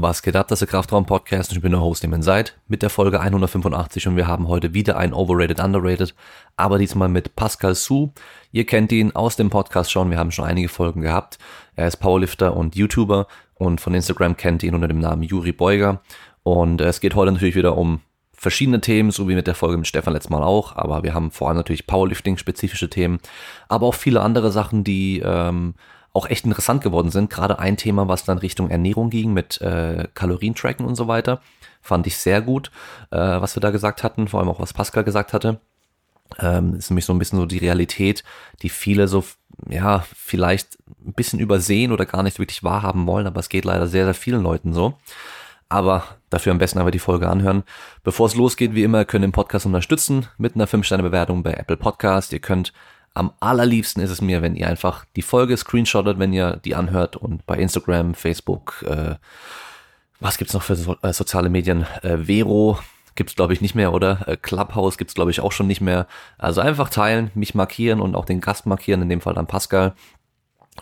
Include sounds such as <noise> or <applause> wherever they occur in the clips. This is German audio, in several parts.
Was geht ab, das ist der Kraftraum Podcast und ich bin der Host, dem ihr seid, mit der Folge 185 und wir haben heute wieder ein Overrated, Underrated, aber diesmal mit Pascal Su. Ihr kennt ihn aus dem Podcast schon, wir haben schon einige Folgen gehabt. Er ist Powerlifter und YouTuber und von Instagram kennt ihn unter dem Namen Juri Beuger und es geht heute natürlich wieder um verschiedene Themen, so wie mit der Folge mit Stefan letztes Mal auch, aber wir haben vor allem natürlich Powerlifting-spezifische Themen, aber auch viele andere Sachen, die ähm, auch echt interessant geworden sind. Gerade ein Thema, was dann Richtung Ernährung ging mit äh, Kalorientracken und so weiter, fand ich sehr gut, äh, was wir da gesagt hatten, vor allem auch was Pascal gesagt hatte. Ähm, ist nämlich so ein bisschen so die Realität, die viele so, ja, vielleicht ein bisschen übersehen oder gar nicht wirklich wahrhaben wollen, aber es geht leider sehr, sehr vielen Leuten so. Aber dafür am besten aber die Folge anhören. Bevor es losgeht, wie immer, könnt ihr den Podcast unterstützen mit einer 5-Sterne-Bewertung bei Apple Podcast. Ihr könnt am allerliebsten ist es mir, wenn ihr einfach die Folge screenshottet, wenn ihr die anhört und bei Instagram, Facebook, äh, was gibt's noch für so, äh, soziale Medien? Äh, Vero gibt's glaube ich nicht mehr, oder? Äh, Clubhouse gibt's glaube ich auch schon nicht mehr. Also einfach teilen, mich markieren und auch den Gast markieren, in dem Fall dann Pascal.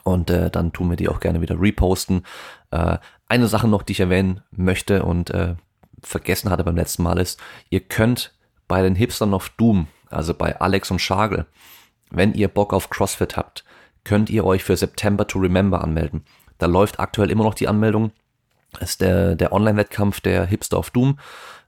Und äh, dann tun wir die auch gerne wieder reposten. Äh, eine Sache noch, die ich erwähnen möchte und äh, vergessen hatte beim letzten Mal ist, ihr könnt bei den Hipstern of Doom, also bei Alex und Schagel, wenn ihr Bock auf CrossFit habt, könnt ihr euch für September to Remember anmelden. Da läuft aktuell immer noch die Anmeldung. Das ist der, der Online-Wettkampf der Hipster of Doom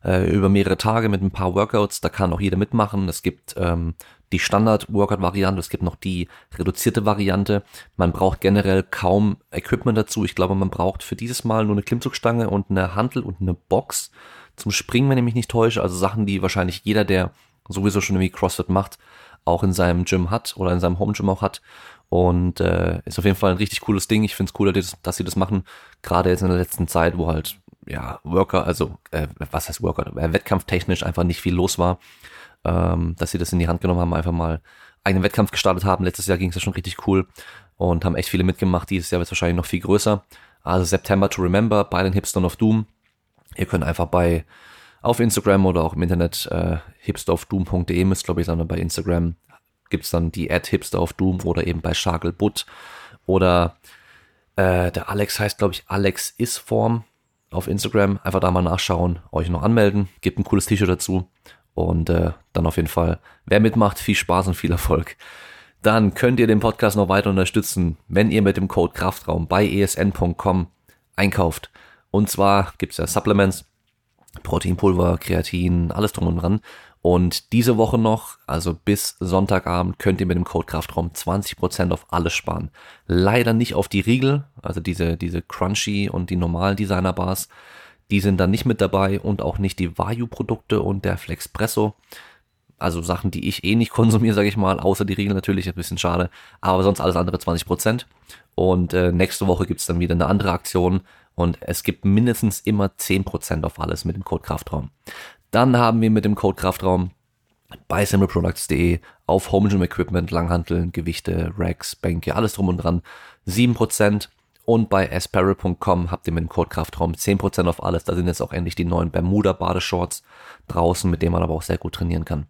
äh, über mehrere Tage mit ein paar Workouts. Da kann auch jeder mitmachen. Es gibt ähm, die Standard-Workout-Variante, es gibt noch die reduzierte Variante. Man braucht generell kaum Equipment dazu. Ich glaube, man braucht für dieses Mal nur eine Klimmzugstange und eine Hantel und eine Box zum Springen, wenn ich mich nicht täusche. Also Sachen, die wahrscheinlich jeder, der sowieso schon irgendwie CrossFit macht, auch in seinem Gym hat oder in seinem Home Gym auch hat. Und äh, ist auf jeden Fall ein richtig cooles Ding. Ich finde es cool, dass, dass sie das machen. Gerade jetzt in der letzten Zeit, wo halt, ja, Worker, also äh, was heißt Worker, äh, wettkampftechnisch einfach nicht viel los war. Ähm, dass sie das in die Hand genommen haben, einfach mal einen Wettkampf gestartet haben. Letztes Jahr ging es ja schon richtig cool und haben echt viele mitgemacht. Dieses Jahr wird es wahrscheinlich noch viel größer. Also September to Remember bei den Hipstern of Doom. Ihr könnt einfach bei auf Instagram oder auch im Internet äh, hipsterofdoom.de müsst, glaube ich, sein. Bei Instagram gibt's dann die Ad Hipster oder eben bei Schagelbutt oder äh, der Alex heißt, glaube ich, Alex Isform auf Instagram. Einfach da mal nachschauen, euch noch anmelden, gebt ein cooles T-Shirt dazu und äh, dann auf jeden Fall, wer mitmacht, viel Spaß und viel Erfolg. Dann könnt ihr den Podcast noch weiter unterstützen, wenn ihr mit dem Code Kraftraum bei esn.com einkauft. Und zwar gibt's ja Supplements, Proteinpulver, Kreatin, alles drum und dran. Und diese Woche noch, also bis Sonntagabend, könnt ihr mit dem Code Kraftraum 20% auf alles sparen. Leider nicht auf die Riegel, also diese, diese Crunchy und die normalen Designer Bars. Die sind dann nicht mit dabei und auch nicht die Vayu-Produkte und der Flexpresso. Also Sachen, die ich eh nicht <laughs> konsumiere, sage ich mal, außer die Riegel natürlich, ein bisschen schade. Aber sonst alles andere 20%. Und äh, nächste Woche gibt's dann wieder eine andere Aktion und es gibt mindestens immer 10% auf alles mit dem Code Kraftraum. Dann haben wir mit dem Code Kraftraum bei simpleproducts.de auf Home Gym Equipment, Langhanteln, Gewichte, Racks, Bänke, alles drum und dran 7%. Und bei asparrow.com habt ihr mit dem Code Kraftraum 10% auf alles. Da sind jetzt auch endlich die neuen Bermuda Badeshorts draußen, mit denen man aber auch sehr gut trainieren kann.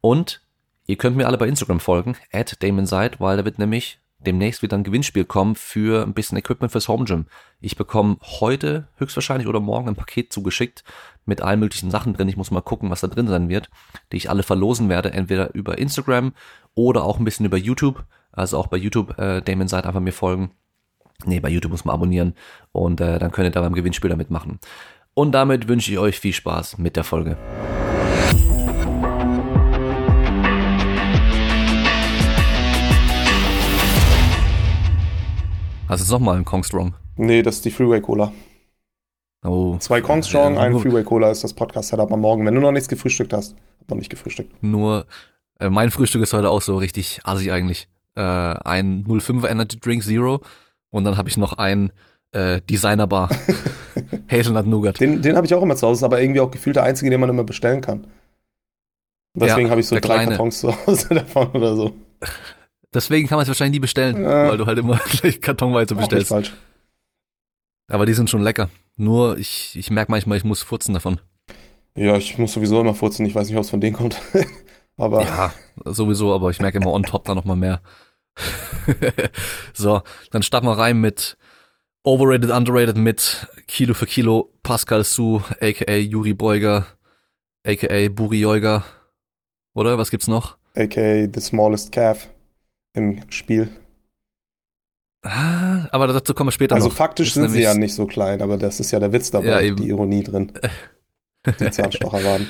Und ihr könnt mir alle bei Instagram folgen, at DamonSide, weil da wird nämlich demnächst wieder ein Gewinnspiel kommen für ein bisschen Equipment fürs Home Gym. Ich bekomme heute höchstwahrscheinlich oder morgen ein Paket zugeschickt mit allen möglichen Sachen drin. Ich muss mal gucken, was da drin sein wird, die ich alle verlosen werde, entweder über Instagram oder auch ein bisschen über YouTube. Also auch bei YouTube, äh, Damon seid einfach mir folgen. Nee, bei YouTube muss man abonnieren und äh, dann könnt ihr da beim Gewinnspiel damit machen. Und damit wünsche ich euch viel Spaß mit der Folge. Hast du nochmal einen Kong Strong? Nee, das ist die Freeway Cola. Oh. Zwei Kong Strong, ein Freeway Cola ist das Podcast-Setup am Morgen. Wenn du noch nichts gefrühstückt hast, hab noch nicht gefrühstückt. Nur, äh, mein Frühstück ist heute auch so richtig assig eigentlich. Äh, ein 05er Energy Drink Zero und dann habe ich noch ein äh, Designer Bar. <laughs> Hazelnut Nougat. Den, den habe ich auch immer zu Hause, aber irgendwie auch gefühlt der einzige, den man immer bestellen kann. Deswegen ja, habe ich so drei kleine. Kartons zu Hause <laughs> davon oder so. <laughs> Deswegen kann man es wahrscheinlich nie bestellen, ja. weil du halt immer <laughs> gleich kartonweise bestellst. falsch. Aber die sind schon lecker. Nur ich, ich merke manchmal, ich muss furzen davon. Ja, ich muss sowieso immer furzen. Ich weiß nicht, ob es von denen kommt. <laughs> aber ja, sowieso, aber ich merke immer on top da nochmal mehr. <laughs> so, dann starten wir rein mit Overrated, underrated mit Kilo für Kilo Pascal Su, aka Juri Beuger, aka Buri Joiger. Oder was gibt's noch? aka The Smallest Calf im Spiel. Ah, aber dazu kommen wir später also noch. Also faktisch sind sie ja nicht so klein, aber das ist ja der Witz dabei, ja, die Ironie drin. <laughs> Die Zahnstocher waren.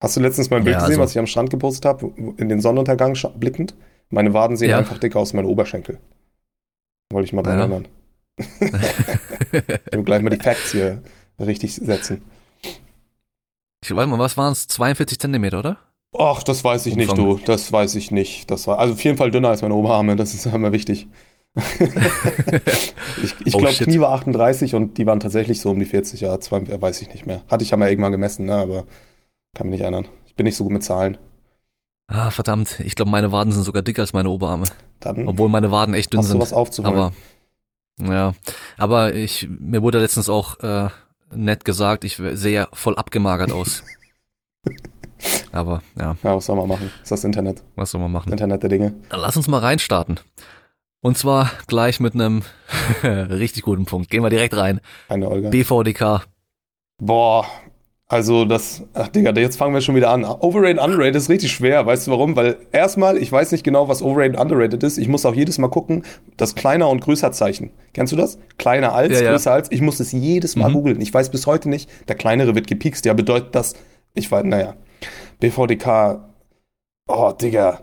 Hast du letztens mein Bild ja, gesehen, also was ich am Strand gepostet habe, in den Sonnenuntergang blickend? Meine Waden sehen ja. einfach dicker aus meinen Oberschenkel. Wollte ich mal dran erinnern. ich gleich mal die Facts hier richtig setzen. Ich weiß mal, was waren es? 42 Zentimeter, oder? Ach, das weiß ich Umfang. nicht, du. Das weiß ich nicht. Das war also auf jeden Fall dünner als meine Oberarme. Das ist immer wichtig. <laughs> ich ich oh, glaube, Knie war 38 und die waren tatsächlich so um die 40, ja, zwei, weiß ich nicht mehr. Hatte ich ja mal irgendwann gemessen, ne, aber kann mich nicht erinnern. Ich bin nicht so gut mit Zahlen. Ah, verdammt. Ich glaube, meine Waden sind sogar dicker als meine Oberarme. Dann Obwohl meine Waden echt dünn hast sind. Du was aufzuholen. Aber, ja. Aber ich, mir wurde letztens auch äh, nett gesagt, ich sehe ja voll abgemagert aus. <laughs> Aber ja. Ja, was soll man machen? Das ist das Internet. Was soll man machen? Internet der Dinge. Dann lass uns mal reinstarten. Und zwar gleich mit einem <laughs> richtig guten Punkt. Gehen wir direkt rein. Eine Olga. BVDK. Boah, also das, ach Digga, jetzt fangen wir schon wieder an. Overrated, underrated ist richtig schwer. Weißt du warum? Weil erstmal, ich weiß nicht genau, was overrated, underrated ist. Ich muss auch jedes Mal gucken, das kleiner und größer Zeichen. Kennst du das? Kleiner als, ja, größer ja. als. Ich muss es jedes Mal mhm. googeln. Ich weiß bis heute nicht, der kleinere wird gepikst. Ja, bedeutet das, ich weiß, naja. BVDK, oh Digga,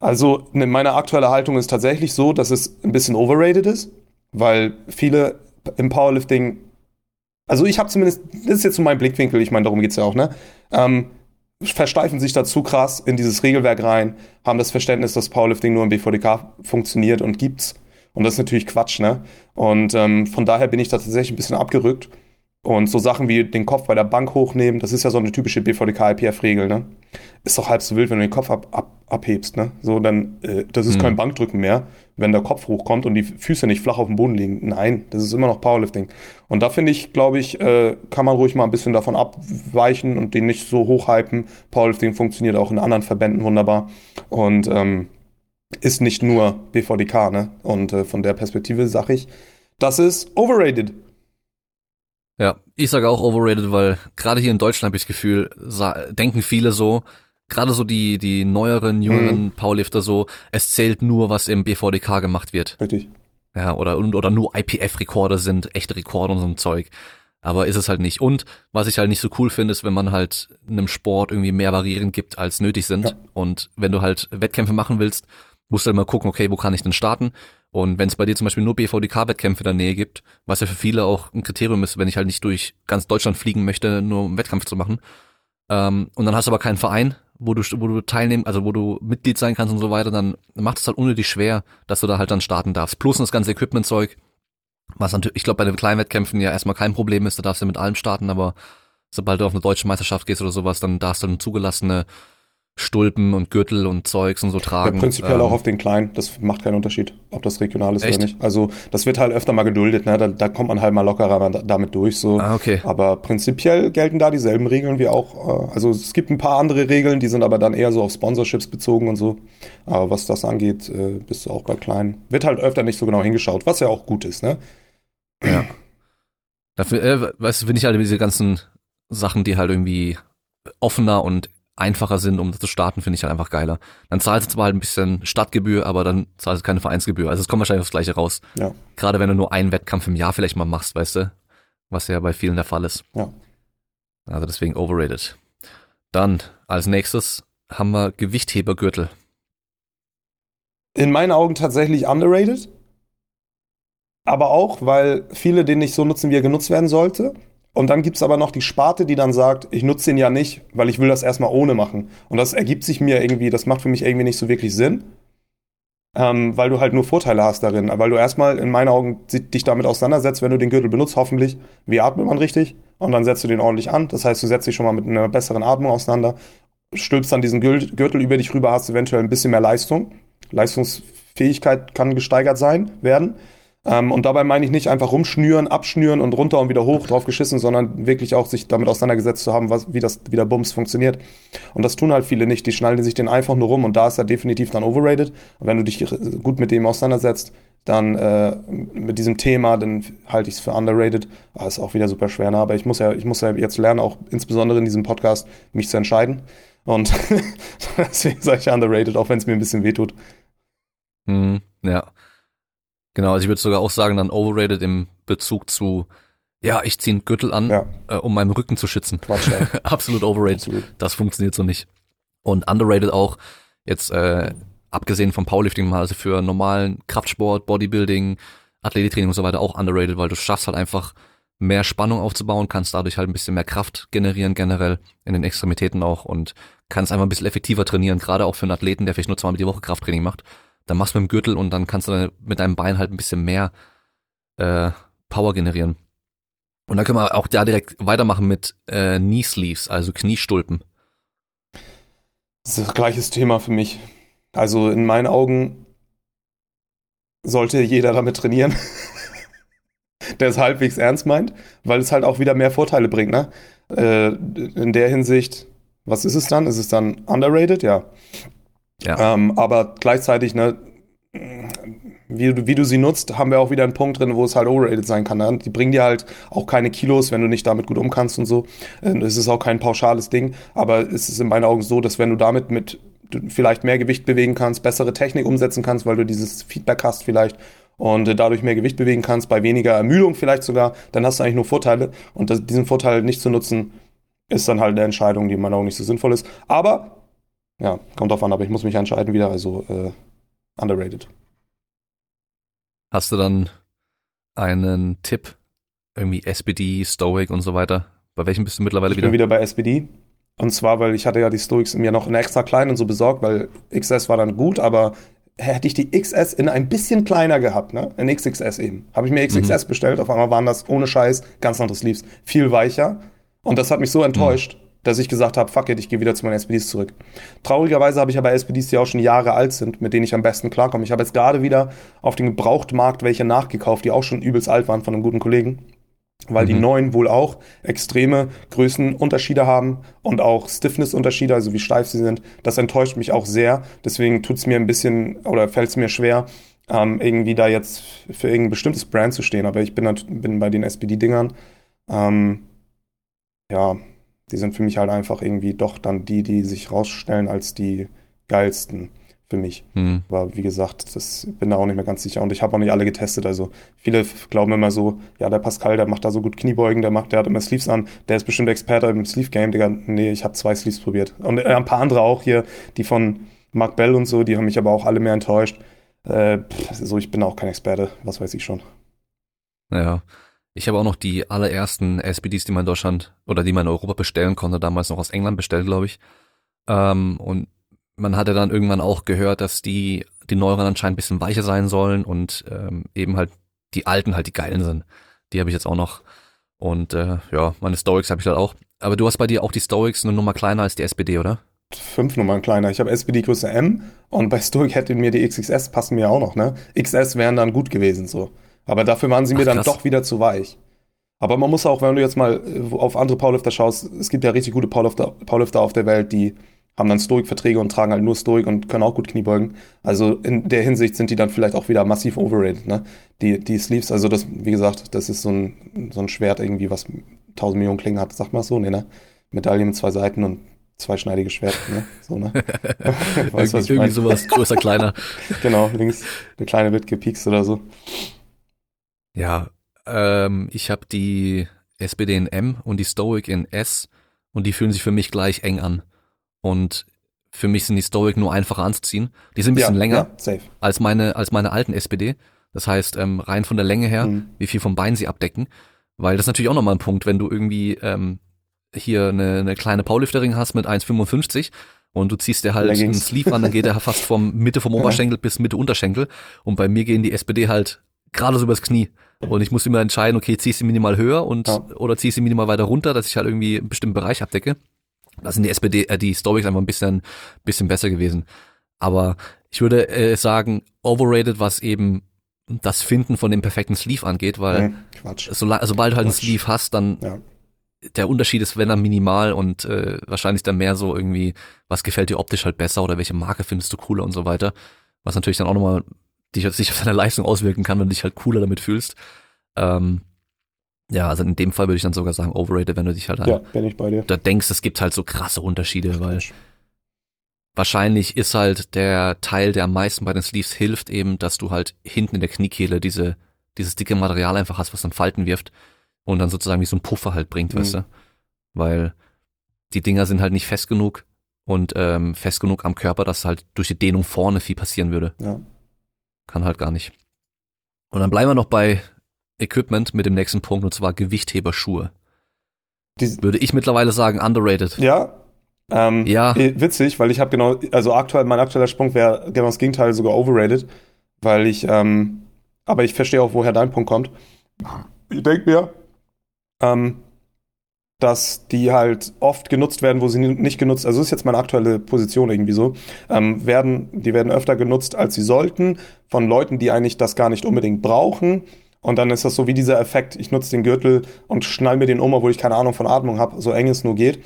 also ne, meine aktuelle Haltung ist tatsächlich so, dass es ein bisschen overrated ist, weil viele im Powerlifting, also ich habe zumindest, das ist jetzt so mein Blickwinkel, ich meine, darum geht's ja auch, ne? Ähm, versteifen sich da zu krass in dieses Regelwerk rein, haben das Verständnis, dass Powerlifting nur im BVDK funktioniert und gibt's. Und das ist natürlich Quatsch, ne? Und ähm, von daher bin ich da tatsächlich ein bisschen abgerückt. Und so Sachen wie den Kopf bei der Bank hochnehmen, das ist ja so eine typische BVDK-IPF-Regel, ne? Ist doch halb so wild, wenn du den Kopf ab, ab, abhebst, ne? So, dann, äh, das ist mhm. kein Bankdrücken mehr, wenn der Kopf hochkommt und die Füße nicht flach auf dem Boden liegen. Nein, das ist immer noch Powerlifting. Und da finde ich, glaube ich, äh, kann man ruhig mal ein bisschen davon abweichen und den nicht so hochhypen. Powerlifting funktioniert auch in anderen Verbänden wunderbar. Und ähm, ist nicht nur BVDK, ne? Und äh, von der Perspektive sage ich, das ist overrated. Ja, ich sage auch overrated, weil gerade hier in Deutschland habe ich das Gefühl, denken viele so, gerade so die, die neueren, jüngeren mhm. Powerlifter so, es zählt nur, was im BVDK gemacht wird. Richtig. Ja, oder, oder nur IPF-Rekorde sind echte Rekorde und so ein Zeug. Aber ist es halt nicht. Und was ich halt nicht so cool finde, ist, wenn man halt einem Sport irgendwie mehr Variieren gibt, als nötig sind. Ja. Und wenn du halt Wettkämpfe machen willst, musst du halt mal gucken, okay, wo kann ich denn starten? Und wenn es bei dir zum Beispiel nur BVDK-Wettkämpfe in der Nähe gibt, was ja für viele auch ein Kriterium ist, wenn ich halt nicht durch ganz Deutschland fliegen möchte, nur um Wettkampf zu machen. Ähm, und dann hast du aber keinen Verein, wo du, wo du teilnehmen, also wo du Mitglied sein kannst und so weiter, dann macht es halt unnötig schwer, dass du da halt dann starten darfst. Plus das ganze Equipment-Zeug, was natürlich, ich glaube, bei den kleinen Wettkämpfen ja erstmal kein Problem ist, da darfst du mit allem starten, aber sobald du auf eine deutsche Meisterschaft gehst oder sowas, dann darfst du dann zugelassene Stulpen und Gürtel und Zeugs und so tragen. Ja, prinzipiell ähm, auch auf den kleinen, das macht keinen Unterschied, ob das regional ist echt? oder nicht. Also das wird halt öfter mal geduldet, ne? da, da kommt man halt mal lockerer damit durch. So. Ah, okay. Aber prinzipiell gelten da dieselben Regeln wie auch, äh, also es gibt ein paar andere Regeln, die sind aber dann eher so auf Sponsorships bezogen und so. Aber was das angeht, äh, bist du auch bei kleinen. Wird halt öfter nicht so genau hingeschaut, was ja auch gut ist, ne? Ja. Dafür, äh, weißt du, finde ich halt diese ganzen Sachen, die halt irgendwie offener und einfacher sind, um zu starten, finde ich halt einfach geiler. Dann zahlst du zwar halt ein bisschen Stadtgebühr, aber dann zahlst du keine Vereinsgebühr. Also es kommt wahrscheinlich aufs Gleiche raus. Ja. Gerade wenn du nur einen Wettkampf im Jahr vielleicht mal machst, weißt du? Was ja bei vielen der Fall ist. Ja. Also deswegen overrated. Dann als nächstes haben wir Gewichthebergürtel. In meinen Augen tatsächlich underrated. Aber auch, weil viele den nicht so nutzen, wie er genutzt werden sollte. Und dann gibt es aber noch die Sparte, die dann sagt, ich nutze den ja nicht, weil ich will das erstmal ohne machen. Und das ergibt sich mir irgendwie, das macht für mich irgendwie nicht so wirklich Sinn. Ähm, weil du halt nur Vorteile hast darin. Weil du erstmal in meinen Augen dich damit auseinandersetzt, wenn du den Gürtel benutzt, hoffentlich, wie atmet man richtig? Und dann setzt du den ordentlich an. Das heißt, du setzt dich schon mal mit einer besseren Atmung auseinander, stülpst dann diesen Gürtel über dich rüber, hast eventuell ein bisschen mehr Leistung. Leistungsfähigkeit kann gesteigert sein, werden. Ähm, und dabei meine ich nicht einfach rumschnüren, abschnüren und runter und wieder hoch drauf geschissen, sondern wirklich auch sich damit auseinandergesetzt zu haben, was, wie das, wie der Bums funktioniert. Und das tun halt viele nicht. Die schnallen sich den einfach nur rum und da ist er definitiv dann overrated. Und wenn du dich gut mit dem auseinandersetzt, dann äh, mit diesem Thema, dann halte ich es für underrated. Aber ist auch wieder super schwer, ne? aber ich muss ja, ich muss ja jetzt lernen, auch insbesondere in diesem Podcast, mich zu entscheiden. Und <laughs> deswegen sage ich underrated, auch wenn es mir ein bisschen wehtut. Hm, ja. Genau, also ich würde sogar auch sagen, dann overrated im Bezug zu, ja, ich ziehe einen Gürtel an, ja. äh, um meinen Rücken zu schützen. Quatsch. <laughs> Absolut overrated. Absolut. Das funktioniert so nicht. Und underrated auch, jetzt äh, abgesehen vom Powerlifting mal, also für normalen Kraftsport, Bodybuilding, Athletiktraining und so weiter auch underrated, weil du schaffst halt einfach mehr Spannung aufzubauen, kannst dadurch halt ein bisschen mehr Kraft generieren generell in den Extremitäten auch und kannst einfach ein bisschen effektiver trainieren, gerade auch für einen Athleten, der vielleicht nur zweimal die Woche Krafttraining macht. Dann machst du mit dem Gürtel und dann kannst du mit deinem Bein halt ein bisschen mehr äh, Power generieren. Und dann können wir auch da direkt weitermachen mit äh, Knee Sleeves, also Kniestulpen. Das ist das gleiche Thema für mich. Also in meinen Augen sollte jeder damit trainieren, <laughs> der es halbwegs ernst meint, weil es halt auch wieder mehr Vorteile bringt. Ne? Äh, in der Hinsicht, was ist es dann? Ist es dann underrated? Ja. Ja. Ähm, aber gleichzeitig, ne, wie du, wie du sie nutzt, haben wir auch wieder einen Punkt drin, wo es halt overrated sein kann. Ne? Die bringen dir halt auch keine Kilos, wenn du nicht damit gut um kannst und so. Ähm, es ist auch kein pauschales Ding, aber es ist in meinen Augen so, dass wenn du damit mit vielleicht mehr Gewicht bewegen kannst, bessere Technik umsetzen kannst, weil du dieses Feedback hast vielleicht und dadurch mehr Gewicht bewegen kannst, bei weniger Ermüdung vielleicht sogar, dann hast du eigentlich nur Vorteile. Und das, diesen Vorteil nicht zu nutzen, ist dann halt eine Entscheidung, die in meiner Augen nicht so sinnvoll ist. Aber, ja, kommt drauf an, aber ich muss mich entscheiden wieder, also äh, underrated. Hast du dann einen Tipp? Irgendwie SPD, Stoic und so weiter? Bei welchem bist du mittlerweile ich wieder? Ich bin wieder bei SPD. Und zwar, weil ich hatte ja die Stoics mir noch in extra klein und so besorgt, weil XS war dann gut, aber hätte ich die XS in ein bisschen kleiner gehabt, ne? In XXS eben. Habe ich mir XXS mhm. bestellt, auf einmal waren das ohne Scheiß ganz andere Sleeves. Viel weicher. Und das hat mich so enttäuscht, mhm. Dass ich gesagt habe, fuck it, ich gehe wieder zu meinen SPDs zurück. Traurigerweise habe ich aber SPDs, die auch schon Jahre alt sind, mit denen ich am besten klarkomme. Ich habe jetzt gerade wieder auf dem Gebrauchtmarkt welche nachgekauft, die auch schon übelst alt waren von einem guten Kollegen weil mhm. die neuen wohl auch extreme Größenunterschiede haben und auch Stiffness-Unterschiede, also wie steif sie sind. Das enttäuscht mich auch sehr. Deswegen tut es mir ein bisschen oder fällt es mir schwer, ähm, irgendwie da jetzt für irgendein bestimmtes Brand zu stehen. Aber ich bin, bin bei den SPD-Dingern. Ähm, ja, die sind für mich halt einfach irgendwie doch dann die, die sich rausstellen als die geilsten für mich. Mhm. Aber wie gesagt, das bin da auch nicht mehr ganz sicher und ich habe auch nicht alle getestet. Also viele glauben immer so, ja, der Pascal, der macht da so gut Kniebeugen, der macht, der hat immer Sleeves an, der ist bestimmt Experte im Sleeve Game. Digga, nee, ich habe zwei Sleeves probiert. Und äh, ein paar andere auch hier, die von Mark Bell und so, die haben mich aber auch alle mehr enttäuscht. Äh, so, ich bin auch kein Experte, was weiß ich schon. Ja. Ich habe auch noch die allerersten SPDs, die man in Deutschland oder die man in Europa bestellen konnte, damals noch aus England bestellt, glaube ich. Ähm, und man hatte dann irgendwann auch gehört, dass die, die neueren anscheinend ein bisschen weicher sein sollen und ähm, eben halt die alten halt die geilen sind. Die habe ich jetzt auch noch. Und äh, ja, meine Stoics habe ich halt auch. Aber du hast bei dir auch die Stoics eine Nummer kleiner als die SPD, oder? Fünf Nummern kleiner. Ich habe SPD Größe M und bei Stoic hätten mir die XXS passen mir auch noch, ne? XS wären dann gut gewesen so. Aber dafür waren sie mir Ach, dann doch wieder zu weich. Aber man muss auch, wenn du jetzt mal äh, auf andere Powerlifter schaust, es gibt ja richtig gute Powerlifter, Powerlifter auf der Welt, die haben dann Stoik-Verträge und tragen halt nur Stoik und können auch gut Kniebeugen. Also in der Hinsicht sind die dann vielleicht auch wieder massiv overrated, ne? Die, die Sleeves, also das, wie gesagt, das ist so ein, so ein Schwert irgendwie, was 1000 Millionen Klingen hat, sagt man so, ne, ne? Medaille mit zwei Seiten und zweischneidiges Schwert, ne? So, ne? <laughs> weißt, was ich Irgendwie sowas größer, kleiner. <laughs> genau, links, der kleine wird gepiekst oder so. Ja, ähm, ich habe die SPD in M und die Stoic in S und die fühlen sich für mich gleich eng an. Und für mich sind die Stoic nur einfacher anzuziehen. Die sind ein bisschen ja, länger ja, als meine als meine alten SPD. Das heißt, ähm, rein von der Länge her, mhm. wie viel vom Bein sie abdecken. Weil das ist natürlich auch nochmal ein Punkt, wenn du irgendwie ähm, hier eine, eine kleine Powerlifterin hast mit 1,55 und du ziehst dir halt Leggings. einen Sleeve an, dann geht er fast vom <laughs> Mitte vom Oberschenkel bis Mitte Unterschenkel. Und bei mir gehen die SPD halt gerade so übers Knie. Und ich muss immer entscheiden, okay, zieh ich sie minimal höher und ja. oder zieh ich sie minimal weiter runter, dass ich halt irgendwie einen bestimmten Bereich abdecke. Da sind die SPD, äh, die Stories einfach ein bisschen, bisschen besser gewesen. Aber ich würde äh, sagen, overrated, was eben das Finden von dem perfekten Sleeve angeht, weil nee, so, sobald du halt einen Sleeve hast, dann ja. der Unterschied ist, wenn er minimal und äh, wahrscheinlich dann mehr so irgendwie, was gefällt dir optisch halt besser oder welche Marke findest du cooler und so weiter. Was natürlich dann auch nochmal dich, sich auf deine Leistung auswirken kann, wenn du dich halt cooler damit fühlst. Ähm, ja, also in dem Fall würde ich dann sogar sagen, overrated, wenn du dich halt, ja, bin ich bei dir. da denkst, es gibt halt so krasse Unterschiede, weil wahrscheinlich ist halt der Teil, der am meisten bei den Sleeves hilft, eben, dass du halt hinten in der Kniekehle diese, dieses dicke Material einfach hast, was dann Falten wirft und dann sozusagen wie so ein Puffer halt bringt, Mhm. weißt du? Weil die Dinger sind halt nicht fest genug und ähm, fest genug am Körper, dass halt durch die Dehnung vorne viel passieren würde. Ja. Kann halt gar nicht. Und dann bleiben wir noch bei Equipment mit dem nächsten Punkt und zwar Gewichtheberschuhe. Die, Würde ich mittlerweile sagen, underrated. ja. Ähm, Ja. Witzig, weil ich habe genau, also aktuell, mein aktueller Sprung wäre genau das Gegenteil, sogar overrated, weil ich, ähm, aber ich verstehe auch, woher dein Punkt kommt. Ich denke mir, ähm, dass die halt oft genutzt werden, wo sie ni- nicht genutzt, also das ist jetzt meine aktuelle Position irgendwie so, ähm, werden, die werden öfter genutzt, als sie sollten, von Leuten, die eigentlich das gar nicht unbedingt brauchen. Und dann ist das so wie dieser Effekt, ich nutze den Gürtel und schnall mir den um, obwohl ich keine Ahnung von Atmung habe, so eng es nur geht.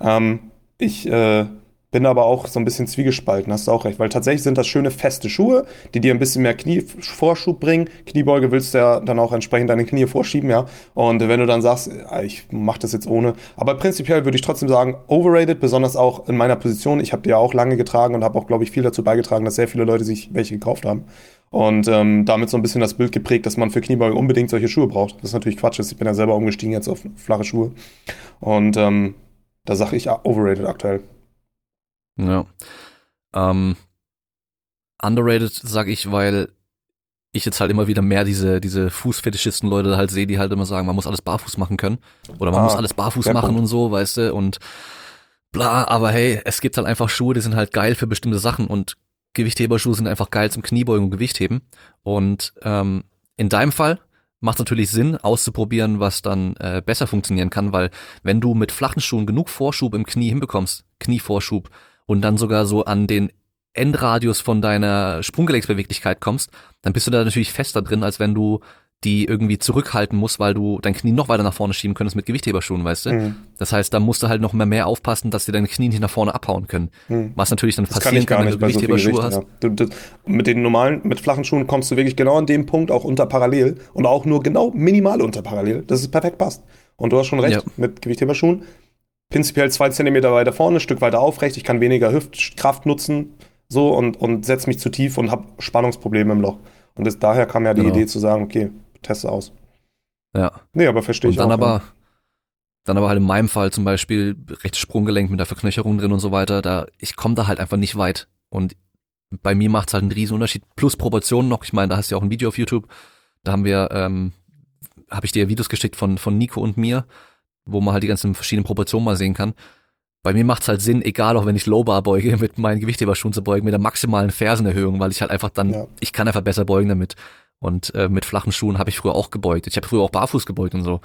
Ähm, ich äh, bin aber auch so ein bisschen zwiegespalten, hast du auch recht, weil tatsächlich sind das schöne feste Schuhe, die dir ein bisschen mehr Knievorschub bringen. Kniebeuge willst du ja dann auch entsprechend deine Knie vorschieben, ja. Und wenn du dann sagst, äh, ich mach das jetzt ohne, aber prinzipiell würde ich trotzdem sagen, overrated, besonders auch in meiner Position. Ich habe die ja auch lange getragen und habe auch, glaube ich, viel dazu beigetragen, dass sehr viele Leute sich welche gekauft haben. Und ähm, damit so ein bisschen das Bild geprägt, dass man für Kniebeuge unbedingt solche Schuhe braucht. Das ist natürlich Quatsch. Ich bin ja selber umgestiegen jetzt auf flache Schuhe. Und ähm, da sage ich overrated aktuell. Ja. Ähm, underrated sage ich, weil ich jetzt halt immer wieder mehr diese, diese Fußfetischisten-Leute halt sehe, die halt immer sagen, man muss alles barfuß machen können. Oder man Ah, muss alles barfuß machen Punkt. und so, weißt du, und bla, aber hey, es gibt halt einfach Schuhe, die sind halt geil für bestimmte Sachen und Gewichtheberschuhe sind einfach geil zum Kniebeugen und Gewichtheben. Und ähm, in deinem Fall macht es natürlich Sinn, auszuprobieren, was dann äh, besser funktionieren kann, weil wenn du mit flachen Schuhen genug Vorschub im Knie hinbekommst, Knievorschub, und dann sogar so an den Endradius von deiner Sprunggelenksbeweglichkeit kommst, dann bist du da natürlich fester drin, als wenn du die irgendwie zurückhalten musst, weil du dein Knie noch weiter nach vorne schieben könntest mit Gewichtheberschuhen, weißt du? Mhm. Das heißt, da musst du halt noch mehr, mehr aufpassen, dass dir deine Knie nicht nach vorne abhauen können. Mhm. Was natürlich dann Das kann passieren ich gar kann, wenn du so Gewichtheberschuhe Gewicht. hast. Ja. Du, du, mit den normalen, mit flachen Schuhen kommst du wirklich genau an dem Punkt auch unter parallel und auch nur genau minimal unter parallel, dass es perfekt passt. Und du hast schon recht, Ja. mit Gewichtheberschuhen prinzipiell zwei Zentimeter weiter vorne, ein Stück weiter aufrecht, ich kann weniger Hüftkraft nutzen, so und, und setze mich zu tief und habe Spannungsprobleme im Loch. Und das, daher kam ja die Genau. Idee zu sagen, okay, teste aus. Ja. Nee, aber verstehe Und ich dann auch. aber, dann aber halt in meinem Fall zum Beispiel rechtes Sprunggelenk mit der Verknöcherung drin und so weiter, da, ich komme da halt einfach nicht weit. Und bei mir macht's halt einen riesen Unterschied. Plus Proportionen noch, ich meine, da hast du ja auch ein Video auf YouTube, da haben wir, ähm, habe ich dir Videos geschickt von, von Nico und mir, wo man halt die ganzen verschiedenen Proportionen mal sehen kann. Bei mir macht's halt Sinn, egal auch wenn ich Lowbar beuge, <laughs> mit meinen Gewichtheberschuhen zu beugen, mit der maximalen Fersenerhöhung, weil ich halt einfach dann, Ja. ich kann einfach besser beugen damit. Und äh, mit flachen Schuhen habe ich früher auch gebeugt. Ich habe früher auch barfuß gebeugt und so.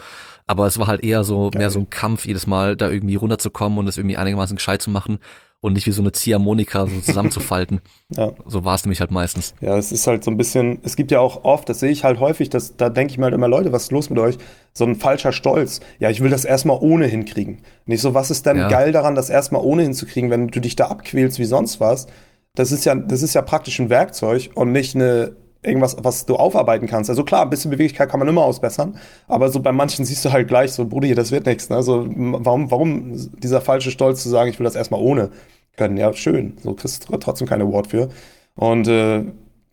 Aber es war halt eher so Geil. mehr so ein Kampf, jedes Mal da irgendwie runterzukommen und es irgendwie einigermaßen gescheit zu machen und nicht wie so eine Ziehharmonika so zusammenzufalten. <laughs> Ja. So war es nämlich halt meistens. Ja, es ist halt so ein bisschen, es gibt ja auch oft, das sehe ich halt häufig, dass, da denke ich mir halt immer, Leute, was ist los mit euch? So ein falscher Stolz. Ja, ich will das erstmal ohne hinkriegen. Nicht so, was ist denn Ja. geil daran, das erstmal ohne hinzukriegen, wenn du dich da abquälst wie sonst was? Das ist ja, das ist ja praktisch ein Werkzeug und nicht eine, irgendwas, was du aufarbeiten kannst. Also klar, ein bisschen Beweglichkeit kann man immer ausbessern, aber so bei manchen siehst du halt gleich so, Brudi, das wird nichts. Ne? Also warum, warum dieser falsche Stolz zu sagen, ich will das erstmal ohne können? Ja, schön. So kriegst du trotzdem kein Award für. Und äh,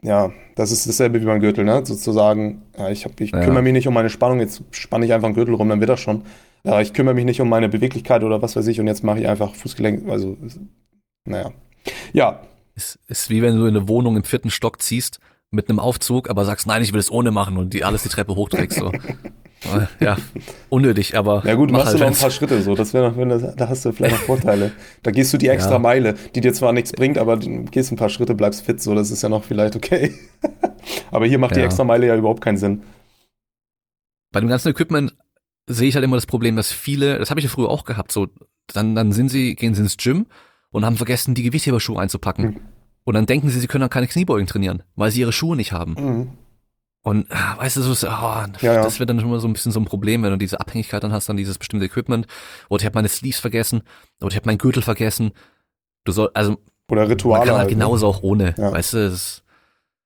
ja, das ist dasselbe wie beim Gürtel, ne? Sozusagen, ja, ich, hab, ich Ja. kümmere mich nicht um meine Spannung, jetzt spanne ich einfach einen Gürtel rum, dann wird das schon. Ja, ich kümmere mich nicht um meine Beweglichkeit oder was weiß ich und jetzt mache ich einfach Fußgelenk, also, naja. Ja, Es ist wie wenn du in eine Wohnung im vierten Stock ziehst mit einem Aufzug, aber sagst, nein, ich will es ohne machen und die alles die Treppe hochträgst. So. <laughs> Ja, unnötig, aber ja gut, mach machst du noch ein paar Schritte so, das wäre noch, da hast du vielleicht noch Vorteile. Da gehst du die extra Ja. Meile, die dir zwar nichts bringt, aber du gehst ein paar Schritte, bleibst fit, so, das ist ja noch vielleicht okay. <laughs> aber hier macht die Ja. extra Meile ja überhaupt keinen Sinn. bei dem ganzen Equipment sehe ich halt immer das Problem, dass viele, das habe ich ja früher auch gehabt, so dann dann sind sie gehen sie ins Gym und haben vergessen die Gewichtheberschuhe einzupacken. Hm. Und dann denken sie, sie können dann keine Kniebeugen trainieren, weil sie ihre Schuhe nicht haben. Mhm. Und ah, weißt du, so, ist- ah, Ja, ja. das wird dann schon mal so ein bisschen so ein Problem, wenn du diese Abhängigkeit dann hast, dann dieses bestimmte Equipment. Oder ich habe meine Sleeves vergessen, oder ich habe meinen Gürtel vergessen. Du soll, also Oder man Rituale kann halt halt, ne? genauso auch ohne, Ja. weißt du, es,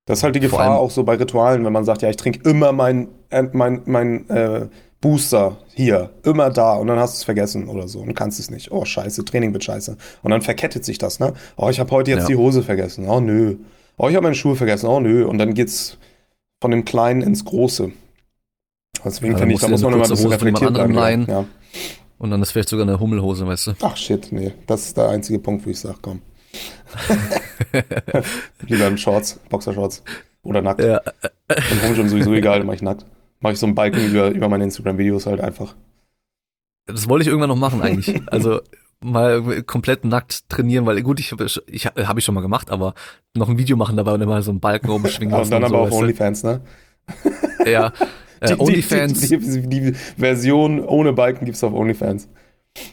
Das ist halt die Gefahr allem- auch so bei Ritualen, wenn man sagt, ja, ich trinke immer mein, äh, mein, mein äh, Booster hier, immer da und dann hast du es vergessen oder so und kannst es nicht. Oh, scheiße, Training wird scheiße. Und dann verkettet sich das, ne? Oh, ich habe heute jetzt Ja. die Hose vergessen. Oh, nö. Oh, ich habe meine Schuhe vergessen. Oh, nö. Und dann geht's von dem Kleinen ins Große. Deswegen Ja, dann finde ich, da muss man immer ein bisschen Hose reflektiert bleiben. Ja. Und dann ist vielleicht sogar eine Hummelhose, weißt du. Ach shit, nee. Das ist der einzige Punkt, wo ich sage, komm. <laughs> Lieber in Shorts, Boxershorts. Oder nackt. Ja, Im Home schon sowieso egal, mache ich nackt. Mache ich so einen Balken über, über meine Instagram-Videos halt einfach. das wollte ich irgendwann noch machen eigentlich. Also mal komplett nackt trainieren, weil gut, ich habe ich, hab ich schon mal gemacht, aber noch ein Video machen dabei und immer so einen Balken oben schwingen Aber lassen. dann und aber so, auf OnlyFans, ne? Ja. <laughs> Äh, Die- OnlyFans, Die, die, die, Version ohne Balken gibt's auf OnlyFans.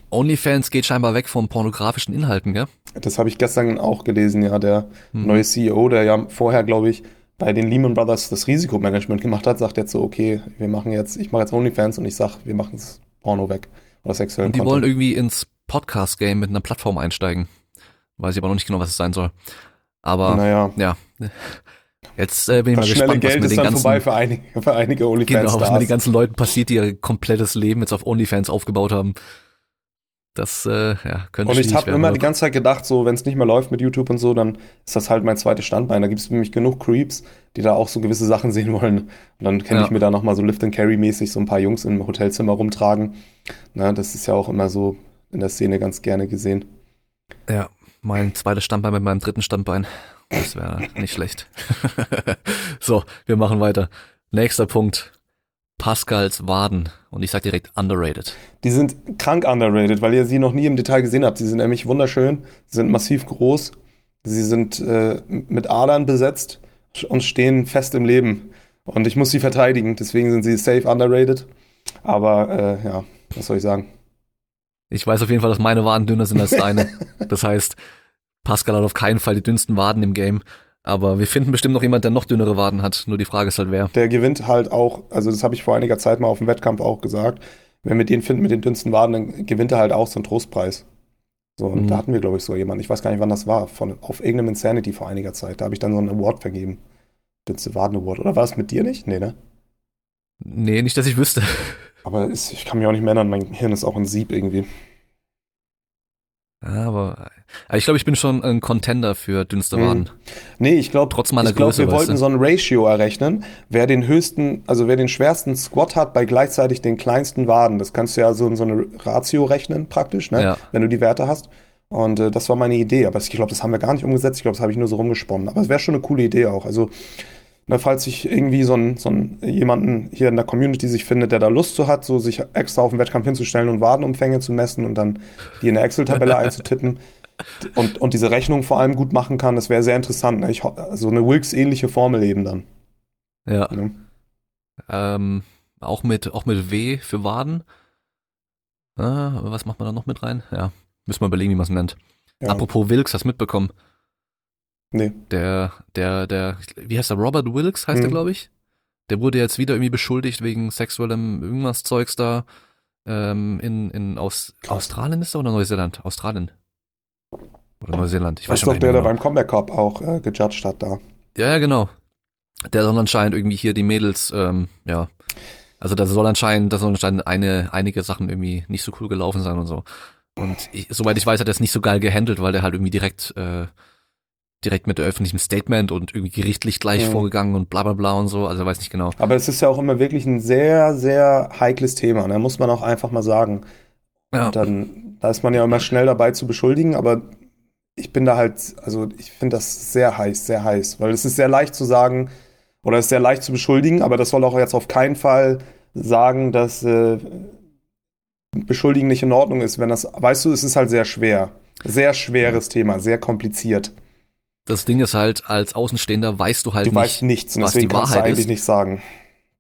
OnlyFans geht scheinbar weg von pornografischen Inhalten, gell? Das habe ich gestern auch gelesen, ja. Der Hm. neue CEO, der ja vorher, glaube ich, bei den Lehman Brothers das Risikomanagement gemacht hat, sagt jetzt so, okay, wir machen jetzt, ich mache jetzt OnlyFans und ich sag, wir machen das Porno weg. Oder sexuellen Und die wollen Content. irgendwie ins Podcast-Game mit einer Plattform einsteigen. Weiß ich aber noch nicht genau, was es sein soll. Aber Naja, ja. Jetzt äh, bin ich mal gespannt, was Geld mit ist den dann ganzen, vorbei für einige, für einige genau, was mit den ganzen Leuten passiert, die ihr komplettes Leben jetzt auf OnlyFans aufgebaut haben. Das äh, ja, könnte Und ich habe immer oder? die ganze Zeit gedacht, so wenn es nicht mehr läuft mit YouTube und so, dann ist das halt mein zweites Standbein. Da gibt es nämlich genug Creeps, die da auch so gewisse Sachen sehen wollen. Und dann kann Ja. ich mir da nochmal so Lift and Carry mäßig so ein paar Jungs im Hotelzimmer rumtragen. Na, das ist ja auch immer so in der Szene ganz gerne gesehen. Ja, mein zweites Standbein mit meinem dritten Standbein. Das wäre nicht schlecht. <laughs> so, wir machen weiter. Nächster Punkt. Pascals Waden. Und ich sag direkt underrated. Die sind krank underrated, weil ihr sie noch nie im Detail gesehen habt. Sie sind nämlich wunderschön, sie sind massiv groß, sie sind äh, mit Adern besetzt und stehen fest im Leben. Und ich muss sie verteidigen, deswegen sind sie safe underrated. Aber äh, ja, was soll ich sagen? Ich weiß auf jeden Fall, dass meine Waden dünner sind als deine. <laughs> Das heißt, Pascal hat auf keinen Fall die dünnsten Waden im Game. Aber wir finden bestimmt noch jemand, der noch dünnere Waden hat. Nur die Frage ist halt wer. Der gewinnt halt auch, also das habe ich vor einiger Zeit mal auf dem Wettkampf auch gesagt, wenn wir den finden mit den dünnsten Waden, dann gewinnt er halt auch so einen Trostpreis. So, und Mhm. da hatten wir, glaube ich, so jemanden, ich weiß gar nicht, wann das war, von, auf irgendeinem Insanity vor einiger Zeit. Da habe ich dann so einen Award vergeben. Dünnste Waden Award. Oder war es mit dir nicht? Nee, ne? Nee, nicht, dass ich wüsste. Aber es, ich kann mich auch nicht mehr erinnern, mein Hirn ist auch ein Sieb irgendwie. Ja, aber aber ich glaube, ich bin schon ein Contender für dünnste Mhm. Waden. Nee, ich glaube, Trotz meiner ich glaub, Größe, wir weißt wollten du. so ein Ratio errechnen, wer den höchsten, also wer den schwersten Squat hat bei gleichzeitig den kleinsten Waden. Das kannst du ja so in so eine Ratio rechnen praktisch, ne? Ja. wenn du die Werte hast. Und äh, das war meine Idee, aber ich glaube, das haben wir gar nicht umgesetzt. Ich glaube, das habe ich nur so rumgesponnen. Aber es wäre schon eine coole Idee auch. Also, na, falls sich irgendwie so ein, so ein jemanden hier in der Community sich findet, der da Lust zu hat, so sich extra auf den Wettkampf hinzustellen und Wadenumfänge zu messen und dann die in der Excel-Tabelle einzutippen <laughs> und, und diese Rechnung vor allem gut machen kann, das wäre sehr interessant. Ne? Ich, also eine Wilks-ähnliche Formel eben dann. Ja. Ne? Ähm, auch mit, auch mit W für Waden. Ah, was macht man da noch mit rein? Ja, müssen wir überlegen, wie man es nennt. Ja. Apropos Wilkes, hast du mitbekommen? Nee. Der, der, der, wie heißt der? Robert Wilkes heißt Mhm. er, glaube ich. Der wurde jetzt wieder irgendwie beschuldigt wegen sexuellem irgendwas Zeugs da. Ähm, in, in Aus Krass. Australien ist er oder Neuseeland? Australien. Oder Neuseeland. Ich Das weiß ist schon doch der, der mehr beim Comeback Cup auch äh, gejudged hat da. Ja, ja, genau. Der soll anscheinend irgendwie hier die Mädels, ähm, ja. Also da soll anscheinend, da soll anscheinend eine, einige Sachen irgendwie nicht so cool gelaufen sein und so. Und ich, soweit ich weiß, hat er es nicht so geil gehandelt, weil der halt irgendwie direkt, äh, direkt mit öffentlichem Statement und irgendwie gerichtlich gleich Mhm. vorgegangen und bla bla bla und so. Also weiß nicht genau. Aber es ist ja auch immer wirklich ein sehr, sehr heikles Thema. Da muss man auch einfach mal sagen. Ja, Und dann, da ist man ja immer schnell dabei zu beschuldigen, aber ich bin da halt, also ich finde das sehr heiß, sehr heiß, weil es ist sehr leicht zu sagen, oder es ist sehr leicht zu beschuldigen, aber das soll auch jetzt auf keinen Fall sagen, dass äh, Beschuldigen nicht in Ordnung ist, wenn das, weißt du, es ist halt sehr schwer. Sehr schweres Thema, sehr kompliziert. Das Ding ist halt, als Außenstehender weißt du halt Du nicht. weißt nichts und was die kannst du Wahrheit ist. nicht sagen.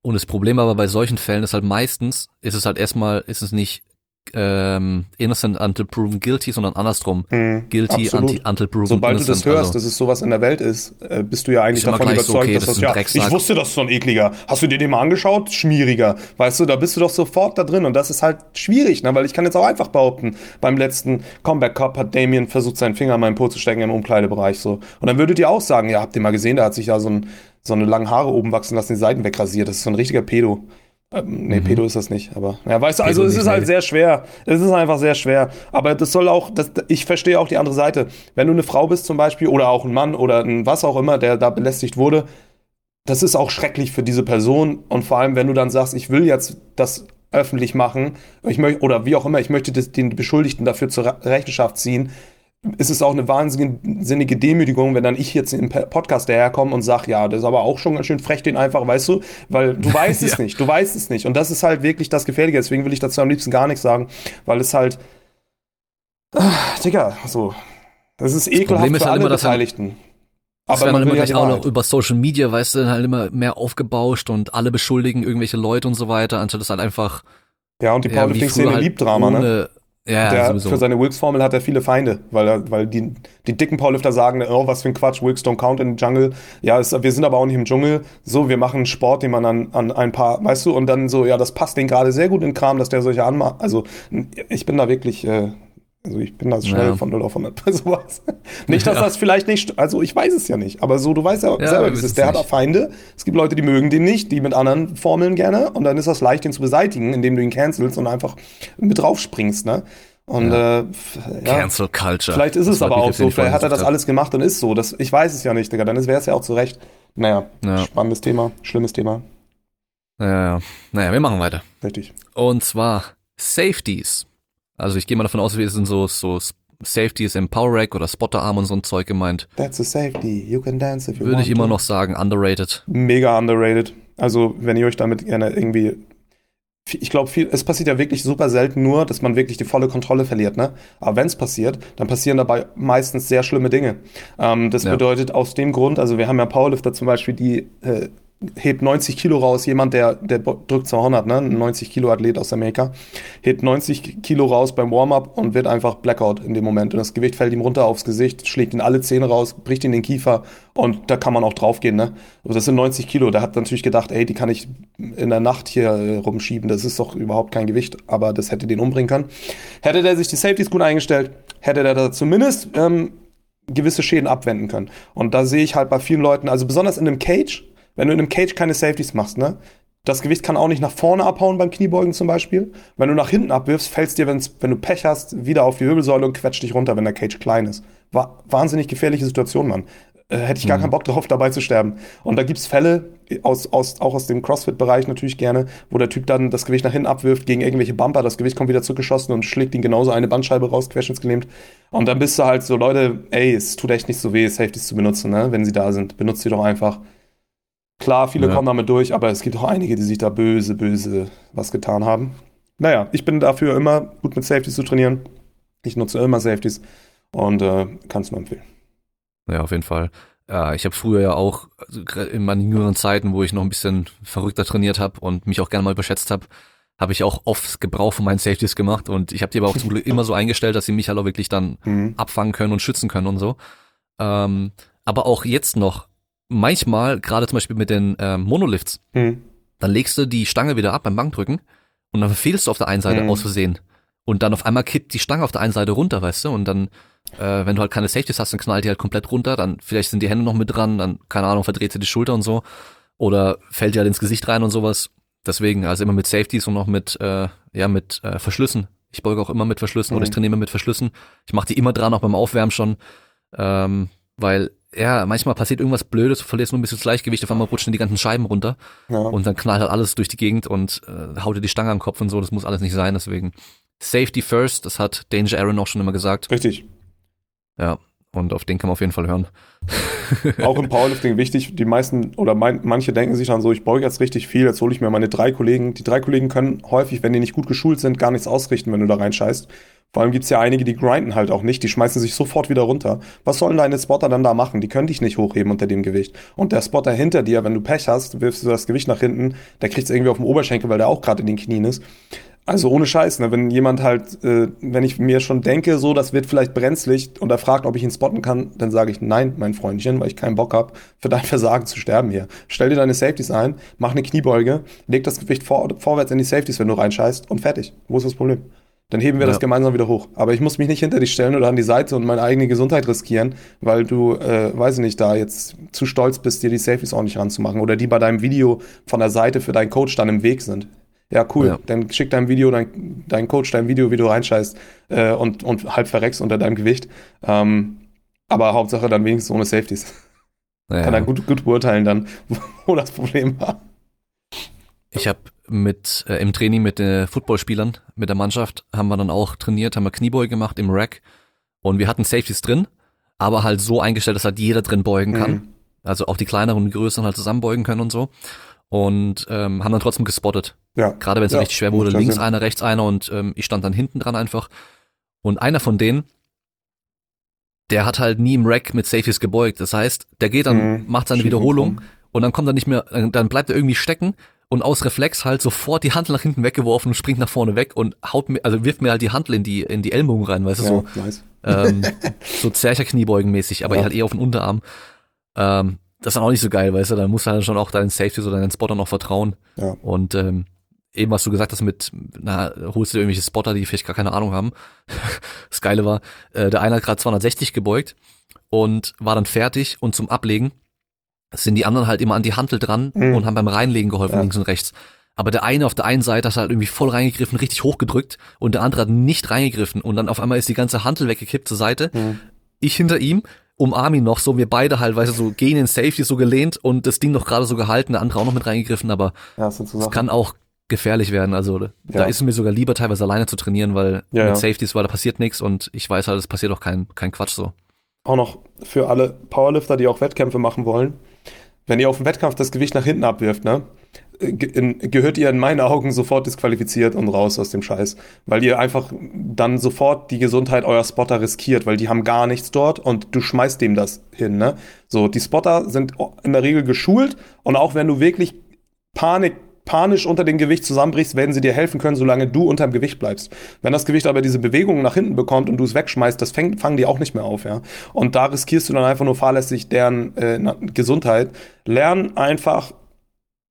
Und das Problem aber bei solchen Fällen ist halt meistens, ist es halt erstmal, ist es nicht ähm, innocent until proven guilty, sondern andersrum. Hm, guilty anti, until proven Sobald innocent. Sobald du das hörst, also, dass es sowas in der Welt ist, äh, bist du ja eigentlich davon überzeugt, so, okay, dass das, das ja, ich wusste, das ist so ein ekliger. Hast du dir den mal angeschaut? Schmieriger. Weißt du, da bist du doch sofort da drin und das ist halt schwierig, ne? weil ich kann jetzt auch einfach behaupten, beim letzten Comeback Cup hat Damien versucht, seinen Finger in meinen Po zu stecken im Umkleidebereich so. Und dann würdet ihr auch sagen, ja, habt ihr mal gesehen, da hat sich ja so ein so eine langen Haare oben wachsen lassen, die Seiten wegrasiert. Das ist so ein richtiger Pedo. Ähm, nee, mhm. Pedo ist das nicht, aber ja, weißt du, also Pedo es ist halt sehr schwer. Es ist einfach sehr schwer. Aber das soll auch, das, ich verstehe auch die andere Seite. Wenn du eine Frau bist zum Beispiel oder auch ein Mann oder ein was auch immer, der da belästigt wurde, das ist auch schrecklich für diese Person. Und vor allem, wenn du dann sagst, ich will jetzt das öffentlich machen, ich möchte, oder wie auch immer, ich möchte das, den Beschuldigten dafür zur Rechenschaft ziehen, ist es auch eine wahnsinnige Demütigung, wenn dann ich jetzt im Podcast daherkomme und sage, ja, das ist aber auch schon ganz schön frech, den einfach, weißt du, weil du <laughs> weißt ja. es nicht, du weißt es nicht. Und das ist halt wirklich das Gefährliche. Deswegen will ich dazu am liebsten gar nichts sagen, weil es halt, ach, Digga, so, das ist ekelhaft das für halt alle immer, Beteiligten. Das aber man immer gleich auch noch über Social Media, weißt du, halt immer mehr aufgebauscht und alle beschuldigen irgendwelche Leute und so weiter, anstatt es halt einfach. Ja, und die Powerlifting-Szene halt liebt Drama, ne? Ja, der, sowieso. Für seine Wilkes-Formel hat er viele Feinde, weil, er, weil die, die dicken Powerlifter sagen, oh, was für ein Quatsch, Wilkes don't count in the jungle. Ja, es, wir sind aber auch nicht im Dschungel. So, wir machen Sport, den man an, an ein paar, weißt du, und dann so, ja, das passt den gerade sehr gut in Kram, dass der solche anmacht. Also, ich bin da wirklich, äh, also ich bin da schnell ja. von 0 auf 100 bei sowas. <laughs> nicht, dass ja. das vielleicht nicht, also ich weiß es ja nicht, aber so, du weißt ja, ja selber, ist, der hat auch Feinde. Es gibt Leute, die mögen den nicht, die mit anderen Formeln gerne und dann ist das leicht, den zu beseitigen, indem du ihn cancelst und einfach mit drauf springst, ne? Und ja. äh, ja. Cancel Culture. Vielleicht ist es aber auch so, vielleicht hat er das alles gemacht und ist so. Das, ich weiß es ja nicht, Digga. Dann wäre es ja auch zu Recht. Naja, ja. spannendes Thema, schlimmes Thema. Ja, naja, wir machen weiter. Richtig. Und zwar Safeties. Also ich gehe mal davon aus, wir sind so, so Safeties im Power Rack oder Spotterarm und so ein Zeug gemeint. That's a safety. You can dance if you Würde want ich immer to. noch sagen, underrated. Mega underrated. Also, wenn ihr euch damit gerne irgendwie ich glaube, es passiert ja wirklich super selten nur, dass man wirklich die volle Kontrolle verliert. Ne? Aber wenn es passiert, dann passieren dabei meistens sehr schlimme Dinge. Ähm, das ja. bedeutet aus dem Grund, also wir haben ja Powerlifter zum Beispiel, die äh, hebt 90 Kilo raus, jemand, der, der drückt 200, ne? ein 90 Kilo Athlet aus Amerika, hebt 90 Kilo raus beim Warm-up und wird einfach Blackout in dem Moment. Und das Gewicht fällt ihm runter aufs Gesicht, schlägt ihn alle Zähne raus, bricht ihn den Kiefer und da kann man auch draufgehen. Ne? Also das sind 90 Kilo. Der hat natürlich gedacht, ey, die kann ich in der Nacht hier äh, rumschieben. Das ist doch überhaupt kein Gewicht, aber das hätte den umbringen können. Hätte der sich die Safeties gut eingestellt, hätte der da zumindest ähm, gewisse Schäden abwenden können. Und da sehe ich halt bei vielen Leuten, also besonders in einem Cage, wenn du in einem Cage keine Safeties machst, ne? Das Gewicht kann auch nicht nach vorne abhauen beim Kniebeugen zum Beispiel. Wenn du nach hinten abwirfst, fällst dir, wenn's, wenn du Pech hast, wieder auf die Wirbelsäule und quetscht dich runter, wenn der Cage klein ist. War, wahnsinnig gefährliche Situation, Mann. Äh, hätte ich gar mhm. keinen Bock drauf, dabei zu sterben. Und da gibt's Fälle, aus, aus, auch aus dem CrossFit-Bereich natürlich gerne, wo der Typ dann das Gewicht nach hinten abwirft gegen irgendwelche Bumper, das Gewicht kommt wieder zurückgeschossen und schlägt ihn genauso eine Bandscheibe raus, querschnittsgelähmt. Und dann bist du halt so, Leute, ey, es tut echt nicht so weh, Safeties zu benutzen, ne? wenn sie da sind. Benutzt sie doch einfach. Klar, viele ja. kommen damit durch, aber es gibt auch einige, die sich da böse, böse was getan haben. Naja, ich bin dafür immer gut mit Safeties zu trainieren. Ich nutze immer Safeties und äh, kann es nur empfehlen. Ja, auf jeden Fall. Ja, ich habe früher ja auch also in meinen jüngeren Zeiten, wo ich noch ein bisschen verrückter trainiert habe und mich auch gerne mal überschätzt habe, habe ich auch oft Gebrauch von meinen Safeties gemacht und ich habe die aber auch zum Glück immer so eingestellt, dass sie mich halt auch wirklich dann mhm. abfangen können und schützen können und so. Ähm, aber auch jetzt noch manchmal, gerade zum Beispiel mit den äh, Monolifts, mhm. dann legst du die Stange wieder ab beim Bankdrücken und dann verfehlst du auf der einen Seite mhm. aus Versehen. Und dann auf einmal kippt die Stange auf der einen Seite runter, weißt du? Und dann, äh, wenn du halt keine Safeties hast, dann knallt die halt komplett runter, dann vielleicht sind die Hände noch mit dran, dann, keine Ahnung, verdreht sie die Schulter und so. Oder fällt dir halt ins Gesicht rein und sowas. Deswegen, also immer mit Safeties und auch mit, äh, ja, mit äh, Verschlüssen. Ich beuge auch immer mit Verschlüssen mhm. oder ich trainiere immer mit Verschlüssen. Ich mache die immer dran, auch beim Aufwärmen schon. Ähm, weil ja, manchmal passiert irgendwas Blödes, du verlierst nur ein bisschen das Gleichgewicht, auf einmal rutschen die ganzen Scheiben runter ja. und dann knallt halt alles durch die Gegend und äh, haut dir die Stange am Kopf und so, das muss alles nicht sein, deswegen Safety first, das hat Danger Aaron auch schon immer gesagt. Richtig. Ja, und auf den kann man auf jeden Fall hören. <laughs> auch im Powerlifting wichtig, die meisten oder mein, manche denken sich dann so, ich beuge jetzt richtig viel, jetzt hole ich mir meine drei Kollegen. Die drei Kollegen können häufig, wenn die nicht gut geschult sind, gar nichts ausrichten, wenn du da reinscheißt. Vor allem gibt's ja einige, die grinden halt auch nicht, die schmeißen sich sofort wieder runter. Was sollen deine Spotter dann da machen? Die können dich nicht hochheben unter dem Gewicht. Und der Spotter hinter dir, wenn du Pech hast, wirfst du das Gewicht nach hinten, der kriegt's irgendwie auf dem Oberschenkel, weil der auch gerade in den Knien ist. Also ohne Scheiß, ne? wenn jemand halt, äh, wenn ich mir schon denke, so, das wird vielleicht brenzlig und er fragt, ob ich ihn spotten kann, dann sage ich nein, mein Freundchen, weil ich keinen Bock habe, für dein Versagen zu sterben hier. Stell dir deine Safeties ein, mach eine Kniebeuge, leg das Gewicht vor, vorwärts in die Safeties, wenn du reinscheißt und fertig. Wo ist das Problem? Dann heben wir ja. das gemeinsam wieder hoch. Aber ich muss mich nicht hinter dich stellen oder an die Seite und meine eigene Gesundheit riskieren, weil du, äh, weiß ich nicht, da jetzt zu stolz bist, dir die Safeties auch nicht ranzumachen oder die bei deinem Video von der Seite für deinen Coach dann im Weg sind. Ja, cool. Ja. Dann schick dein Video, dein, dein Coach dein Video, wie du reinscheißt äh, und, und halb verreckst unter deinem Gewicht. Ähm, aber Hauptsache dann wenigstens ohne Safeties. Ja. Kann er gut, gut beurteilen dann, <laughs> wo das Problem war. Ich habe mit äh, im Training mit den Footballspielern, mit der Mannschaft, haben wir dann auch trainiert, haben wir Kniebeuge gemacht im Rack und wir hatten Safeties drin, aber halt so eingestellt, dass halt jeder drin beugen kann. Mhm. Also auch die kleineren und die größeren halt zusammenbeugen können und so. Und ähm, haben dann trotzdem gespottet. Ja. Gerade wenn es ja, richtig schwer wurde, links Sinn. einer, rechts einer und ähm, ich stand dann hinten dran einfach. Und einer von denen, der hat halt nie im Rack mit Safeties gebeugt. Das heißt, der geht dann, mhm. macht seine Wiederholung und dann kommt er nicht mehr, dann bleibt er irgendwie stecken und aus Reflex halt sofort die Hand nach hinten weggeworfen und springt nach vorne weg und haut mir, also wirft mir halt die Handel in die, in die Ellbogen rein, weißt du, ja, so, nice. ähm, <laughs> so Zercher Kniebeugen mäßig, aber ja. halt eher auf den Unterarm. Ähm, das ist dann auch nicht so geil, weißt du, dann musst du halt schon auch deinen Safeties oder deinen Spotter noch vertrauen. Ja. Und ähm, eben was du gesagt hast mit, na, holst du dir irgendwelche Spotter, die vielleicht gar keine Ahnung haben. <laughs> das Geile war, äh, der eine hat gerade 260 gebeugt und war dann fertig und zum Ablegen sind die anderen halt immer an die Hantel dran mhm. und haben beim Reinlegen geholfen, ja. links und rechts. Aber der eine auf der einen Seite hat halt irgendwie voll reingegriffen, richtig hochgedrückt und der andere hat nicht reingegriffen und dann auf einmal ist die ganze Hantel weggekippt zur Seite. Mhm. Ich hinter ihm, umarm ihn noch so, wir beide halt, weißt du, so gehen in Safety so gelehnt und das Ding noch gerade so gehalten, der andere auch noch mit reingegriffen, aber ja, es kann auch gefährlich werden. Also da ja. ist es mir sogar lieber teilweise alleine zu trainieren, weil ja, mit Safeties, weil da passiert nichts und ich weiß halt, es passiert auch kein, kein Quatsch so. Auch noch für alle Powerlifter, die auch Wettkämpfe machen wollen. Wenn ihr auf dem Wettkampf das Gewicht nach hinten abwirft, ne, gehört ihr in meinen Augen sofort disqualifiziert und raus aus dem Scheiß, weil ihr einfach dann sofort die Gesundheit eurer Spotter riskiert, weil die haben gar nichts dort und du schmeißt dem das hin, ne? So, die Spotter sind in der Regel geschult und auch wenn du wirklich Panik panisch unter dem Gewicht zusammenbrichst, werden sie dir helfen können, solange du unter dem Gewicht bleibst. Wenn das Gewicht aber diese Bewegung nach hinten bekommt und du es wegschmeißt, das fängt, fangen die auch nicht mehr auf, ja. Und da riskierst du dann einfach nur fahrlässig deren äh, Gesundheit. Lern einfach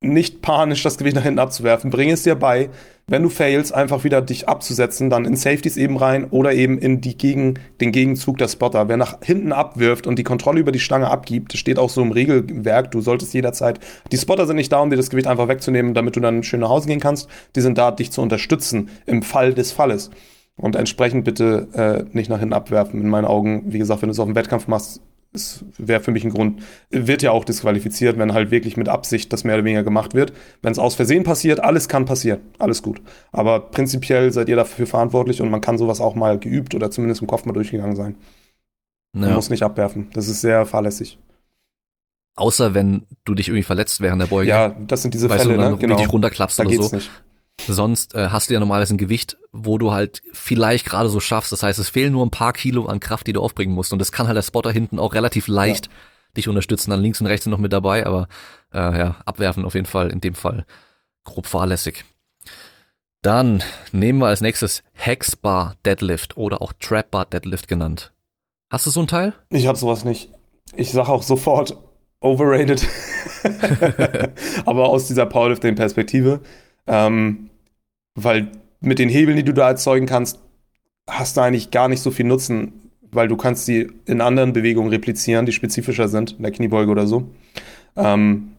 nicht panisch das Gewicht nach hinten abzuwerfen. Bring es dir bei, wenn du fails, einfach wieder dich abzusetzen, dann in Safeties eben rein oder eben in die Gegen, den Gegenzug der Spotter. Wer nach hinten abwirft und die Kontrolle über die Stange abgibt, steht auch so im Regelwerk, du solltest jederzeit, die Spotter sind nicht da, um dir das Gewicht einfach wegzunehmen, damit du dann schön nach Hause gehen kannst. Die sind da, dich zu unterstützen im Fall des Falles. Und entsprechend bitte äh, nicht nach hinten abwerfen. In meinen Augen, wie gesagt, wenn du es auf dem Wettkampf machst, es wäre für mich ein Grund, wird ja auch disqualifiziert, wenn halt wirklich mit Absicht das mehr oder weniger gemacht wird. Wenn es aus Versehen passiert, alles kann passieren, alles gut. Aber prinzipiell seid ihr dafür verantwortlich und man kann sowas auch mal geübt oder zumindest im Kopf mal durchgegangen sein. Man ja. muss nicht abwerfen. Das ist sehr fahrlässig. Außer wenn du dich irgendwie verletzt während der Beuge. Ja, das sind diese weißt Fälle, du, ne? Genau. richtig runterklappst da oder so. Nicht. Sonst äh, hast du ja normalerweise ein Gewicht, wo du halt vielleicht gerade so schaffst. Das heißt, es fehlen nur ein paar Kilo an Kraft, die du aufbringen musst. Und das kann halt der Spotter hinten auch relativ leicht ja. dich unterstützen. Dann links und rechts sind noch mit dabei, aber äh, ja, abwerfen auf jeden Fall in dem Fall grob fahrlässig. Dann nehmen wir als nächstes Hexbar Deadlift oder auch Trapbar Deadlift genannt. Hast du so ein Teil? Ich habe sowas nicht. Ich sage auch sofort overrated. <laughs> <laughs> aber aus dieser Powerlifting-Perspektive. Ähm, weil mit den Hebeln, die du da erzeugen kannst, hast du eigentlich gar nicht so viel Nutzen, weil du kannst sie in anderen Bewegungen replizieren, die spezifischer sind, in der Kniebeuge oder so. Ähm,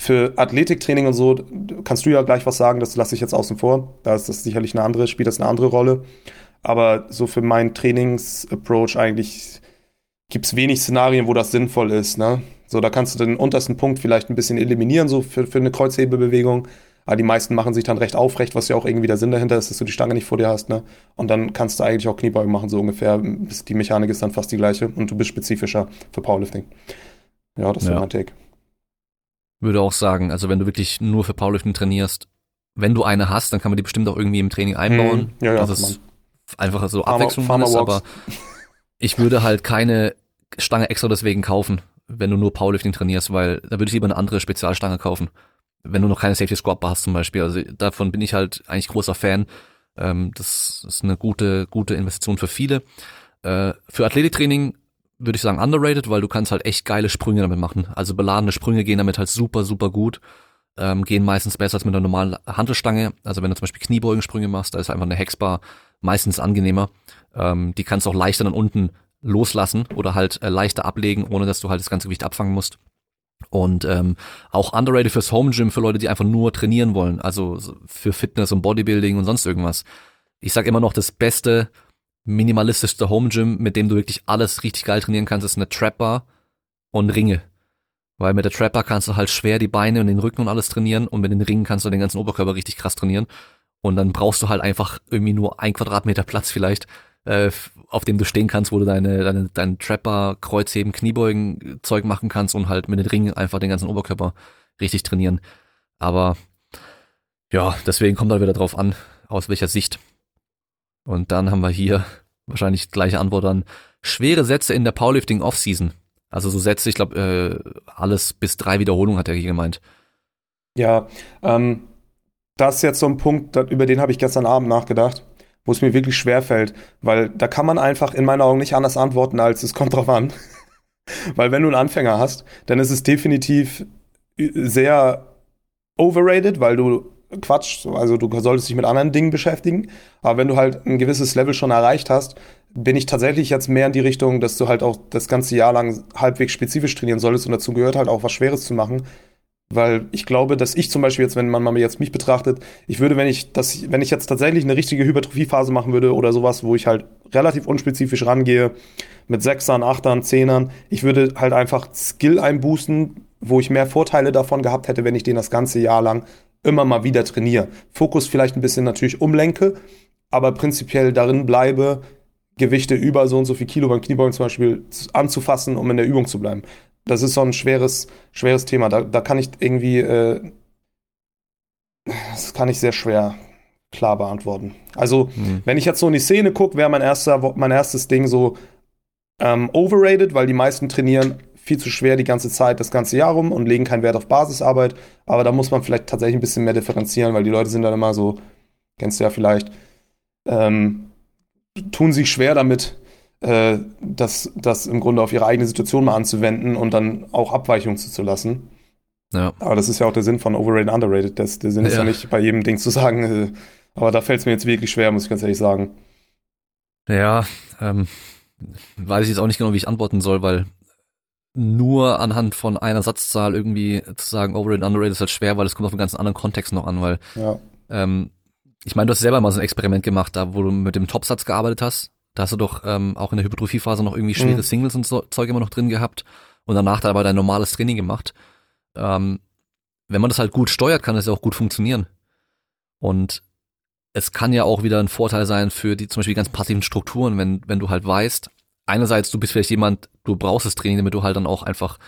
für Athletiktraining und so kannst du ja gleich was sagen, das lasse ich jetzt außen vor. Da ist das sicherlich eine andere, spielt das eine andere Rolle. Aber so für meinen Trainingsapproach eigentlich gibt es wenig Szenarien, wo das sinnvoll ist. Ne? So, da kannst du den untersten Punkt vielleicht ein bisschen eliminieren, so für, für eine Kreuzhebelbewegung. Aber die meisten machen sich dann recht aufrecht, was ja auch irgendwie der Sinn dahinter ist, dass du die Stange nicht vor dir hast, ne? Und dann kannst du eigentlich auch Kniebeugen machen, so ungefähr. Die Mechanik ist dann fast die gleiche und du bist spezifischer für Powerlifting. Ja, das ist ja. mein Take. Würde auch sagen, also wenn du wirklich nur für Powerlifting trainierst, wenn du eine hast, dann kann man die bestimmt auch irgendwie im Training einbauen. Hm, ja, ja, dass es einfach so Abwechslung Farmer ist, aber <laughs> ich würde halt keine Stange extra deswegen kaufen, wenn du nur Powerlifting trainierst, weil da würde ich lieber eine andere Spezialstange kaufen wenn du noch keine Safety Squat hast zum Beispiel. Also davon bin ich halt eigentlich großer Fan. Ähm, das ist eine gute, gute Investition für viele. Äh, für Athletiktraining würde ich sagen underrated, weil du kannst halt echt geile Sprünge damit machen. Also beladene Sprünge gehen damit halt super, super gut. Ähm, gehen meistens besser als mit einer normalen Handelstange. Also wenn du zum Beispiel Kniebeugensprünge machst, da ist einfach eine Hexbar meistens angenehmer. Ähm, die kannst du auch leichter dann unten loslassen oder halt äh, leichter ablegen, ohne dass du halt das ganze Gewicht abfangen musst. Und ähm, auch underrated fürs Home Gym für Leute, die einfach nur trainieren wollen, also für Fitness und Bodybuilding und sonst irgendwas. Ich sag immer noch, das beste, minimalistischste Home Gym, mit dem du wirklich alles richtig geil trainieren kannst, ist eine Trapper und Ringe. Weil mit der Trapper kannst du halt schwer die Beine und den Rücken und alles trainieren und mit den Ringen kannst du den ganzen Oberkörper richtig krass trainieren. Und dann brauchst du halt einfach irgendwie nur ein Quadratmeter Platz vielleicht äh, auf dem du stehen kannst, wo du deine, deine dein Trapper, Kreuzheben, Kniebeugen Zeug machen kannst und halt mit den Ringen einfach den ganzen Oberkörper richtig trainieren. Aber ja, deswegen kommt halt wieder drauf an, aus welcher Sicht. Und dann haben wir hier wahrscheinlich gleiche Antwort an schwere Sätze in der Powerlifting Offseason. Also so Sätze, ich glaube, äh, alles bis drei Wiederholungen hat er hier gemeint. Ja, ähm, das ist jetzt so ein Punkt, über den habe ich gestern Abend nachgedacht wo es mir wirklich schwer fällt, weil da kann man einfach in meinen Augen nicht anders antworten, als es kommt drauf an. <laughs> weil wenn du einen Anfänger hast, dann ist es definitiv sehr overrated, weil du Quatsch, also du solltest dich mit anderen Dingen beschäftigen, aber wenn du halt ein gewisses Level schon erreicht hast, bin ich tatsächlich jetzt mehr in die Richtung, dass du halt auch das ganze Jahr lang halbwegs spezifisch trainieren solltest. Und dazu gehört halt auch was Schweres zu machen, weil ich glaube, dass ich zum Beispiel jetzt, wenn man mal jetzt mich betrachtet, ich würde, wenn ich das, wenn ich jetzt tatsächlich eine richtige Hypertrophiephase machen würde oder sowas, wo ich halt relativ unspezifisch rangehe, mit Sechsern, Achtern, Zehnern, ich würde halt einfach Skill einboosten, wo ich mehr Vorteile davon gehabt hätte, wenn ich den das ganze Jahr lang immer mal wieder trainiere. Fokus vielleicht ein bisschen natürlich umlenke, aber prinzipiell darin bleibe, Gewichte über so und so viel Kilo beim Kniebeugen zum Beispiel anzufassen, um in der Übung zu bleiben das ist so ein schweres, schweres Thema. Da, da kann ich irgendwie, äh, das kann ich sehr schwer klar beantworten. Also, mhm. wenn ich jetzt so in die Szene gucke, wäre mein, erster, mein erstes Ding so ähm, overrated, weil die meisten trainieren viel zu schwer die ganze Zeit, das ganze Jahr rum und legen keinen Wert auf Basisarbeit. Aber da muss man vielleicht tatsächlich ein bisschen mehr differenzieren, weil die Leute sind dann immer so, kennst du ja vielleicht, ähm, tun sich schwer damit, äh, das, das im Grunde auf ihre eigene Situation mal anzuwenden und dann auch Abweichungen zuzulassen. Ja. Aber das ist ja auch der Sinn von Overrated, Underrated. Das, der Sinn ist ja nicht bei jedem Ding zu sagen. Äh, aber da fällt es mir jetzt wirklich schwer, muss ich ganz ehrlich sagen. Ja, ähm, weiß ich jetzt auch nicht genau, wie ich antworten soll, weil nur anhand von einer Satzzahl irgendwie zu sagen, overrated, underrated ist halt schwer, weil es kommt auf einen ganz anderen Kontext noch an, weil ja. ähm, ich meine, du hast selber mal so ein Experiment gemacht, da wo du mit dem Topsatz gearbeitet hast da hast du doch ähm, auch in der Hypertrophiephase noch irgendwie schwere mhm. Singles und so Zeug immer noch drin gehabt und danach dann aber dein normales Training gemacht. Ähm, wenn man das halt gut steuert, kann das ja auch gut funktionieren. Und es kann ja auch wieder ein Vorteil sein für die zum Beispiel die ganz passiven Strukturen, wenn, wenn du halt weißt, einerseits du bist vielleicht jemand, du brauchst das Training, damit du halt dann auch einfach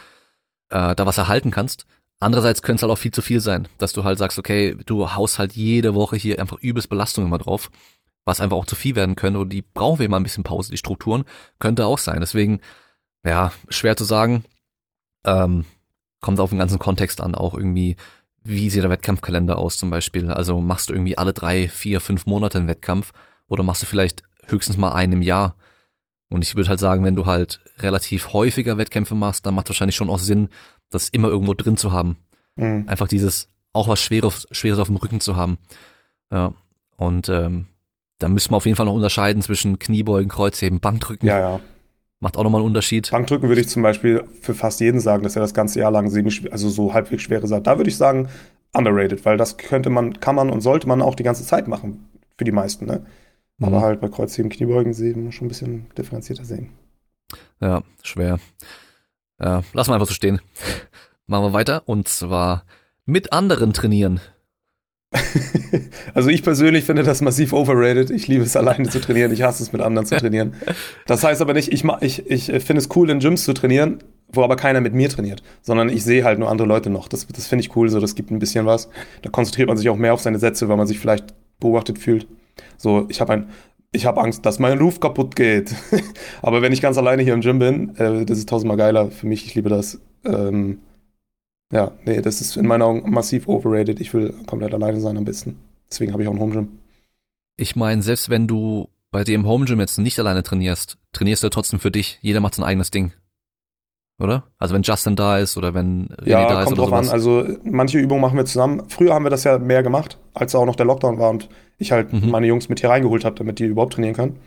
äh, da was erhalten kannst. Andererseits könnte es halt auch viel zu viel sein, dass du halt sagst, okay, du haust halt jede Woche hier einfach übelst Belastung immer drauf was einfach auch zu viel werden können und die brauchen wir mal ein bisschen Pause, die Strukturen, könnte auch sein. Deswegen, ja, schwer zu sagen. Ähm, kommt auf den ganzen Kontext an, auch irgendwie, wie sieht der Wettkampfkalender aus zum Beispiel? Also machst du irgendwie alle drei, vier, fünf Monate einen Wettkampf oder machst du vielleicht höchstens mal einen im Jahr? Und ich würde halt sagen, wenn du halt relativ häufiger Wettkämpfe machst, dann macht wahrscheinlich schon auch Sinn, das immer irgendwo drin zu haben. Mhm. Einfach dieses, auch was Schweres, Schweres auf dem Rücken zu haben. Ja. Und ähm, da müssen wir auf jeden Fall noch unterscheiden zwischen Kniebeugen, Kreuzheben, Bankdrücken. Ja, ja. Macht auch nochmal einen Unterschied. Bankdrücken würde ich zum Beispiel für fast jeden sagen, dass er das ganze Jahr lang semi also so halbwegs schwere sagt. Da würde ich sagen, underrated, weil das könnte man, kann man und sollte man auch die ganze Zeit machen. Für die meisten, ne? Mhm. Aber halt bei Kreuzheben, Kniebeugen sehen wir schon ein bisschen differenzierter sehen. Ja, schwer. Ja, lassen wir einfach so stehen. Machen wir weiter und zwar mit anderen trainieren. <laughs> also ich persönlich finde das massiv overrated. Ich liebe es alleine zu trainieren. Ich hasse es mit anderen zu trainieren. Das heißt aber nicht, ich, ich, ich finde es cool in Gyms zu trainieren, wo aber keiner mit mir trainiert, sondern ich sehe halt nur andere Leute noch. Das, das finde ich cool, so das gibt ein bisschen was. Da konzentriert man sich auch mehr auf seine Sätze, weil man sich vielleicht beobachtet fühlt. So, ich habe ein, ich habe Angst, dass mein Ruf kaputt geht. <laughs> aber wenn ich ganz alleine hier im Gym bin, äh, das ist tausendmal geiler für mich. Ich liebe das. Ähm, Ja, nee, das ist in meinen Augen massiv overrated. Ich will komplett alleine sein am besten. Deswegen habe ich auch ein Home Gym. Ich meine, selbst wenn du bei dir im Home Gym jetzt nicht alleine trainierst, trainierst du trotzdem für dich. Jeder macht sein eigenes Ding. Oder? Also wenn Justin da ist oder wenn René ja, da ist kommt drauf sowas. an. Also manche Übungen machen wir zusammen. Früher haben wir das ja mehr gemacht, als auch noch der Lockdown war und ich halt mhm. meine Jungs mit hier reingeholt habe, damit die überhaupt trainieren können.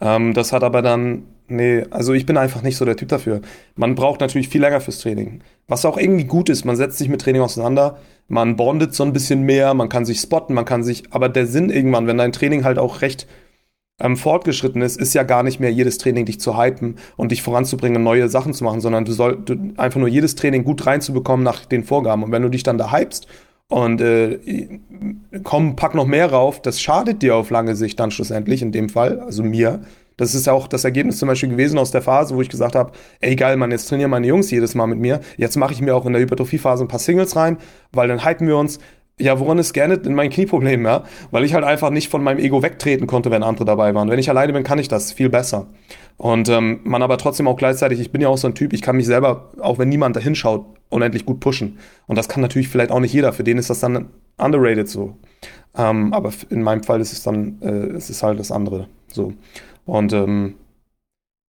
Ähm, das hat aber dann, nee, also ich bin einfach nicht so der Typ dafür. Man braucht natürlich viel länger fürs Training. Was auch irgendwie gut ist, man setzt sich mit Training auseinander, man bondet so ein bisschen mehr, man kann sich spotten, man kann sich, aber der Sinn irgendwann, wenn dein Training halt auch recht ähm, fortgeschritten ist, ist ja gar nicht mehr jedes Training dich zu hypen und dich voranzubringen, neue Sachen zu machen, sondern du soll du, einfach nur jedes Training gut reinzubekommen nach den Vorgaben. Und wenn du dich dann da hypst und äh, komm, pack noch mehr rauf, das schadet dir auf lange Sicht dann schlussendlich, in dem Fall, also mir. Das ist ja auch das Ergebnis zum Beispiel gewesen aus der Phase, wo ich gesagt habe, ey geil, Mann, jetzt trainieren meine Jungs jedes Mal mit mir. Jetzt mache ich mir auch in der Hypertrophie-Phase ein paar Singles rein, weil dann hypen wir uns. Ja, woran ist gerne in mein Knieproblem, ja? Weil ich halt einfach nicht von meinem Ego wegtreten konnte, wenn andere dabei waren. Wenn ich alleine bin, kann ich das viel besser. Und ähm, man aber trotzdem auch gleichzeitig, ich bin ja auch so ein Typ, ich kann mich selber, auch wenn niemand da hinschaut, unendlich gut pushen. Und das kann natürlich vielleicht auch nicht jeder. Für den ist das dann underrated so. Ähm, aber in meinem Fall ist es dann, äh, es ist halt das andere. So. Und ähm,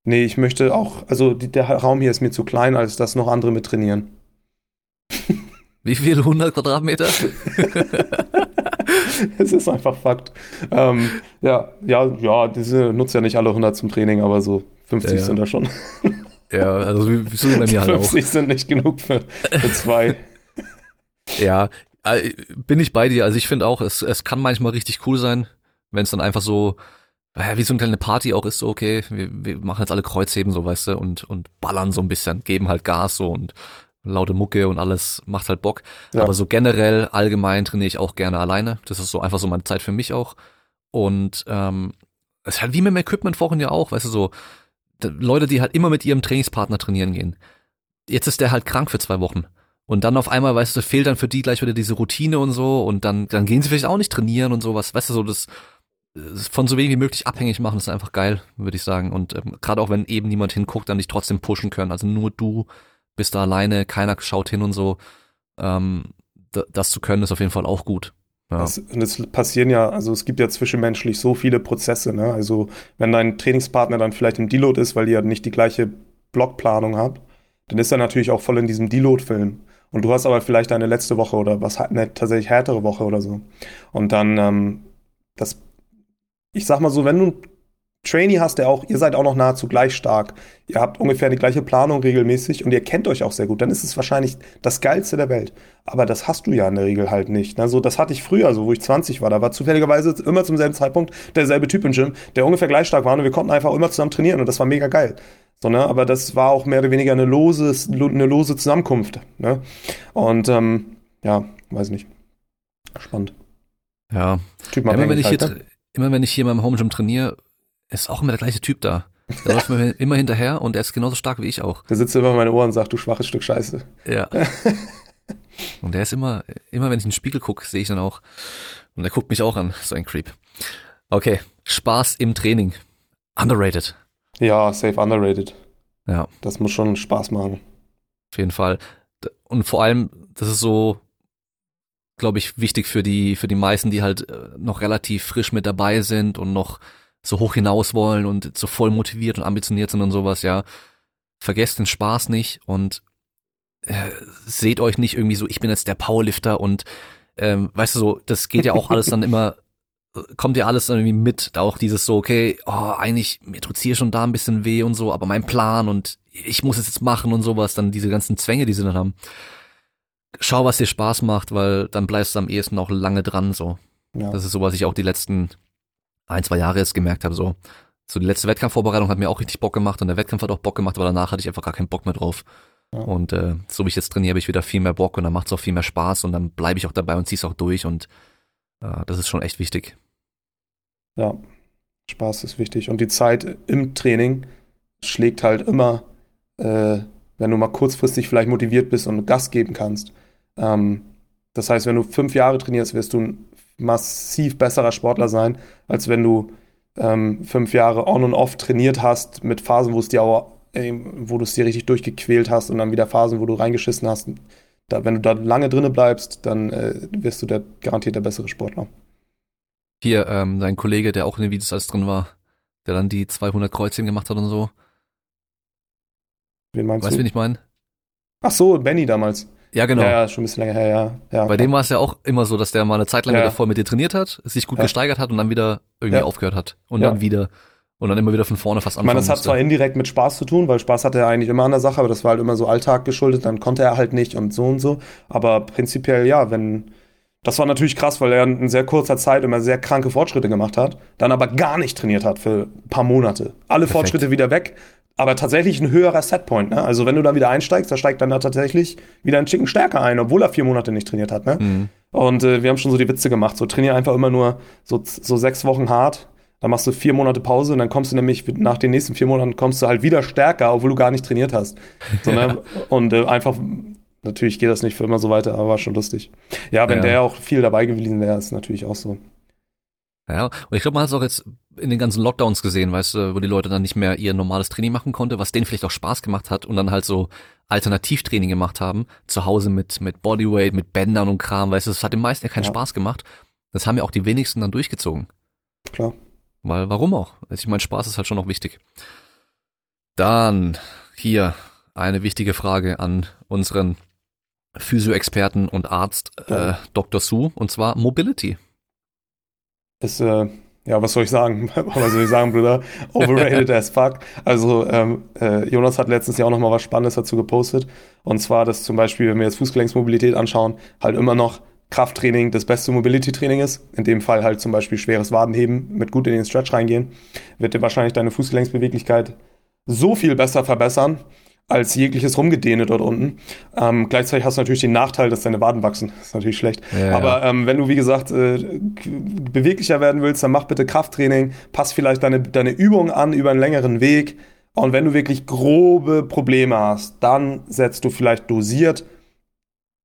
nee, ich möchte auch, also die, der Raum hier ist mir zu klein, als dass noch andere mit trainieren. <laughs> Wie viele 100 Quadratmeter? <laughs> es ist einfach Fakt. Ähm, ja, ja, ja, diese nutzt ja nicht alle 100 zum Training, aber so 50 ja, ja. sind da schon. Ja, also wie, sind bei mir halt 50 auch. sind nicht genug für, für zwei. <laughs> ja, äh, bin ich bei dir. Also ich finde auch, es, es kann manchmal richtig cool sein, wenn es dann einfach so, wie so eine kleine Party auch ist, so okay, wir, wir machen jetzt alle Kreuzheben, so weißt du, und, und ballern so ein bisschen, geben halt Gas so und laute Mucke und alles macht halt Bock. Ja. Aber so generell, allgemein trainiere ich auch gerne alleine. Das ist so einfach so meine Zeit für mich auch. Und ähm, es ist halt wie mit dem Equipment vorhin ja auch, weißt du, so Leute, die halt immer mit ihrem Trainingspartner trainieren gehen. Jetzt ist der halt krank für zwei Wochen. Und dann auf einmal, weißt du, fehlt dann für die gleich wieder diese Routine und so und dann, dann gehen sie vielleicht auch nicht trainieren und sowas. Weißt du, so das von so wenig wie möglich abhängig machen, ist einfach geil, würde ich sagen. Und ähm, gerade auch wenn eben niemand hinguckt, dann dich trotzdem pushen können. Also nur du bist da alleine, keiner schaut hin und so. Ähm, das zu können, ist auf jeden Fall auch gut. Ja. Das, und es passieren ja, also es gibt ja zwischenmenschlich so viele Prozesse, ne? Also wenn dein Trainingspartner dann vielleicht im Deload ist, weil ihr nicht die gleiche Blockplanung habt, dann ist er natürlich auch voll in diesem Deload-Film. Und du hast aber vielleicht eine letzte Woche oder was eine tatsächlich härtere Woche oder so. Und dann, ähm, das, ich sag mal so, wenn du Trainee hast, der auch, ihr seid auch noch nahezu gleich stark. Ihr habt ungefähr die gleiche Planung regelmäßig und ihr kennt euch auch sehr gut. Dann ist es wahrscheinlich das Geilste der Welt. Aber das hast du ja in der Regel halt nicht. Also das hatte ich früher, so wo ich 20 war. Da war zufälligerweise immer zum selben Zeitpunkt derselbe Typ im Gym, der ungefähr gleich stark war und wir konnten einfach immer zusammen trainieren und das war mega geil. So, ne? Aber das war auch mehr oder weniger eine lose, eine lose Zusammenkunft. Ne? Und ähm, ja, weiß nicht. Spannend. Ja. Typ immer, wenn ich halt, hier, ne? immer wenn ich hier in meinem Home Gym trainiere, ist auch immer der gleiche Typ da. Der läuft mir immer hinterher und er ist genauso stark wie ich auch. Der sitzt immer in meine Ohren und sagt, du schwaches Stück Scheiße. Ja. <laughs> und der ist immer, immer wenn ich in den Spiegel gucke, sehe ich dann auch. Und er guckt mich auch an, so ein Creep. Okay, Spaß im Training. Underrated. Ja, safe underrated. Ja. Das muss schon Spaß machen. Auf jeden Fall. Und vor allem, das ist so, glaube ich, wichtig für die, für die meisten, die halt äh, noch relativ frisch mit dabei sind und noch so hoch hinaus wollen und so voll motiviert und ambitioniert sind und sowas, ja. Vergesst den Spaß nicht und äh, seht euch nicht irgendwie so, ich bin jetzt der Powerlifter und ähm, weißt du so, das geht ja auch alles dann immer, kommt ja alles dann irgendwie mit, auch dieses so, okay, oh, eigentlich, mir tut's hier schon da ein bisschen weh und so, aber mein Plan und ich muss es jetzt machen und sowas, dann diese ganzen Zwänge, die sie dann haben. Schau, was dir Spaß macht, weil dann bleibst du am ehesten auch lange dran, so. Ja. Das ist so, was ich auch die letzten ein, zwei Jahre jetzt gemerkt habe, so, so die letzte Wettkampfvorbereitung hat mir auch richtig Bock gemacht und der Wettkampf hat auch Bock gemacht, aber danach hatte ich einfach gar keinen Bock mehr drauf. Ja. Und äh, so wie ich jetzt trainiere, habe ich wieder viel mehr Bock und dann macht es auch viel mehr Spaß und dann bleibe ich auch dabei und ziehe es auch durch und äh, das ist schon echt wichtig. Ja, Spaß ist wichtig. Und die Zeit im Training schlägt halt immer, äh, wenn du mal kurzfristig vielleicht motiviert bist und Gas geben kannst. Ähm, das heißt, wenn du fünf Jahre trainierst, wirst du ein massiv besserer Sportler sein, als wenn du ähm, fünf Jahre on und off trainiert hast mit Phasen, wo es dir auch, äh, wo du es dir richtig durchgequält hast und dann wieder Phasen, wo du reingeschissen hast. da, wenn du da lange drinne bleibst, dann äh, wirst du der garantiert der bessere Sportler. Hier, ähm, dein Kollege, der auch in den Videos alles drin war, der dann die 200 Kreuzchen gemacht hat und so. Wen meinst weißt du, wen ich meine? Ach so, Benny damals. Ja, genau. Ja, ja, schon ein bisschen länger her, ja. ja Bei dem war es ja auch immer so, dass der mal eine Zeit lang Ja. wieder voll mit dir trainiert hat, sich gut Ja. gesteigert hat und dann wieder irgendwie aufgehört hat. Und dann wieder, und dann immer wieder von vorne fast Ich meine, anfangen das hat musste. zwar indirekt mit Spaß zu tun, weil Spaß hatte er eigentlich immer an der Sache, aber das war halt immer so Alltag geschuldet, dann konnte er halt nicht und so und so. Aber prinzipiell, ja, wenn. Das war natürlich krass, weil er in sehr kurzer Zeit immer sehr kranke Fortschritte gemacht hat, dann aber gar nicht trainiert hat für ein paar Monate. Alle Perfekt. Fortschritte wieder weg, aber tatsächlich ein höherer Setpoint. Ne? Also wenn du da wieder einsteigst, da steigt dann da tatsächlich wieder ein Chicken stärker ein, obwohl er vier Monate nicht trainiert hat. Ne? Mhm. Und äh, wir haben schon so die Witze gemacht. So trainier einfach immer nur so, so sechs Wochen hart. Dann machst du vier Monate Pause und dann kommst du nämlich nach den nächsten vier Monaten kommst du halt wieder stärker, obwohl du gar nicht trainiert hast. So, ne? <laughs> Und äh, einfach, natürlich geht das nicht für immer so weiter, aber war schon lustig. Ja, wenn Ja. der auch viel dabei gewesen wäre, ist natürlich auch so. Ja, und ich glaube, man hat es auch jetzt in den ganzen Lockdowns gesehen, weißt du, wo die Leute dann nicht mehr ihr normales Training machen konnte, was denen vielleicht auch Spaß gemacht hat und dann halt so Alternativtraining gemacht haben, zu Hause mit, mit Bodyweight, mit Bändern und Kram, weißt du, das hat den meisten ja keinen Ja. Spaß gemacht. Das haben ja auch die wenigsten dann durchgezogen. Klar. Weil, warum auch? Also ich meine, Spaß ist halt schon noch wichtig. Dann hier eine wichtige Frage an unseren Physio-Experten und Arzt äh, Ja. Dr. Su, und zwar Mobility. Ist, äh, ja, was soll ich sagen? <laughs> was soll ich sagen, Bruder? Overrated as fuck. Also, ähm, äh, Jonas hat letztens ja auch noch mal was Spannendes dazu gepostet. Und zwar, dass zum Beispiel, wenn wir jetzt Fußgelenksmobilität anschauen, halt immer noch Krafttraining das beste Mobility-Training ist. In dem Fall halt zum Beispiel schweres Wadenheben mit gut in den Stretch reingehen. Wird dir wahrscheinlich deine Fußgelenksbeweglichkeit so viel besser verbessern als jegliches Rumgedehne dort unten. Ähm, gleichzeitig hast du natürlich den Nachteil, dass deine Waden wachsen. Das ist natürlich schlecht. Ja, Aber ähm, wenn du, wie gesagt, äh, beweglicher werden willst, dann mach bitte Krafttraining, pass vielleicht deine, deine Übungen an über einen längeren Weg. Und wenn du wirklich grobe Probleme hast, dann setzt du vielleicht dosiert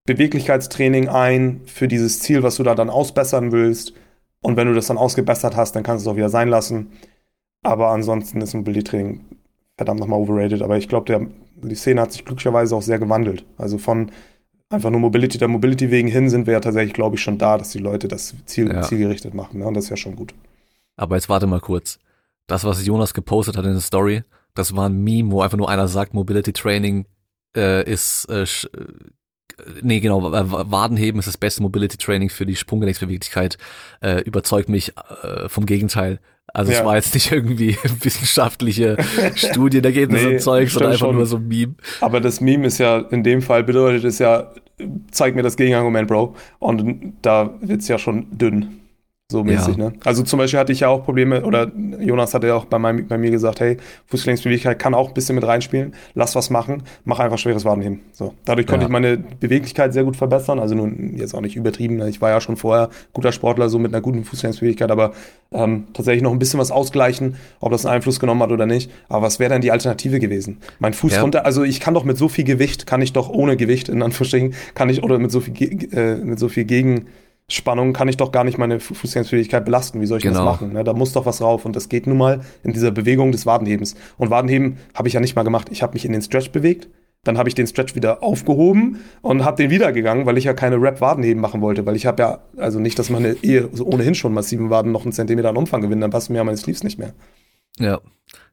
Beweglichkeitstraining ein für dieses Ziel, was du da dann ausbessern willst. Und wenn du das dann ausgebessert hast, dann kannst du es auch wieder sein lassen. Aber ansonsten ist Mobility-Training verdammt nochmal overrated. Aber ich glaube, der- die Szene hat sich glücklicherweise auch sehr gewandelt. Also von einfach nur Mobility, der Mobility wegen hin sind wir ja tatsächlich, glaube ich, schon da, dass die Leute das Ziel, Ja. zielgerichtet machen. Ne? Und das ist ja schon gut. Aber jetzt warte mal kurz. Das, was Jonas gepostet hat in der Story, das war ein Meme, wo einfach nur einer sagt, Mobility Training äh, ist, äh, äh, nee, genau, äh, Wadenheben ist das beste Mobility Training für die Sprunggelenksbeweglichkeit. Äh, überzeugt mich äh, vom Gegenteil. Also es Ja. war jetzt nicht irgendwie <laughs> wissenschaftliche Studienergebnisse Nee, und Zeug, sondern einfach schon. nur so ein Meme. Aber das Meme ist ja, in dem Fall bedeutet es ja, zeig mir das Gegenargument, Bro. Und da wird's ja schon dünn. So mäßig, Ja. ne? Also zum Beispiel hatte ich ja auch Probleme, oder Jonas hatte ja auch bei, meinem, bei mir gesagt, hey, Fußgelenksbeweglichkeit kann auch ein bisschen mit reinspielen, lass was machen, mach einfach schweres Wadenheben. So. Dadurch konnte Ja. ich meine Beweglichkeit sehr gut verbessern, also nun jetzt auch nicht übertrieben, ne? ich war ja schon vorher guter Sportler, so mit einer guten Fußgelenksbeweglichkeit, aber ähm, tatsächlich noch ein bisschen was ausgleichen, ob das einen Einfluss genommen hat oder nicht. Aber was wäre denn die Alternative gewesen? Mein Fuß Ja. runter, also ich kann doch mit so viel Gewicht, kann ich doch ohne Gewicht, in Anführungsstrichen, kann ich, oder mit so viel, äh, mit so viel Gegenspannung kann ich doch gar nicht meine Fu- Fußgängerfähigkeit belasten. Wie soll ich Genau. das machen? Ne? Da muss doch was rauf. Und das geht nun mal in dieser Bewegung des Wadenhebens. Und Wadenheben habe ich ja nicht mal gemacht. Ich habe mich in den Stretch bewegt. Dann habe ich den Stretch wieder aufgehoben und habe den wieder gegangen, weil ich ja keine Rap-Wadenheben machen wollte. Weil ich habe ja, also nicht, dass meine Ehe so ohnehin schon massiven Waden noch einen Zentimeter an Umfang gewinnen, dann passen mir ja meine Sleeves nicht mehr. Ja.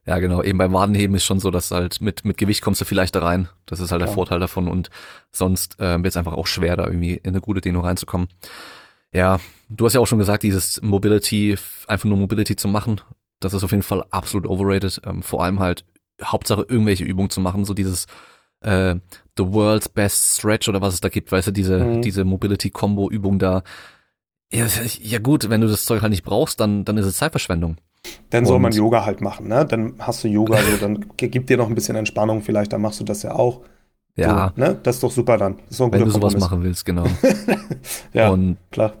Ja, genau. Eben beim Wadenheben ist schon so, dass halt mit, mit Gewicht kommst du vielleicht da rein. Das ist halt der Ja. Vorteil davon und sonst äh, wird es einfach auch schwer, da irgendwie in eine gute Dehnung reinzukommen. Ja, du hast ja auch schon gesagt, dieses Mobility, einfach nur Mobility zu machen, das ist auf jeden Fall absolut overrated. Ähm, vor allem halt Hauptsache irgendwelche Übungen zu machen, so dieses äh, The World's Best Stretch oder was es da gibt, weißt du, diese, Mhm. diese Mobility-Combo-Übung da. Ja, ja gut, wenn du das Zeug halt nicht brauchst, dann, dann ist es Zeitverschwendung. Dann soll Und- man Yoga halt machen, ne? Dann hast du Yoga, so, dann <laughs> gibt dir noch ein bisschen Entspannung, vielleicht, dann machst du das ja auch. Ja, So, ne? Das ist doch super dann. Ist ein wenn du sowas Kompromiss. machen willst, genau. <laughs> Ja, Und, klar.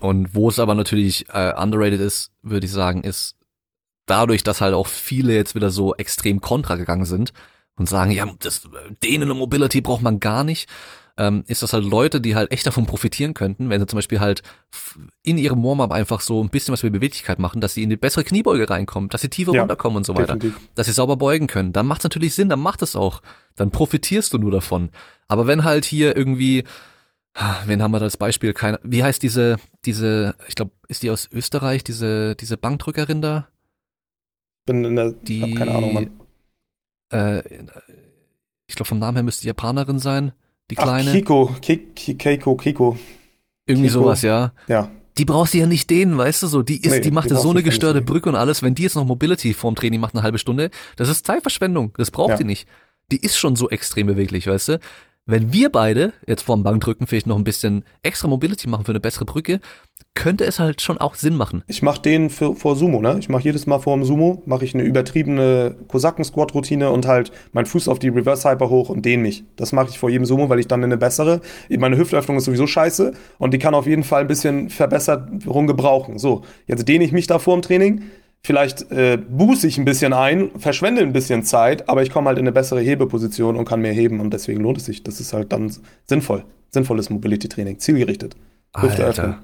und wo es aber natürlich äh, underrated ist, würde ich sagen, ist dadurch, dass halt auch viele jetzt wieder so extrem kontra gegangen sind und sagen, ja, das Dehnen und Mobility braucht man gar nicht. Ähm, ist das halt Leute, die halt echt davon profitieren könnten, wenn sie zum Beispiel halt in ihrem Warm-up einfach so ein bisschen was mit Beweglichkeit machen, dass sie in die bessere Kniebeuge reinkommen, dass sie tiefer ja, runterkommen und so weiter, definitiv. dass sie sauber beugen können. Dann macht es natürlich Sinn, dann macht es auch. Dann profitierst du nur davon. Aber wenn halt hier irgendwie Wen haben wir da als Beispiel? Keine, wie heißt diese, diese, ich glaube, ist die aus Österreich, diese, diese Bankdrückerin da? Bin in der, die, hab keine Ahnung, Mann. Äh, ich glaube, vom Namen her müsste die Japanerin sein, die kleine. Ach, Kiko, Keiko, Kiko. Irgendwie Kiko. sowas, ja. Ja. Die brauchst du ja nicht dehnen, weißt du so. Die ist, nee, die macht die so eine gestörte Brücke und alles. Wenn die jetzt noch Mobility vorm Training macht, eine halbe Stunde, das ist Zeitverschwendung. Das braucht ja. die nicht. Die ist schon so extrem beweglich, weißt du. Wenn wir beide jetzt vorm Bankdrücken vielleicht noch ein bisschen extra Mobility machen für eine bessere Brücke, könnte es halt schon auch Sinn machen. Ich mache den für, vor Sumo, ne? Ich mache jedes Mal vor dem Sumo, mache ich eine übertriebene Kosaken-Squat-Routine und halt meinen Fuß auf die Reverse-Hyper hoch und dehne mich. Das mache ich vor jedem Sumo, weil ich dann eine bessere, meine Hüftöffnung ist sowieso scheiße und die kann auf jeden Fall ein bisschen Verbesserung gebrauchen. So, jetzt dehne ich mich da vor dem Training, vielleicht äh, buße ich ein bisschen ein, verschwende ein bisschen Zeit, aber ich komme halt in eine bessere Hebeposition und kann mehr heben und deswegen lohnt es sich. Das ist halt dann sinnvoll. Sinnvolles Mobility-Training, zielgerichtet. Hüfte öffnen.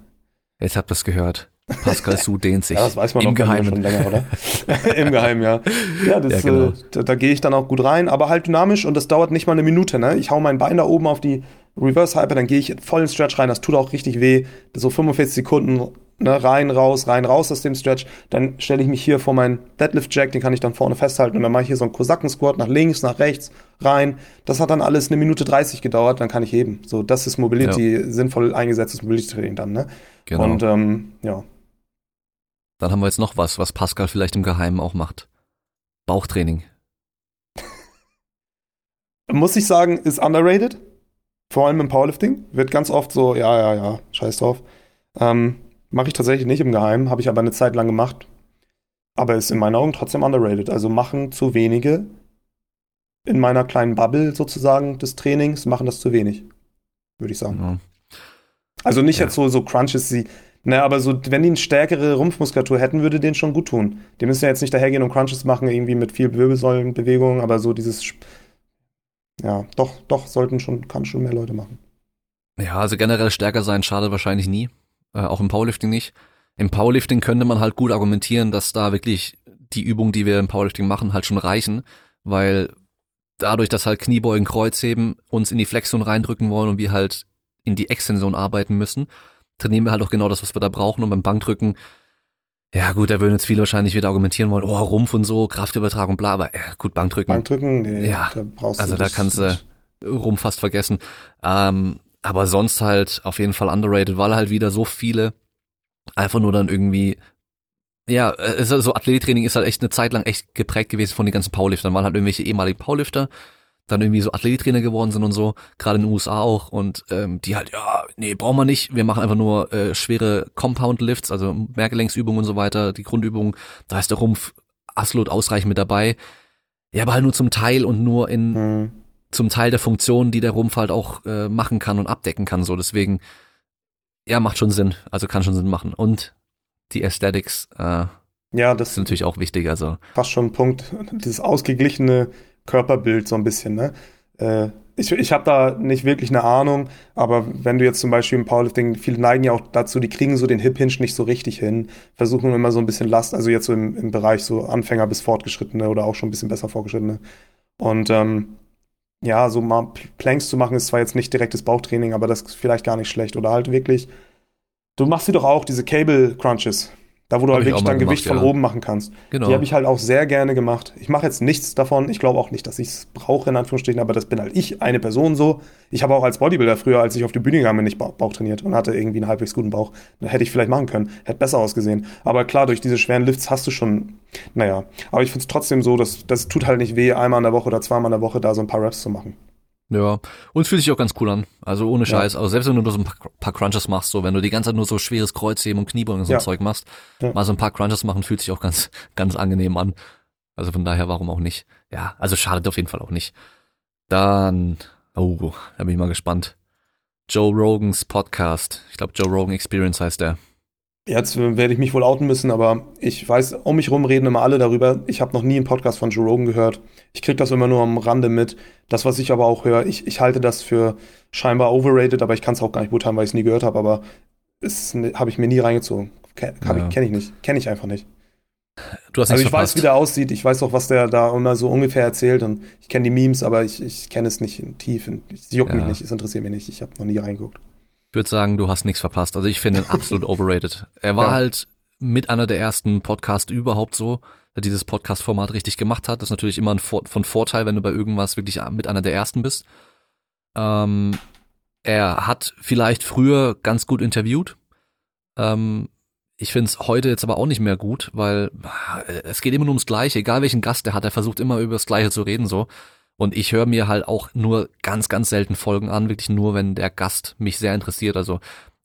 Jetzt habt ihr es gehört. Pascal <laughs> Su dehnt sich. Ja, das weiß man Im Geheimen. schon länger, oder? <laughs> Im Geheimen, ja. Ja, das, ja, genau. äh, da, da gehe ich dann auch gut rein, aber halt dynamisch und das dauert nicht mal eine Minute. Ne? Ich hau mein Bein da oben auf die Reverse Hyper, dann gehe ich voll in Stretch rein. Das tut auch richtig weh. So 45 Sekunden ne, rein, raus, rein, raus aus dem Stretch. Dann stelle ich mich hier vor meinen Deadlift Jack, den kann ich dann vorne festhalten und dann mache ich hier so einen Kosaken Squat nach links, nach rechts, rein. Das hat dann alles eine Minute 30 gedauert, dann kann ich heben. So, das ist Mobility, ja. sinnvoll eingesetztes Mobility Training dann, ne? Genau. Und ähm, ja. Dann haben wir jetzt noch was, was Pascal vielleicht im Geheimen auch macht. Bauchtraining. <laughs> Muss ich sagen, ist underrated. Vor allem im Powerlifting. Wird ganz oft so, ja, ja, ja, scheiß drauf. Ähm, Mache ich tatsächlich nicht im Geheimen, habe ich aber eine Zeit lang gemacht. Aber ist in meinen Augen trotzdem underrated. Also machen zu wenige in meiner kleinen Bubble sozusagen des Trainings, machen das zu wenig, würde ich sagen. Ja. Also nicht ja. jetzt so, so Crunches, sie, ne, aber so, wenn die eine stärkere Rumpfmuskulatur hätten, würde denen schon gut tun. Die müssen ja jetzt nicht dahergehen und Crunches machen, irgendwie mit viel Wirbelsäulenbewegung, aber so dieses, ja, doch, doch, sollten schon, kann schon mehr Leute machen. Ja, also generell stärker sein schadet wahrscheinlich nie äh, auch im Powerlifting nicht. Im Powerlifting könnte man halt gut argumentieren, dass da wirklich die Übungen, die wir im Powerlifting machen, halt schon reichen, weil dadurch, dass halt Kniebeugen, Kreuzheben uns in die Flexion reindrücken wollen und wir halt in die Extension arbeiten müssen, trainieren wir halt auch genau das, was wir da brauchen und beim Bankdrücken ja gut, da würden jetzt viele wahrscheinlich wieder argumentieren wollen, oh, Rumpf und so, Kraftübertragung, bla, aber ja, gut, Bankdrücken. Bankdrücken, nee, ja, da brauchst also du da kannst du Rumpf fast vergessen. Ähm, aber sonst halt auf jeden Fall underrated, weil halt wieder so viele einfach nur dann irgendwie ja, es ist so Athletiktraining ist halt echt eine Zeit lang echt geprägt gewesen von den ganzen Powerliftern, waren halt irgendwelche ehemaligen Powerlifter, dann irgendwie so Athletiktrainer geworden sind und so, gerade in den USA auch. Und ähm, die halt, ja, nee, brauchen wir nicht, wir machen einfach nur äh, schwere Compound Lifts, also Merkgelenksübungen und so weiter, die Grundübungen, da ist der Rumpf absolut ausreichend mit dabei. Ja, aber halt nur zum Teil und nur in hm zum Teil der Funktionen, die der Rumpf halt auch äh, machen kann und abdecken kann. So deswegen, ja, macht schon Sinn. Also kann schon Sinn machen. Und die Aesthetics, äh, ja, das ist natürlich auch wichtig. Also fast schon ein Punkt, dieses ausgeglichene Körperbild so ein bisschen. Ne? Äh, ich ich habe da nicht wirklich eine Ahnung, aber wenn du jetzt zum Beispiel im Powerlifting, viele neigen ja auch dazu, die kriegen so den Hip Hinge nicht so richtig hin, versuchen immer so ein bisschen Last, also jetzt so im, im Bereich so Anfänger bis Fortgeschrittene oder auch schon ein bisschen besser Fortgeschrittene. Und ähm, ja, so mal Planks zu machen, ist zwar jetzt nicht direktes Bauchtraining, aber das ist vielleicht gar nicht schlecht. Oder halt wirklich, du machst sie doch auch, diese Cable Crunches. Da, wo du hab halt wirklich dann gemacht, Gewicht ja. von oben machen kannst. Genau. Die habe ich halt auch sehr gerne gemacht. Ich mache jetzt nichts davon. Ich glaube auch nicht, dass ich es brauche, in Anführungsstrichen, aber das bin halt ich, eine Person so. Ich habe auch als Bodybuilder früher, als ich auf die Bühne gegangen bin, nicht Bauch trainiert und hatte irgendwie einen halbwegs guten Bauch. Da hätte ich vielleicht machen können. Hätte besser ausgesehen. Aber klar, durch diese schweren Lifts hast du schon, naja. Aber ich finde es trotzdem so, dass das tut halt nicht weh, einmal in der Woche oder zweimal in der Woche da so ein paar Raps zu machen. Ja, und es fühlt sich auch ganz cool an. Also ohne Scheiß. Ja. Also selbst wenn du nur so ein paar Crunches machst, so wenn du die ganze Zeit nur so schweres Kreuzheben und Kniebeugen und so ja. Zeug machst, ja. mal so ein paar Crunches machen, fühlt sich auch ganz, <laughs> ganz angenehm an. Also von daher, warum auch nicht? Ja, also schadet auf jeden Fall auch nicht. Dann, oh, da bin ich mal gespannt. Joe Rogans Podcast. Ich glaube, Joe Rogan Experience heißt der. Jetzt werde ich mich wohl outen müssen, aber ich weiß, um mich rum reden immer alle darüber. Ich habe noch nie einen Podcast von Joe Rogan gehört. Ich kriege das immer nur am Rande mit. Das, was ich aber auch höre, ich, ich halte das für scheinbar overrated, aber ich kann es auch gar nicht beurteilen, weil ich es nie gehört habe. Aber es habe ich mir nie reingezogen. Ken, ja. Kenne ich nicht. Kenne ich einfach nicht. Du hast also ich verpasst. weiß, wie der aussieht. Ich weiß auch, was der da so ungefähr erzählt. Und ich kenne die Memes, aber ich, ich kenne es nicht tief. Es juckt ja. mich nicht, es interessiert mich nicht. Ich habe noch nie reingeguckt. Ich würde sagen, du hast nichts verpasst. Also ich finde ihn absolut <laughs> overrated. Er war ja. halt mit einer der ersten Podcasts überhaupt so, der dieses Podcast-Format richtig gemacht hat. Das ist natürlich immer ein Vor von Vorteil, wenn du bei irgendwas wirklich mit einer der ersten bist. Ähm, er hat vielleicht früher ganz gut interviewt. Ähm, ich finde es heute jetzt aber auch nicht mehr gut, weil äh, es geht immer nur ums Gleiche. Egal welchen Gast er hat, er versucht immer über das Gleiche zu reden so. Und ich höre mir halt auch nur ganz, ganz selten Folgen an, wirklich nur, wenn der Gast mich sehr interessiert. Also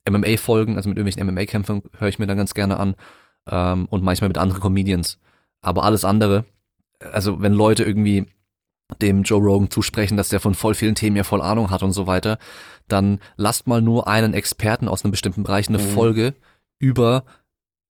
MMA-Folgen, also mit irgendwelchen MMA-Kämpfern höre ich mir dann ganz gerne an ähm, und manchmal mit anderen Comedians. Aber alles andere, also wenn Leute irgendwie dem Joe Rogan zusprechen, dass der von voll vielen Themen ja voll Ahnung hat und so weiter, dann lasst mal nur einen Experten aus einem bestimmten Bereich eine mhm. Folge über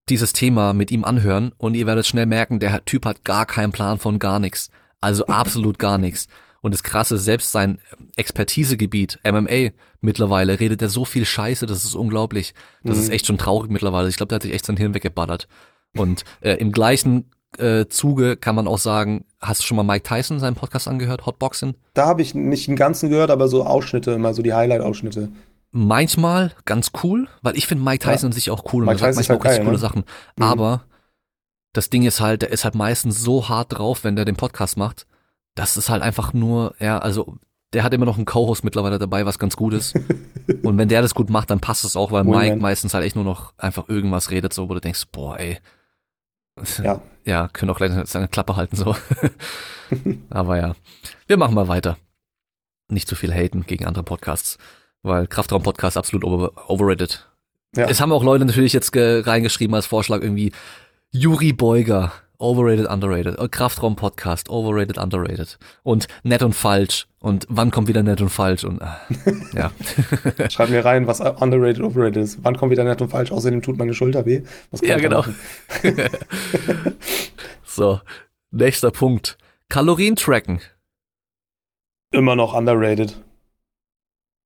dieses Thema mit ihm anhören und ihr werdet schnell merken, der Typ hat gar keinen Plan von gar nichts. Also <laughs> absolut gar nichts. Und das Krasse, selbst sein Expertisegebiet, MMA, mittlerweile redet er so viel Scheiße, das ist unglaublich. Das mhm. ist echt schon traurig mittlerweile. Ich glaube, der hat sich echt sein Hirn weggebaddert. Und äh, im gleichen äh, Zuge kann man auch sagen, hast du schon mal Mike Tyson seinen Podcast angehört, Hotboxing? Da habe ich nicht den ganzen gehört, aber so Ausschnitte, immer so die Highlight-Ausschnitte. Manchmal ganz cool, weil ich finde Mike Tyson ja. an sich auch cool und er sagt manchmal auch richtig geil, coole ne? Sachen. Mhm. Aber das Ding ist halt, der ist halt meistens so hart drauf, wenn der den Podcast macht. Das ist halt einfach nur, ja, also der hat immer noch einen Co-Host mittlerweile dabei, was ganz gut ist. <laughs> und wenn der das gut macht, dann passt es auch, weil Mike Moment. meistens halt echt nur noch einfach irgendwas redet, so wo du denkst, boah, ey. Ja. <laughs> Ja, können auch gleich seine Klappe halten, so. <laughs> Aber ja. Wir machen mal weiter. Nicht zu viel haten gegen andere Podcasts, weil Kraftraum-Podcast absolut over overrated. Ja. Es haben auch Leute natürlich jetzt reingeschrieben als Vorschlag irgendwie, Juri Beuger, overrated, underrated. Äh, Kraftraum Podcast, overrated, underrated. Und nett und falsch. Und wann kommt wieder nett und falsch? Und äh, ja. <laughs> Schreib mir rein, was underrated, overrated ist. Wann kommt wieder nett und falsch? Außerdem tut meine Schulter weh. ja, genau. <laughs> so, nächster Punkt. Kalorien tracken. Immer noch underrated.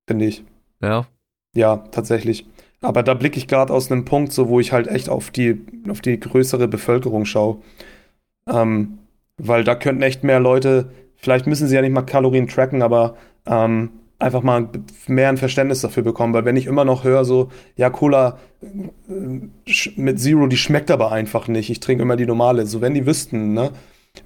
Finde ich. Ja. Ja, tatsächlich. Aber da blicke ich gerade aus einem Punkt, so wo ich halt echt auf die, auf die größere Bevölkerung schaue. Ähm, weil da könnten echt mehr Leute, vielleicht müssen sie ja nicht mal Kalorien tracken, aber ähm, einfach mal mehr ein Verständnis dafür bekommen. Weil wenn ich immer noch höre, so, ja, Cola äh, mit Zero, die schmeckt aber einfach nicht. Ich trinke immer die normale. So, wenn die wüssten, ne?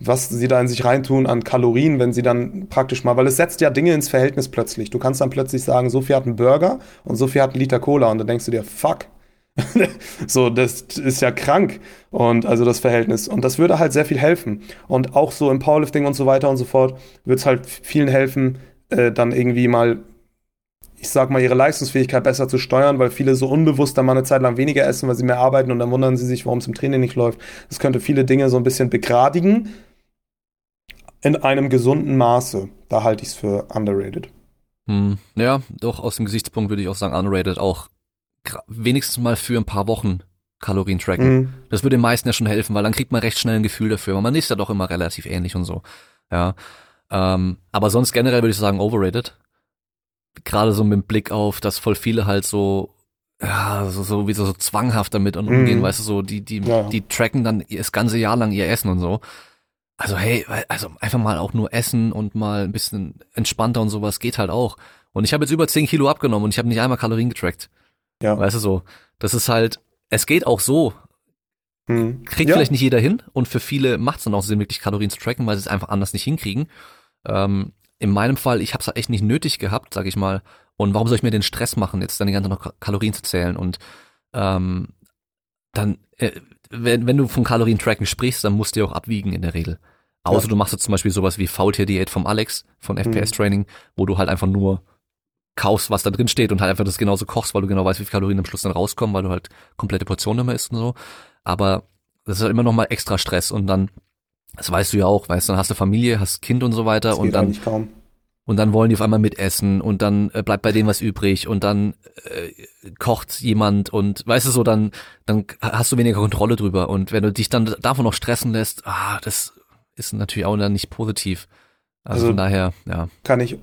Was sie da in sich reintun an Kalorien, wenn sie dann praktisch mal, weil es setzt ja Dinge ins Verhältnis plötzlich. Du kannst dann plötzlich sagen, so viel hat ein Burger und so viel hat ein Liter Cola und dann denkst du dir, fuck. <laughs> so, das ist ja krank. Und also das Verhältnis. Und das würde halt sehr viel helfen. Und auch so im Powerlifting und so weiter und so fort wird es halt vielen helfen, äh, dann irgendwie mal ich sag mal, ihre Leistungsfähigkeit besser zu steuern, weil viele so unbewusst dann mal eine Zeit lang weniger essen, weil sie mehr arbeiten und dann wundern sie sich, warum es im Training nicht läuft. Das könnte viele Dinge so ein bisschen begradigen in einem gesunden Maße. Da halte ich es für underrated. Hm, ja, doch aus dem Gesichtspunkt würde ich auch sagen, underrated auch wenigstens mal für ein paar Wochen Kalorien tracken. Mhm. Das würde den meisten ja schon helfen, weil dann kriegt man recht schnell ein Gefühl dafür. Man ist ja doch immer relativ ähnlich und so. Ja. Ähm, aber sonst generell würde ich sagen overrated gerade so mit Blick auf, dass voll viele halt so ja, so, so wie so, so zwanghaft damit und umgehen, mhm. weißt du, so, die, die, ja. die tracken dann das ganze Jahr lang ihr Essen und so. Also hey, also einfach mal auch nur essen und mal ein bisschen entspannter und sowas geht halt auch. Und ich habe jetzt über 10 Kilo abgenommen und ich habe nicht einmal Kalorien getrackt. Ja. Weißt du so, das ist halt, es geht auch so. Mhm. Kriegt ja. vielleicht nicht jeder hin und für viele macht es dann auch Sinn, wirklich Kalorien zu tracken, weil sie es einfach anders nicht hinkriegen. Ähm, in meinem Fall, ich habe es halt echt nicht nötig gehabt, sag ich mal. Und warum soll ich mir den Stress machen, jetzt dann die ganze Zeit noch Kalorien zu zählen? Und ähm, dann, äh, wenn, wenn du von Kalorien-Tracken sprichst, dann musst du ja auch abwiegen in der Regel. Außer ja. du machst jetzt zum Beispiel sowas wie Faultier-Diät vom Alex von FPS mhm. Training, wo du halt einfach nur kaufst, was da drin steht und halt einfach das genauso kochst, weil du genau weißt, wie viel Kalorien am Schluss dann rauskommen, weil du halt komplette Portionen immer isst und so. Aber das ist halt immer noch mal extra Stress und dann das weißt du ja auch, weißt du, dann hast du Familie, hast Kind und so weiter das und dann. Kaum. und dann wollen die auf einmal mitessen und dann äh, bleibt bei denen was übrig und dann äh, kocht jemand und weißt du so, dann, dann hast du weniger Kontrolle drüber und wenn du dich dann davon noch stressen lässt, ah, das ist natürlich auch dann nicht positiv. Also, also von daher, ja. Kann ich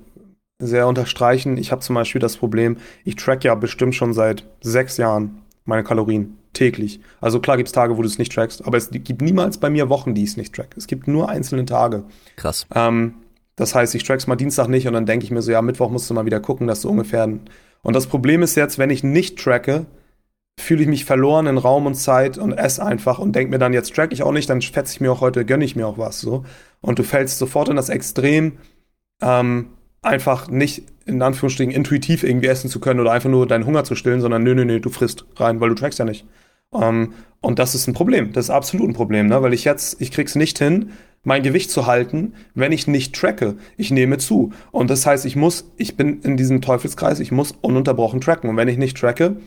sehr unterstreichen. Ich habe zum Beispiel das Problem, ich track ja bestimmt schon seit sechs Jahren meine Kalorien täglich. Also klar gibt es Tage, wo du es nicht trackst, aber es gibt niemals bei mir Wochen, die ich es nicht track. Es gibt nur einzelne Tage. Krass. Ähm, das heißt, ich track's mal Dienstag nicht und dann denke ich mir so, ja, Mittwoch musst du mal wieder gucken, dass du ungefähr. Und das Problem ist jetzt, wenn ich nicht tracke, fühle ich mich verloren in Raum und Zeit und esse einfach und denke mir dann, jetzt track ich auch nicht, dann fetze ich mir auch heute, gönne ich mir auch was. so. Und du fällst sofort in das Extrem, ähm, einfach nicht in Anführungsstrichen intuitiv irgendwie essen zu können oder einfach nur deinen Hunger zu stillen, sondern nö, nö, nö, du frisst rein, weil du trackst ja nicht. Ähm, und das ist ein Problem. Das ist absolut ein Problem, ne? weil ich jetzt, ich krieg's nicht hin, mein Gewicht zu halten, wenn ich nicht tracke. Ich nehme zu. Und das heißt, ich muss, ich bin in diesem Teufelskreis, ich muss ununterbrochen tracken. Und wenn ich nicht tracke,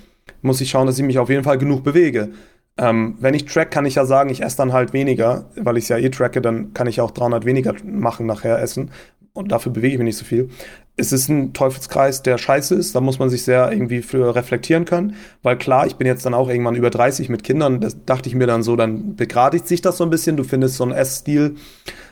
muss ich schauen, dass ich mich auf jeden Fall genug bewege. Ähm, wenn ich track, kann ich ja sagen, ich esse dann halt weniger, weil ich es ja eh tracke, dann kann ich auch 300 weniger machen nachher essen. Und dafür bewege ich mich nicht so viel es ist ein Teufelskreis, der scheiße ist. Da muss man sich sehr irgendwie für reflektieren können. Weil klar, ich bin jetzt dann auch irgendwann über 30 mit Kindern. Das dachte ich mir dann so, dann begradigt sich das so ein bisschen. Du findest so einen S-Stil,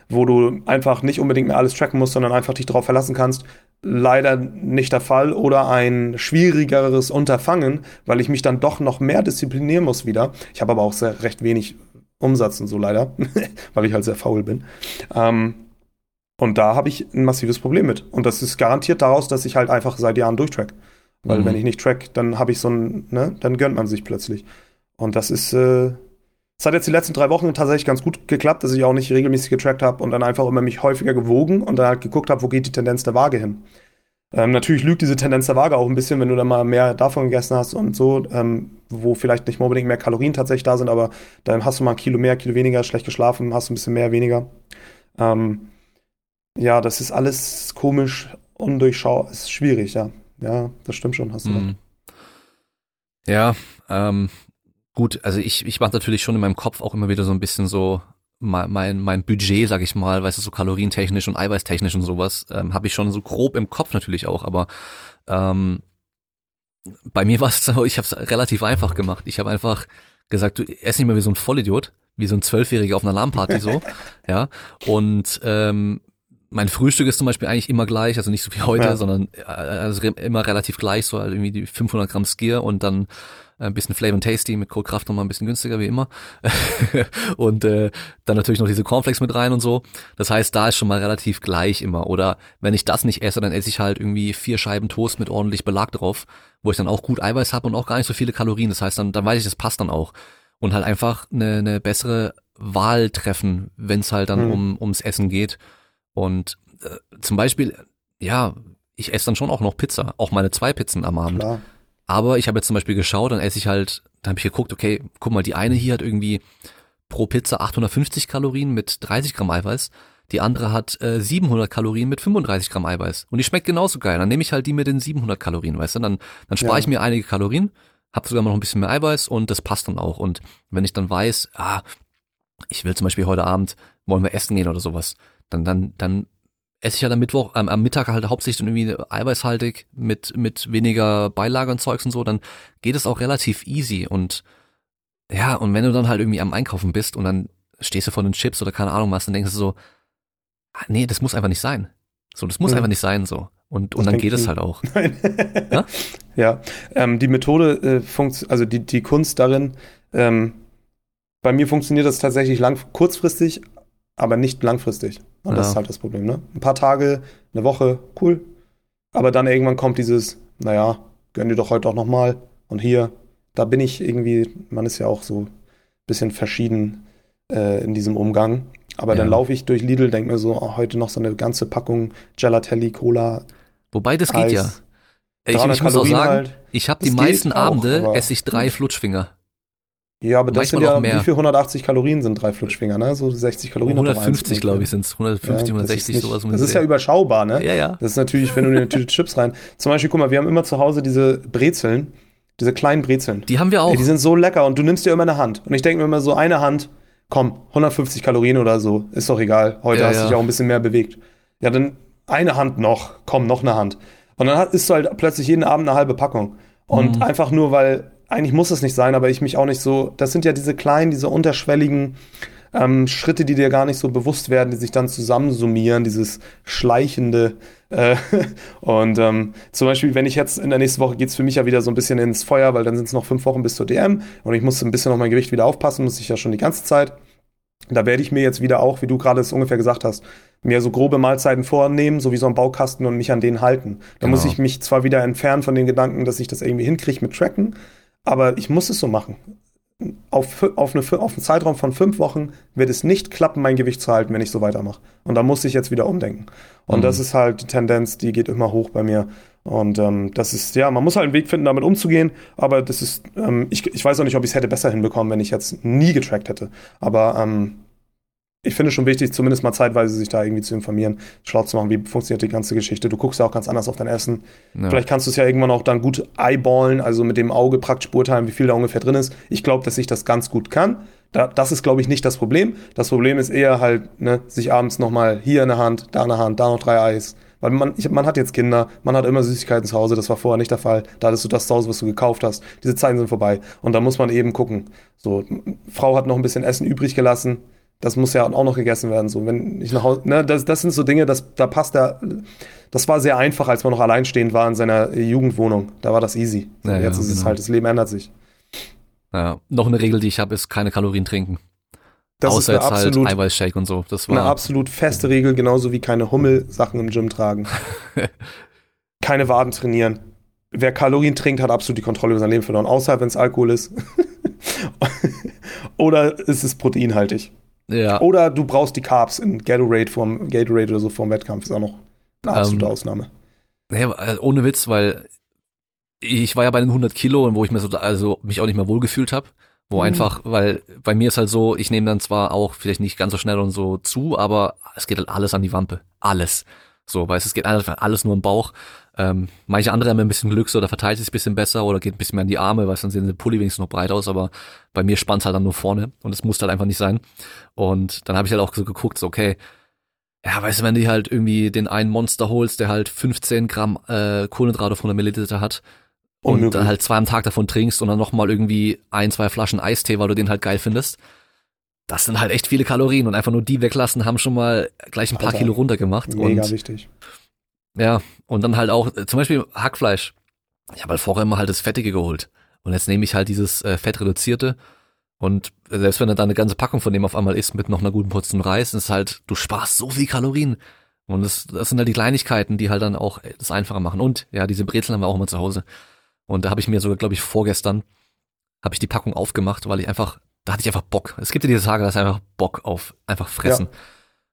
wo du einfach nicht unbedingt mehr alles tracken musst, sondern einfach dich darauf verlassen kannst. Leider nicht der Fall oder ein schwierigeres Unterfangen, weil ich mich dann doch noch mehr disziplinieren muss wieder. Ich habe aber auch sehr recht wenig Umsatz und so leider, <laughs> weil ich halt sehr faul bin. Ähm, und da habe ich ein massives Problem mit. Und das ist garantiert daraus, dass ich halt einfach seit Jahren durchtrack. Weil mhm. wenn ich nicht track, dann habe ich so ein, ne, dann gönnt man sich plötzlich. Und das ist, äh, es hat jetzt die letzten drei Wochen tatsächlich ganz gut geklappt, dass ich auch nicht regelmäßig getrackt habe und dann einfach immer mich häufiger gewogen und dann halt geguckt habe, wo geht die Tendenz der Waage hin. Ähm, natürlich lügt diese Tendenz der Waage auch ein bisschen, wenn du dann mal mehr davon gegessen hast und so, ähm, wo vielleicht nicht unbedingt mehr Kalorien tatsächlich da sind, aber dann hast du mal ein Kilo mehr, Kilo weniger, schlecht geschlafen, hast ein bisschen mehr, weniger. Ähm, ja, das ist alles komisch, undurchschaubar, ist schwierig, ja. Ja, das stimmt schon, hast du mhm. Ja, ähm, gut, also ich, ich mache natürlich schon in meinem Kopf auch immer wieder so ein bisschen so mein, mein, mein Budget, sag ich mal, weißt du, so kalorientechnisch und eiweißtechnisch und sowas, ähm, habe ich schon so grob im Kopf natürlich auch, aber ähm, bei mir war es <laughs> so, ich habe es relativ einfach gemacht. Ich habe einfach gesagt, du ess nicht mehr wie so ein Vollidiot, wie so ein Zwölfjähriger auf einer Alarmparty so, <laughs> ja, und ähm, mein Frühstück ist zum Beispiel eigentlich immer gleich, also nicht so wie heute, ja. sondern äh, also immer relativ gleich, so also irgendwie die 500 Gramm Skier und dann ein bisschen Flavor and Tasty mit Cold Kraft nochmal ein bisschen günstiger wie immer <laughs> und äh, dann natürlich noch diese Cornflakes mit rein und so. Das heißt, da ist schon mal relativ gleich immer. Oder wenn ich das nicht esse, dann esse ich halt irgendwie vier Scheiben Toast mit ordentlich Belag drauf, wo ich dann auch gut Eiweiß habe und auch gar nicht so viele Kalorien. Das heißt, dann, dann weiß ich, das passt dann auch und halt einfach eine, eine bessere Wahl treffen, wenn es halt dann mhm. um ums Essen geht und äh, zum Beispiel, ja, ich esse dann schon auch noch Pizza, auch meine zwei Pizzen am Abend. Klar. Aber ich habe jetzt zum Beispiel geschaut, dann esse ich halt, dann habe ich geguckt, okay, guck mal, die eine hier hat irgendwie pro Pizza 850 Kalorien mit 30 Gramm Eiweiß. Die andere hat äh, 700 Kalorien mit 35 Gramm Eiweiß. Und die schmeckt genauso geil. Dann nehme ich halt die mit den 700 Kalorien, weißt du? Dann, dann spare ja. ich mir einige Kalorien, habe sogar noch ein bisschen mehr Eiweiß und das passt dann auch. Und wenn ich dann weiß, ah, ich will zum Beispiel heute Abend, wollen wir essen gehen oder sowas, dann, dann, dann esse ich ja halt am Mittwoch, ähm, am Mittag halt hauptsächlich irgendwie eiweißhaltig mit, mit weniger Beilage und Zeugs und so, dann geht es auch relativ easy und ja, und wenn du dann halt irgendwie am Einkaufen bist und dann stehst du vor den Chips oder keine Ahnung was, dann denkst du so, ah, nee, das muss einfach nicht sein. So, das muss mhm. einfach nicht sein, so. Und, und dann geht es halt auch. <laughs> Nein. ja, ja. Ähm, die Methode, äh, also die, die Kunst darin, ähm, bei mir funktioniert das tatsächlich lang, kurzfristig, aber nicht langfristig. Und ja. das ist halt das Problem, ne? Ein paar Tage, eine Woche, cool. Aber dann irgendwann kommt dieses, naja, gönn dir doch heute auch nochmal. Und hier, da bin ich irgendwie, man ist ja auch so ein bisschen verschieden äh, in diesem Umgang. Aber ja. dann laufe ich durch Lidl, denke mir so, oh, heute noch so eine ganze Packung Gelatelli, Cola. Wobei das Eis, geht ja. Ich, ich muss auch sagen, halt. ich habe die meisten Abende esse ich drei Flutschfinger. Ja, aber das sind ja, wie viel 180 Kalorien sind drei Flutschfinger, ne? So 60 Kalorien. 150, glaube ich, sind es. 150, ja, 160, nicht, sowas. Um das ist ja überschaubar, ne? Ja, ja. Das ist natürlich, wenn du in eine Tüte Chips rein. Zum Beispiel, guck mal, wir haben immer zu Hause diese Brezeln, diese kleinen Brezeln. Die haben wir auch. Ey, die sind so lecker und du nimmst dir immer eine Hand. Und ich denke mir immer so, eine Hand, komm, 150 Kalorien oder so, ist doch egal. Heute ja, hast du ja. dich auch ein bisschen mehr bewegt. Ja, dann eine Hand noch, komm, noch eine Hand. Und dann isst du halt plötzlich jeden Abend eine halbe Packung. Und mhm. einfach nur, weil, eigentlich muss es nicht sein, aber ich mich auch nicht so, das sind ja diese kleinen, diese unterschwelligen ähm, Schritte, die dir gar nicht so bewusst werden, die sich dann zusammensummieren, dieses schleichende. Äh, <laughs> und ähm, zum Beispiel, wenn ich jetzt in der nächsten Woche geht es für mich ja wieder so ein bisschen ins Feuer, weil dann sind es noch fünf Wochen bis zur DM und ich muss ein bisschen auf mein Gewicht wieder aufpassen, muss ich ja schon die ganze Zeit. Da werde ich mir jetzt wieder auch, wie du gerade es ungefähr gesagt hast, mir so grobe Mahlzeiten vornehmen, so wie so ein Baukasten und mich an denen halten. Da genau. muss ich mich zwar wieder entfernen von den Gedanken, dass ich das irgendwie hinkriege mit Tracken, aber ich muss es so machen auf, auf, eine, auf einen Zeitraum von fünf Wochen wird es nicht klappen, mein Gewicht zu halten, wenn ich so weitermache. Und da muss ich jetzt wieder umdenken. Und mhm. das ist halt die Tendenz, die geht immer hoch bei mir. Und ähm, das ist, ja, man muss halt einen Weg finden, damit umzugehen. Aber das ist, ähm, ich, ich weiß auch nicht, ob ich es hätte besser hinbekommen, wenn ich jetzt nie getrackt hätte. Aber ähm, ich finde es schon wichtig, zumindest mal zeitweise sich da irgendwie zu informieren, schlau zu machen, wie funktioniert die ganze Geschichte. Du guckst ja auch ganz anders auf dein Essen. Ja. Vielleicht kannst du es ja irgendwann auch dann gut eyeballen, also mit dem Auge praktisch beurteilen, wie viel da ungefähr drin ist. Ich glaube, dass ich das ganz gut kann. Da, das ist, glaube ich, nicht das Problem. Das Problem ist eher halt, ne, sich abends nochmal hier in der Hand, da in der Hand, da noch drei Eis. Weil man, ich, man hat jetzt Kinder, man hat immer Süßigkeiten zu Hause, das war vorher nicht der Fall. Da hattest du das zu Hause, was du gekauft hast. Diese Zeiten sind vorbei. Und da muss man eben gucken. So, Frau hat noch ein bisschen Essen übrig gelassen das muss ja auch noch gegessen werden. So, wenn ich nach Hause, ne, das, das sind so Dinge, das, da passt der. Das war sehr einfach, als man noch alleinstehend war in seiner Jugendwohnung. Da war das easy. Ja, jetzt ja, ist genau. es halt, das Leben ändert sich. Ja, noch eine Regel, die ich habe, ist keine Kalorien trinken. Das Außer ist jetzt halt Eiweißshake und so. Das war eine absolut feste Regel, genauso wie keine Hummelsachen im Gym tragen. <laughs> keine Waden trainieren. Wer Kalorien trinkt, hat absolut die Kontrolle über sein Leben verloren, außer wenn es Alkohol ist. <laughs> Oder ist es proteinhaltig. Ja. Oder du brauchst die Carbs in Gatorade vom Gatorade oder so vom Wettkampf. Ist auch noch eine absolute ähm, Ausnahme. Naja, äh, ohne Witz, weil ich war ja bei den 100 Kilo und wo ich mir so, also mich auch nicht mehr wohlgefühlt habe. Wo mhm. einfach, weil bei mir ist halt so, ich nehme dann zwar auch vielleicht nicht ganz so schnell und so zu, aber es geht halt alles an die Wampe. Alles. So, weil es geht alles nur im Bauch. Ähm, manche andere haben ein bisschen Glück, so da verteilt sich ein bisschen besser oder geht ein bisschen mehr in die Arme, weil dann sehen die Pulli wenigstens noch breit aus, aber bei mir spannt halt dann nur vorne und es muss halt einfach nicht sein. Und dann habe ich halt auch so geguckt, so okay, ja, weißt du, wenn du halt irgendwie den einen Monster holst, der halt 15 Gramm äh, Kohlenhydrate auf 100 Milliliter hat Unmöglich. und dann halt zwei am Tag davon trinkst und dann nochmal irgendwie ein, zwei Flaschen Eistee, weil du den halt geil findest, das sind halt echt viele Kalorien und einfach nur die weglassen haben schon mal gleich ein paar Alter, Kilo runtergemacht. Mega und wichtig. Ja, und dann halt auch, äh, zum Beispiel Hackfleisch. Ich habe halt vorher immer halt das Fettige geholt. Und jetzt nehme ich halt dieses äh, Fettreduzierte. Und selbst wenn du da eine ganze Packung von dem auf einmal isst mit noch einer guten Portion Reis, ist halt, du sparst so viel Kalorien. Und das, das sind halt die Kleinigkeiten, die halt dann auch äh, das einfacher machen. Und ja, diese Brezeln haben wir auch immer zu Hause. Und da habe ich mir sogar, glaube ich, vorgestern, habe ich die Packung aufgemacht, weil ich einfach, da hatte ich einfach Bock. Es gibt ja diese Tage, da ist einfach Bock auf einfach fressen. Ja.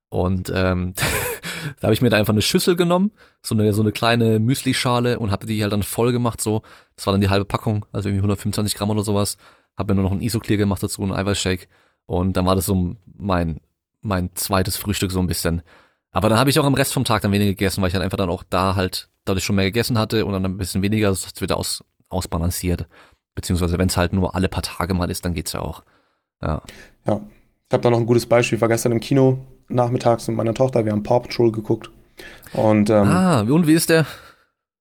Und ähm, <laughs> da habe ich mir da einfach eine Schüssel genommen, so eine, so eine kleine Müsli-Schale und hatte die halt dann voll gemacht, so. Das war dann die halbe Packung, also irgendwie 125 Gramm oder sowas. Habe mir nur noch ein Isoclear gemacht dazu, einen Eiweißshake. Und dann war das so mein, mein zweites Frühstück so ein bisschen. Aber dann habe ich auch am Rest vom Tag dann weniger gegessen, weil ich dann einfach dann auch da halt dadurch schon mehr gegessen hatte und dann ein bisschen weniger, das wieder aus, ausbalanciert. Beziehungsweise wenn es halt nur alle paar Tage mal ist, dann geht's ja auch. Ja. Ja. Ich habe da noch ein gutes Beispiel. Ich war gestern im Kino nachmittags mit meiner Tochter. Wir haben Paw Patrol geguckt. Und, ähm, ah, und wie ist der?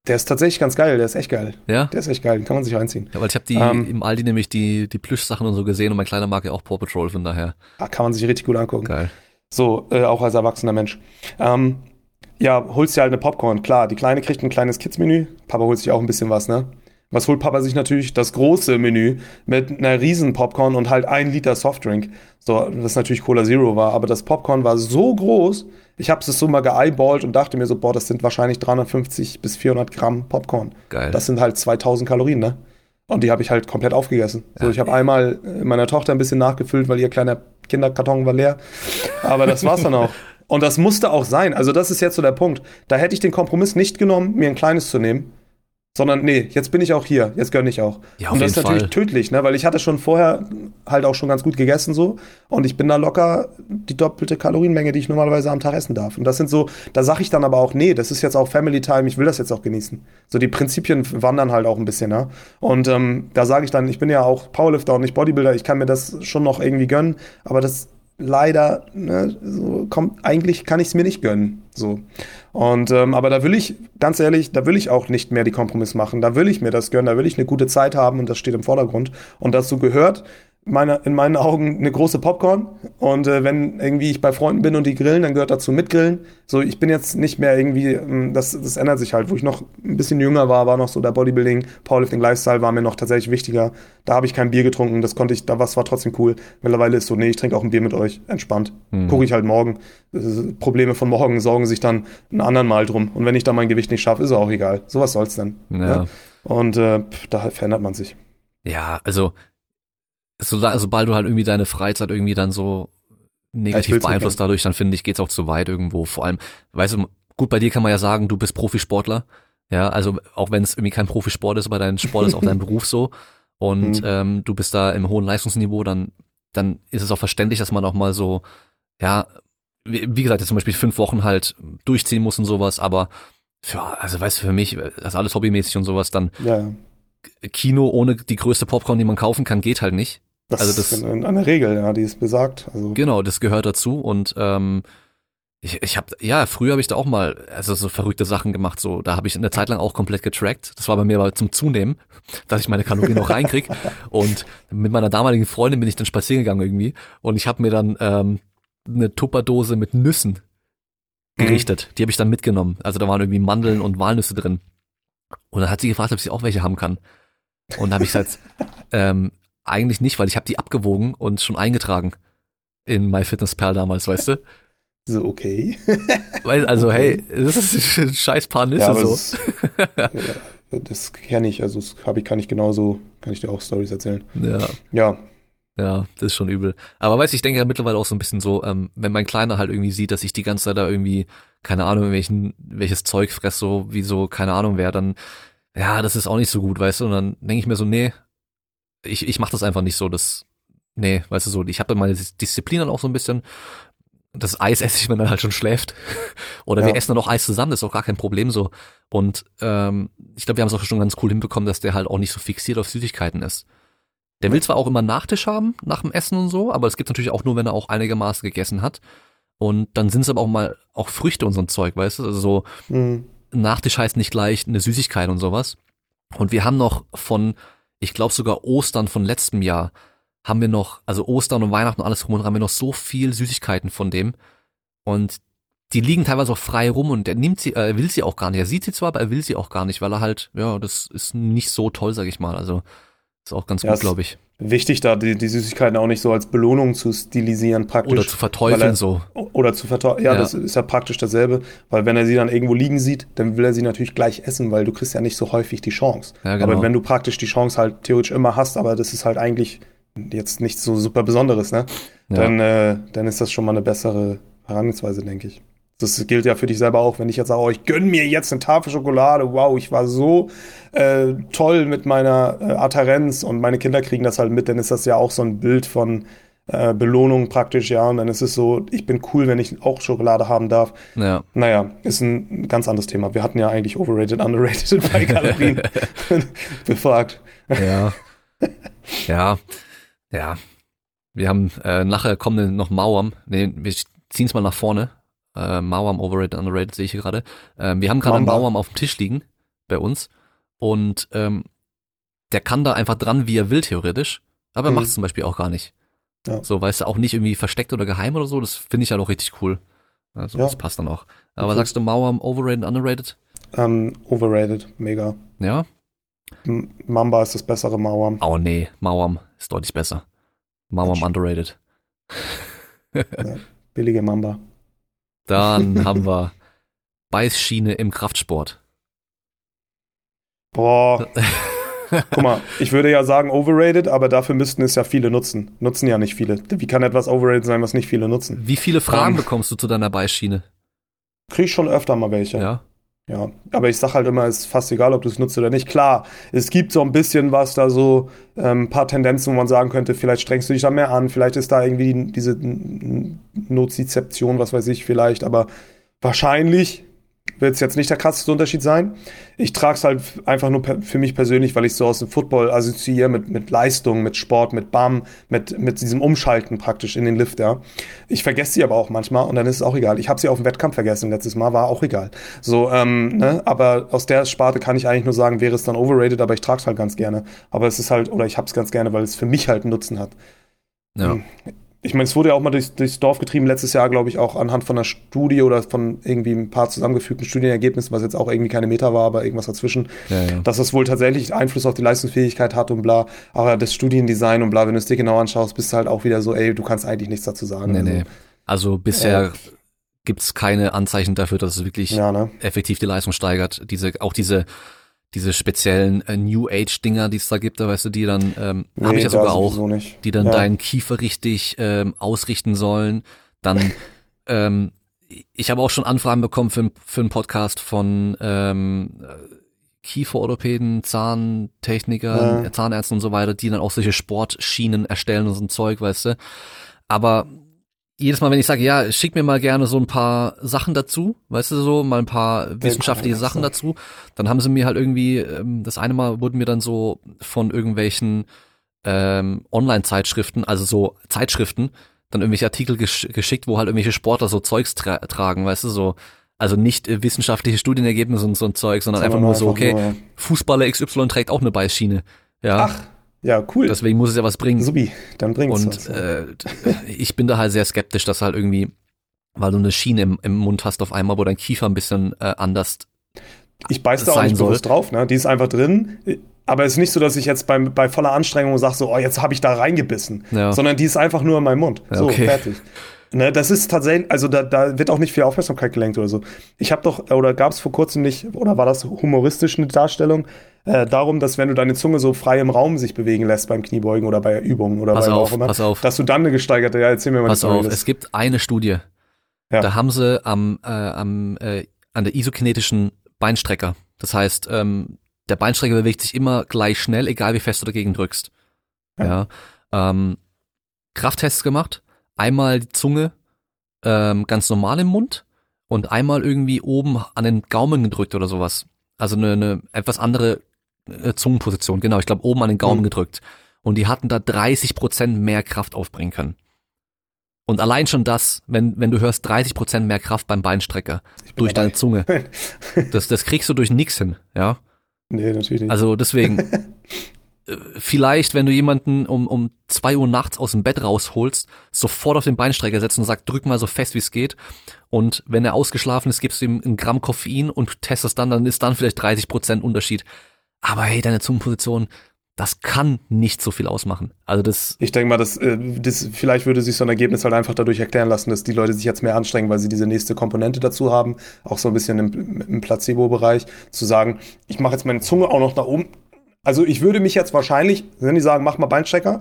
Der ist tatsächlich ganz geil, der ist echt geil. Ja? Der ist echt geil, den kann man sich reinziehen. Ja, weil ich habe die ähm, im Aldi nämlich die, die Plüschsachen und so gesehen und mein kleiner mag ja auch Paw Patrol, von daher. Ah, kann man sich richtig gut angucken. Geil. So, äh, auch als erwachsener Mensch. Ähm, ja, holst dir halt eine Popcorn, klar. Die Kleine kriegt ein kleines Kids-Menü. Papa holt sich auch ein bisschen was, ne? Was holt Papa sich natürlich? Das große Menü mit einer riesen Popcorn und halt ein Liter Softdrink. So, das natürlich Cola Zero war, aber das Popcorn war so groß, ich habe es so mal geeyeballt und dachte mir so, boah, das sind wahrscheinlich 350 bis 400 Gramm Popcorn. Geil. Das sind halt 2000 Kalorien, ne? Und die habe ich halt komplett aufgegessen. Ja, so, ich habe einmal meiner Tochter ein bisschen nachgefüllt, weil ihr kleiner Kinderkarton war leer. Aber das war's dann auch. Und das musste auch sein. Also das ist jetzt so der Punkt. Da hätte ich den Kompromiss nicht genommen, mir ein kleines zu nehmen, sondern nee, jetzt bin ich auch hier, jetzt gönne ich auch. Ja, und das ist natürlich Fall. tödlich, ne? weil ich hatte schon vorher halt auch schon ganz gut gegessen so und ich bin da locker die doppelte Kalorienmenge, die ich normalerweise am Tag essen darf. Und das sind so, da sage ich dann aber auch, nee, das ist jetzt auch Family Time, ich will das jetzt auch genießen. So die Prinzipien wandern halt auch ein bisschen, ne? Und ähm, da sage ich dann, ich bin ja auch Powerlifter und nicht Bodybuilder, ich kann mir das schon noch irgendwie gönnen, aber das leider, ne, so kommt, eigentlich kann ich es mir nicht gönnen. So. Und ähm, aber da will ich, ganz ehrlich, da will ich auch nicht mehr die Kompromiss machen. Da will ich mir das gönnen, da will ich eine gute Zeit haben und das steht im Vordergrund. Und dazu gehört, meine, in meinen Augen eine große Popcorn. Und äh, wenn irgendwie ich bei Freunden bin und die grillen, dann gehört dazu mitgrillen. So, ich bin jetzt nicht mehr irgendwie, ähm, das, das ändert sich halt. Wo ich noch ein bisschen jünger war, war noch so der Bodybuilding, Powerlifting Lifestyle war mir noch tatsächlich wichtiger. Da habe ich kein Bier getrunken, das konnte ich, da was war trotzdem cool. Mittlerweile ist so, nee, ich trinke auch ein Bier mit euch, entspannt. Mhm. Gucke ich halt morgen. Probleme von morgen sorgen sich dann ein anderen Mal drum. Und wenn ich da mein Gewicht nicht schaffe, ist auch egal. So was soll's denn. Ja. ja? Ne? Und äh, da verändert man sich. Ja, also so, sobald du halt irgendwie deine Freizeit irgendwie dann so negativ beeinflusst dadurch, dann finde ich, geht's auch zu weit irgendwo. Vor allem, weißt du, gut, bei dir kann man ja sagen, du bist Profisportler. Ja, also auch wenn es irgendwie kein Profisport ist, aber dein Sport ist auch dein <laughs> Beruf so und mhm. ähm, du bist da im hohen Leistungsniveau, dann, dann ist es auch verständlich, dass man auch mal so, ja, wie, wie gesagt, jetzt zum Beispiel fünf Wochen halt durchziehen muss und sowas, aber ja, also weißt du, für mich, das ist alles hobbymäßig und sowas, dann ja. Kino ohne die größte Popcorn, die man kaufen kann, geht halt nicht. Das also das ist eine Regel, ja, die ist besagt. Also. Genau, das gehört dazu und ähm, ich, ich habe ja früher habe ich da auch mal also so verrückte Sachen gemacht. So da habe ich eine Zeit lang auch komplett getrackt. Das war bei mir aber zum Zunehmen, <laughs> dass ich meine Kalorien noch reinkrieg. <laughs> Und mit meiner damaligen Freundin bin ich dann spazieren gegangen irgendwie und ich habe mir dann ähm, eine Tupperdose mit Nüssen gerichtet. Mhm. Die habe ich dann mitgenommen. Also da waren irgendwie Mandeln und Walnüsse drin. Und dann hat sie gefragt, ob sie auch welche haben kann. Und da habe ich gesagt, <laughs> ähm, eigentlich nicht, weil ich habe die abgewogen und schon eingetragen in MyFitnessPal damals, weißt du? <laughs> So, okay. <laughs> Weil, also, okay. hey, das ist ein scheiß paar Nüsse ja, so. Das, ja, das kenne ich, also das habe ich, kann ich genauso, kann ich dir auch Stories erzählen. Ja. Ja. Ja, das ist schon übel. Aber weißt du, ich denke ja mittlerweile auch so ein bisschen so, ähm, wenn mein Kleiner halt irgendwie sieht, dass ich die ganze Zeit da irgendwie, keine Ahnung, welchen, welches Zeug fress, so wie so, keine Ahnung wer, dann, ja, das ist auch nicht so gut, weißt du? Und dann denke ich mir so, nee, ich, ich mache das einfach nicht so, das, nee, weißt du so, ich habe meine Disziplin dann auch so ein bisschen, das Eis <laughs> esse ich, wenn man halt schon schläft. <laughs> Oder ja. wir essen dann auch Eis zusammen, das ist auch gar kein Problem so. Und ähm, ich glaube, wir haben es auch schon ganz cool hinbekommen, dass der halt auch nicht so fixiert auf Süßigkeiten ist. Der will zwar auch immer Nachtisch haben, nach dem Essen und so, aber es gibt natürlich auch nur, wenn er auch einigermaßen gegessen hat. Und dann sind es aber auch mal auch Früchte und so ein Zeug, weißt du? Also so mhm. Nachtisch heißt nicht gleich eine Süßigkeit und sowas. Und wir haben noch von ich glaube sogar Ostern von letztem Jahr haben wir noch, also Ostern und Weihnachten und alles rum und haben wir noch so viel Süßigkeiten von dem. Und die liegen teilweise auch frei rum und er nimmt sie, er will sie auch gar nicht. Er sieht sie zwar, aber er will sie auch gar nicht, weil er halt, ja, das ist nicht so toll, sag ich mal. Also ist auch ganz ja, gut, glaube ich. Wichtig, da die, die, Süßigkeiten auch nicht so als Belohnung zu stilisieren, praktisch. Oder zu verteufeln er, so. Oder zu verteufeln. Ja, ja, das ist ja praktisch dasselbe, weil wenn er sie dann irgendwo liegen sieht, dann will er sie natürlich gleich essen, weil du kriegst ja nicht so häufig die Chance. Ja, genau. Aber wenn du praktisch die Chance halt theoretisch immer hast, aber das ist halt eigentlich jetzt nichts so super Besonderes, ne? Dann, äh, dann ist das schon mal eine bessere Herangehensweise, denke ich. Das gilt ja für dich selber auch, wenn ich jetzt sage, oh, ich gönn mir jetzt eine Tafel Schokolade, wow, ich war so äh, toll mit meiner äh, Adherenz und meine Kinder kriegen das halt mit, dann ist das ja auch so ein Bild von äh, Belohnung praktisch, ja, und dann ist es so, ich bin cool, wenn ich auch Schokolade haben darf. Ja. Naja, ist ein ganz anderes Thema. Wir hatten ja eigentlich overrated, <laughs> underrated bei Kalorien <laughs> befragt. Ja. Ja. Ja. Wir haben, äh, nachher kommen noch Mauern. Nee, wir ziehen es mal nach vorne äh, Mauam overrated, underrated sehe ich hier gerade. Ähm, wir haben gerade einen Mauam auf dem Tisch liegen bei uns und ähm, der kann da einfach dran, wie er will, theoretisch. Aber er mhm. macht es zum Beispiel auch gar nicht. Ja. So, weißt du, auch nicht irgendwie versteckt oder geheim oder so. Das finde ich ja halt auch richtig cool. Also, ja. das passt dann auch. Aber okay. sagst du Mauam overrated, underrated? Um, ähm, overrated, mega. Ja? M Mamba ist das bessere Mauam. Oh nee, Mauam ist deutlich besser. Mauam underrated. ja, billige Mamba. Dann haben wir Beißschiene im Kraftsport. Boah. <laughs> Guck mal, ich würde ja sagen overrated, aber dafür müssten es ja viele nutzen. Nutzen ja nicht viele. Wie kann etwas overrated sein, was nicht viele nutzen? Wie viele Fragen um, bekommst du zu deiner Beißschiene? Krieg schon öfter mal welche. Ja. Ja, aber ich sag halt immer, es ist fast egal, ob du es nutzt oder nicht. Klar, es gibt so ein bisschen was da so, ähm, ein paar Tendenzen, wo man sagen könnte, vielleicht strengst du dich da mehr an, vielleicht ist da irgendwie diese Nozizeption, was weiß ich, vielleicht, aber wahrscheinlich wird es jetzt nicht der krasseste Unterschied sein. Ich trage es halt einfach nur für mich persönlich, weil ich so aus dem Football assoziiere mit, mit Leistung, mit Sport, mit BAM, mit, mit diesem Umschalten praktisch in den Lift, ja. Ich vergesse sie aber auch manchmal und dann ist es auch egal. Ich habe sie auf dem Wettkampf vergessen letztes Mal, war auch egal. So, ähm, ne? aber aus der Sparte kann ich eigentlich nur sagen, wäre es dann overrated, aber ich trage es halt ganz gerne. Aber es ist halt, oder ich habe es ganz gerne, weil es für mich halt einen Nutzen hat. Ja. Hm ich meine, es wurde ja auch mal durchs, durchs Dorf getrieben, letztes Jahr, glaube ich, auch anhand von einer Studie oder von irgendwie ein paar zusammengefügten Studienergebnissen, was jetzt auch irgendwie keine Meta war, aber irgendwas dazwischen, ja, ja. dass das wohl tatsächlich Einfluss auf die Leistungsfähigkeit hat und bla. Aber das Studiendesign und bla, wenn du es dir genau anschaust, bist du halt auch wieder so, ey, du kannst eigentlich nichts dazu sagen. Nee, also, nee. Also bisher äh, gibt es keine Anzeichen dafür, dass es wirklich ja, ne? effektiv die Leistung steigert. Diese, auch diese diese speziellen äh, New Age Dinger, die es da gibt, da weißt du, die dann ähm, nee, habe ich ja sogar auch, die dann ja. deinen Kiefer richtig ähm, ausrichten sollen. Dann <laughs> ähm, ich habe auch schon Anfragen bekommen für, für einen Podcast von ähm, Kieferorthopäden, Zahntechniker, ja. Zahnärzten und so weiter, die dann auch solche Sportschienen erstellen und so ein Zeug, weißt du. Aber jedes Mal, wenn ich sage, ja, schick mir mal gerne so ein paar Sachen dazu, weißt du so, mal ein paar wissenschaftliche Sachen dazu, dann haben sie mir halt irgendwie, ähm, das eine Mal wurden mir dann so von irgendwelchen ähm, Online-Zeitschriften, also so Zeitschriften, dann irgendwelche Artikel gesch geschickt, wo halt irgendwelche Sportler so Zeugs tra tragen, weißt du, so, also nicht äh, wissenschaftliche Studienergebnisse und so ein Zeug, sondern einfach nur so, okay, nur. Fußballer XY trägt auch eine Beißschiene. Ja. Ach. Ja, cool. Deswegen muss es ja was bringen. Subi, dann bringt's Und was, äh, ich bin da halt sehr skeptisch, dass halt irgendwie, weil du eine Schiene im, im Mund hast auf einmal, wo dein Kiefer ein bisschen äh, anders Ich beiß da auch nicht soll. bewusst drauf, ne? Die ist einfach drin. Aber es ist nicht so, dass ich jetzt bei, bei voller Anstrengung sage, so, oh, jetzt habe ich da reingebissen. Ja. Sondern die ist einfach nur in meinem Mund. Ja, so, okay. fertig. Ne, das ist tatsächlich, also da, da wird auch nicht viel Aufmerksamkeit gelenkt oder so. Ich habe doch, oder gab es vor kurzem nicht, oder war das humoristisch eine Darstellung, äh, darum, dass wenn du deine Zunge so frei im Raum sich bewegen lässt beim Kniebeugen oder bei Übungen oder pass bei auf, auch immer, pass auf. dass du dann eine gesteigerte, ja, erzähl mir mal Pass auf, es gibt eine Studie, ja. da haben sie am, äh, am äh, an der isokinetischen Beinstrecker, das heißt, ähm, der Beinstrecker bewegt sich immer gleich schnell, egal wie fest du dagegen drückst. Ja. ja ähm, Krafttests gemacht einmal die Zunge ähm, ganz normal im Mund und einmal irgendwie oben an den Gaumen gedrückt oder sowas. Also eine, eine etwas andere äh, Zungenposition, genau, ich glaube oben an den Gaumen mhm. gedrückt. Und die hatten da 30 Prozent mehr Kraft aufbringen können. Und allein schon das, wenn, wenn du hörst 30 Prozent mehr Kraft beim Beinstrecker durch deine Zunge, <laughs> das, das kriegst du durch nix hin, ja. Nee, natürlich nicht. Also deswegen, <laughs> vielleicht, wenn du jemanden um, um zwei Uhr nachts aus dem Bett rausholst, sofort auf den Beinstrecker setzen und sagst, drück mal so fest wie es geht. Und wenn er ausgeschlafen ist, gibst du ihm ein Gramm Koffein und testest dann, dann ist dann vielleicht 30 Prozent Unterschied. Aber hey, deine Zungenposition, das kann nicht so viel ausmachen. Also das. Ich denke mal, das, äh, das vielleicht würde sich so ein Ergebnis halt einfach dadurch erklären lassen, dass die Leute sich jetzt mehr anstrengen, weil sie diese nächste Komponente dazu haben, auch so ein bisschen im, im Placebo-Bereich, zu sagen, ich mache jetzt meine Zunge auch noch nach oben, also ich würde mich jetzt wahrscheinlich, wenn die sagen, mach mal Beinstrecker,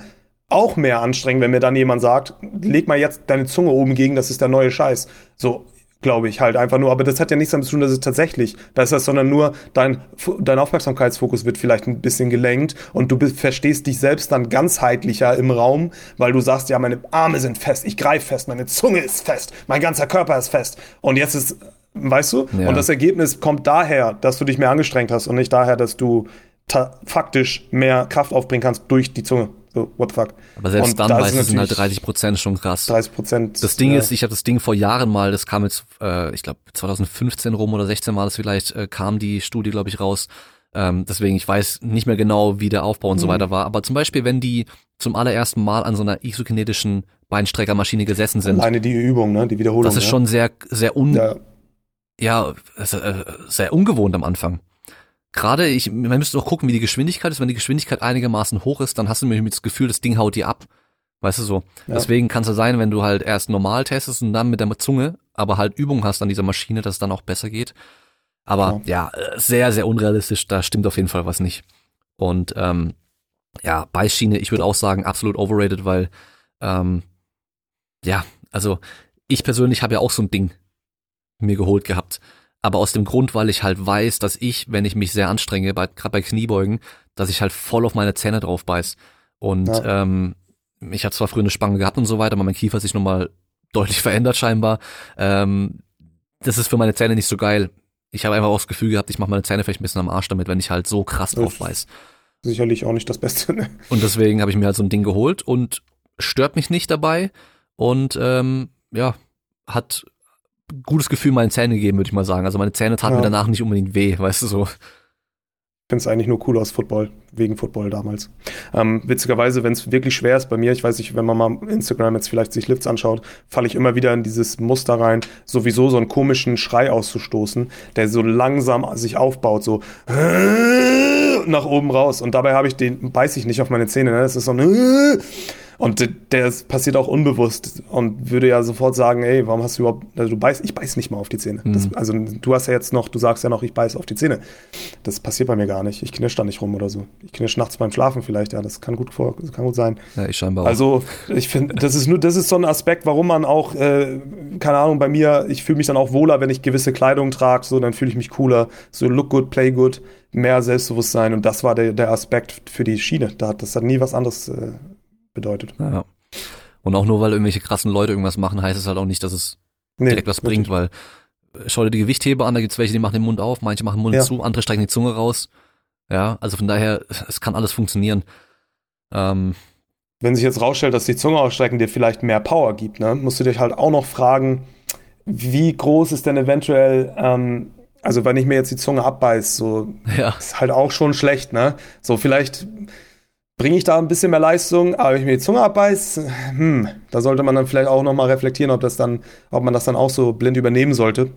auch mehr anstrengen, wenn mir dann jemand sagt, leg mal jetzt deine Zunge oben gegen, das ist der neue Scheiß. So, glaube ich halt einfach nur. Aber das hat ja nichts damit zu tun, dass es tatsächlich das ist, sondern nur dein, dein Aufmerksamkeitsfokus wird vielleicht ein bisschen gelenkt und du verstehst dich selbst dann ganzheitlicher im Raum, weil du sagst, ja, meine Arme sind fest, ich greife fest, meine Zunge ist fest, mein ganzer Körper ist fest. Und jetzt ist, weißt du? Ja. Und das Ergebnis kommt daher, dass du dich mehr angestrengt hast und nicht daher, dass du faktisch mehr Kraft aufbringen kannst durch die Zunge. So, what the fuck. Aber selbst und dann da weißt du, sind halt 30 Prozent schon krass. 30 Prozent. Das Ding ja. ist, ich habe das Ding vor Jahren mal, das kam jetzt, äh, ich glaube 2015 rum oder 16 war das vielleicht, äh, kam die Studie, glaube ich, raus. Ähm, deswegen, ich weiß nicht mehr genau, wie der Aufbau und mhm. so weiter war. Aber zum Beispiel, wenn die zum allerersten Mal an so einer isokinetischen Beinstreckermaschine gesessen sind. Alleine die Übung, ne? Die Wiederholung. Das ist ja. schon sehr, sehr un, ja, ja äh, sehr ungewohnt am Anfang gerade ich, man müsste doch gucken, wie die Geschwindigkeit ist. Wenn die Geschwindigkeit einigermaßen hoch ist, dann hast du nämlich das Gefühl, das Ding haut dir ab. Weißt du so. Ja. Deswegen kann es ja sein, wenn du halt erst normal testest und dann mit der Zunge, aber halt Übung hast an dieser Maschine, dass es dann auch besser geht. Aber ja. ja, sehr, sehr unrealistisch. Da stimmt auf jeden Fall was nicht. Und ähm, ja, Beißschiene, ich würde auch sagen, absolut overrated, weil ähm, ja, also ich persönlich habe ja auch so ein Ding mir geholt gehabt aber aus dem Grund, weil ich halt weiß, dass ich, wenn ich mich sehr anstrenge, bei, gerade bei Kniebeugen, dass ich halt voll auf meine Zähne drauf beiß. Und ja. ähm, ich hatte zwar früher eine Spange gehabt und so weiter, aber mein Kiefer hat sich nochmal deutlich <laughs> verändert scheinbar. Ähm, das ist für meine Zähne nicht so geil. ich habe einfach auch das Gefühl gehabt, ich mache meine Zähne vielleicht ein bisschen am Arsch damit, wenn ich halt so krass drauf beiß. Sicherlich auch nicht das Beste. Ne? Und deswegen habe ich mir halt so ein Ding geholt und stört mich nicht dabei und ähm, ja, hat gutes Gefühl meinen Zähnen gegeben, würde ich mal sagen. Also meine Zähne taten Ja. mir danach nicht unbedingt weh, <laughs> weißt du so. Ich finde es eigentlich nur cool aus Football, wegen Football damals. Ähm, witzigerweise, wenn es wirklich schwer ist bei mir, ich weiß nicht, wenn man mal Instagram jetzt vielleicht sich Lifts anschaut, falle ich immer wieder in dieses Muster rein, sowieso so einen komischen Schrei auszustoßen, der so langsam sich aufbaut, so <laughs> nach oben raus. Und dabei habe ich den, beiß ich nicht auf meine Zähne, ne? Das ist so ein <laughs> und d- der ist- passiert auch unbewusst und würde ja sofort sagen, ey, warum hast du überhaupt, also du beißt, ich beiß nicht mal auf die Zähne. Das, also du hast ja jetzt noch, du sagst ja noch, ich beiß auf die Zähne. Das passiert bei mir gar nicht. Ich knirsch da nicht rum oder so. Ich knirsch nachts beim Schlafen vielleicht, ja, das kann gut vor, das kann gut sein. Ja, ich scheinbar auch. Also ich finde, das ist nur, das ist so ein Aspekt, warum man auch, äh, keine Ahnung, bei mir, ich fühle mich dann auch wohler, wenn ich gewisse Kleidung trage, so, dann fühle ich mich cooler, so look good, play good, mehr Selbstbewusstsein und das war der, der Aspekt für die Schiene. Da hat, das hat nie was anderes äh, bedeutet. ja. Und auch nur weil irgendwelche krassen Leute irgendwas machen, heißt es halt auch nicht, dass es Nee, direkt was bringt, weil äh, schau dir die Gewichtheber an, da gibt's welche, die machen den Mund auf, manche machen den Mund Ja. zu, andere strecken die Zunge raus. Ja, also von daher, es kann alles funktionieren. Ähm, Wenn sich jetzt rausstellt, dass die Zunge ausstrecken dir vielleicht mehr Power gibt, ne, musst du dich halt auch noch fragen, wie groß ist denn eventuell, ähm, also wenn ich mir jetzt die Zunge abbeiß, so ja, ist halt auch schon schlecht, ne? So, vielleicht bringe ich da ein bisschen mehr Leistung, aber wenn ich mir die Zunge abbeiß, hm, da sollte man dann vielleicht auch nochmal reflektieren, ob das dann, ob man das dann auch so blind übernehmen sollte.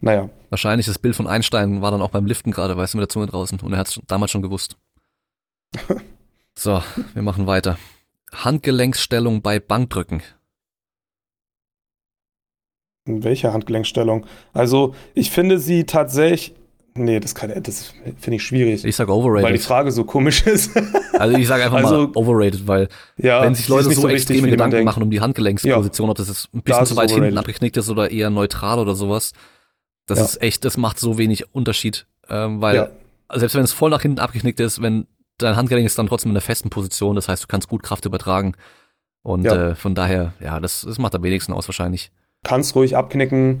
Naja, wahrscheinlich das Bild von Einstein war dann auch beim Liften gerade, weißt du, mit der Zunge draußen. Und er hat's damals schon gewusst. <laughs> So, wir machen weiter. Handgelenksstellung bei Bankdrücken. in welcher Handgelenkstellung? Also, ich finde sie tatsächlich, nee, das kann, das finde ich schwierig, Ich sag weil die overrated. Frage so komisch ist. Also ich sage einfach Also- mal overrated, weil ja, wenn sich Leute so, wichtig, extreme Gedanken denkt. machen um die Handgelenksposition, ob das jetzt ein bisschen ist zu weit hinten overrated. abgeknickt ist oder eher neutral oder sowas, das Ja. ist echt, das macht so wenig Unterschied, ähm, weil Ja. selbst wenn es voll nach hinten abgeknickt ist, wenn dein Handgelenk ist dann trotzdem in einer festen Position, das heißt, du kannst gut Kraft übertragen und Ja. äh, von daher, ja, das, das macht am wenigsten aus wahrscheinlich. kannst ruhig abknicken.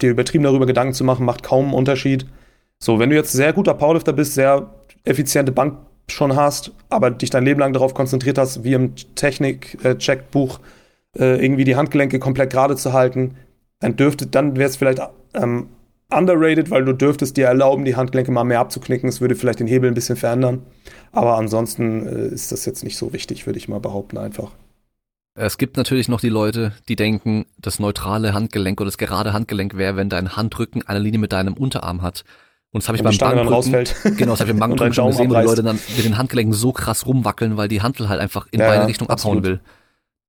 Dir übertrieben darüber Gedanken zu machen, macht kaum einen Unterschied. So, wenn du jetzt sehr guter Powerlifter bist, sehr effiziente Bank schon hast, aber dich dein Leben lang darauf konzentriert hast, wie im Technik-Checkbuch äh, irgendwie die Handgelenke komplett gerade zu halten, dann dürfte, dann wäre es vielleicht ähm, underrated, weil du dürftest dir erlauben, die Handgelenke mal mehr abzuknicken. Es würde vielleicht den Hebel ein bisschen verändern. Aber ansonsten äh, ist das jetzt nicht so wichtig, würde ich mal behaupten, einfach. Es gibt natürlich noch die Leute, die denken, das neutrale Handgelenk oder das gerade Handgelenk wäre, wenn dein Handrücken eine Linie mit deinem Unterarm hat. Und das habe ich Wenn beim Bankdrücken, rausfällt. genau, das habe ich beim <laughs> Bankdrücken schon gesehen, wo die abreißt. Leute dann mit den Handgelenken so krass rumwackeln, weil die Hantel halt einfach in Ja, beide Richtungen absolut. abhauen will.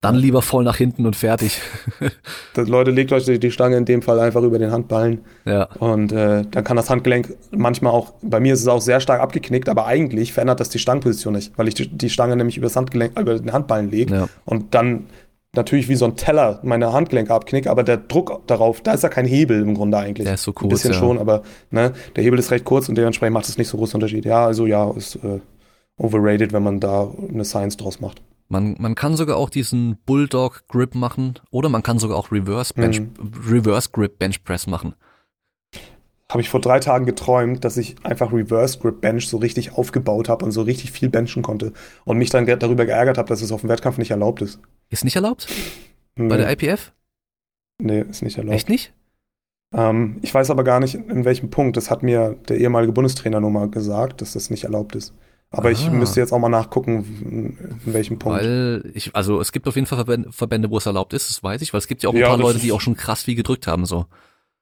Dann lieber voll nach hinten und fertig. <laughs> Das, Leute, legt euch die Stange in dem Fall einfach über den Handballen ja, und äh, dann kann das Handgelenk manchmal auch, bei mir ist es auch sehr stark abgeknickt, aber eigentlich verändert das die Stangenposition nicht, weil ich die, die Stange nämlich über das Handgelenk, über den Handballen lege ja. und dann natürlich wie so ein Teller meine Handgelenke abknicke, aber der Druck darauf, da ist ja kein Hebel im Grunde eigentlich. Der ist so Ein kurz, bisschen ja. schon, aber ne, der Hebel ist recht kurz und dementsprechend macht es nicht so großen Unterschied. Ja, also ja, ist äh, overrated, wenn man da eine Science draus macht. Man, man kann sogar auch diesen Bulldog Grip machen oder man kann sogar auch Reverse Bench, Mhm. Reverse Grip Bench Press machen. Habe ich vor drei Tagen geträumt, dass ich einfach Reverse Grip Bench so richtig aufgebaut habe und so richtig viel benchen konnte und mich dann darüber geärgert habe, dass es auf dem Wettkampf nicht erlaubt ist. Ist nicht erlaubt? Nee, Bei der IPF? nee ist nicht erlaubt. Echt nicht? Ähm, ich weiß aber gar nicht, in welchem Punkt. Das hat mir der ehemalige Bundestrainer nur mal gesagt, dass das nicht erlaubt ist. Aber ich Ah. müsste jetzt auch mal nachgucken, in welchem Punkt. Weil ich, also es gibt auf jeden Fall Verbände, wo es erlaubt ist, das weiß ich, weil es gibt ja auch ein Ja, paar Leute, die auch schon krass viel gedrückt haben, so.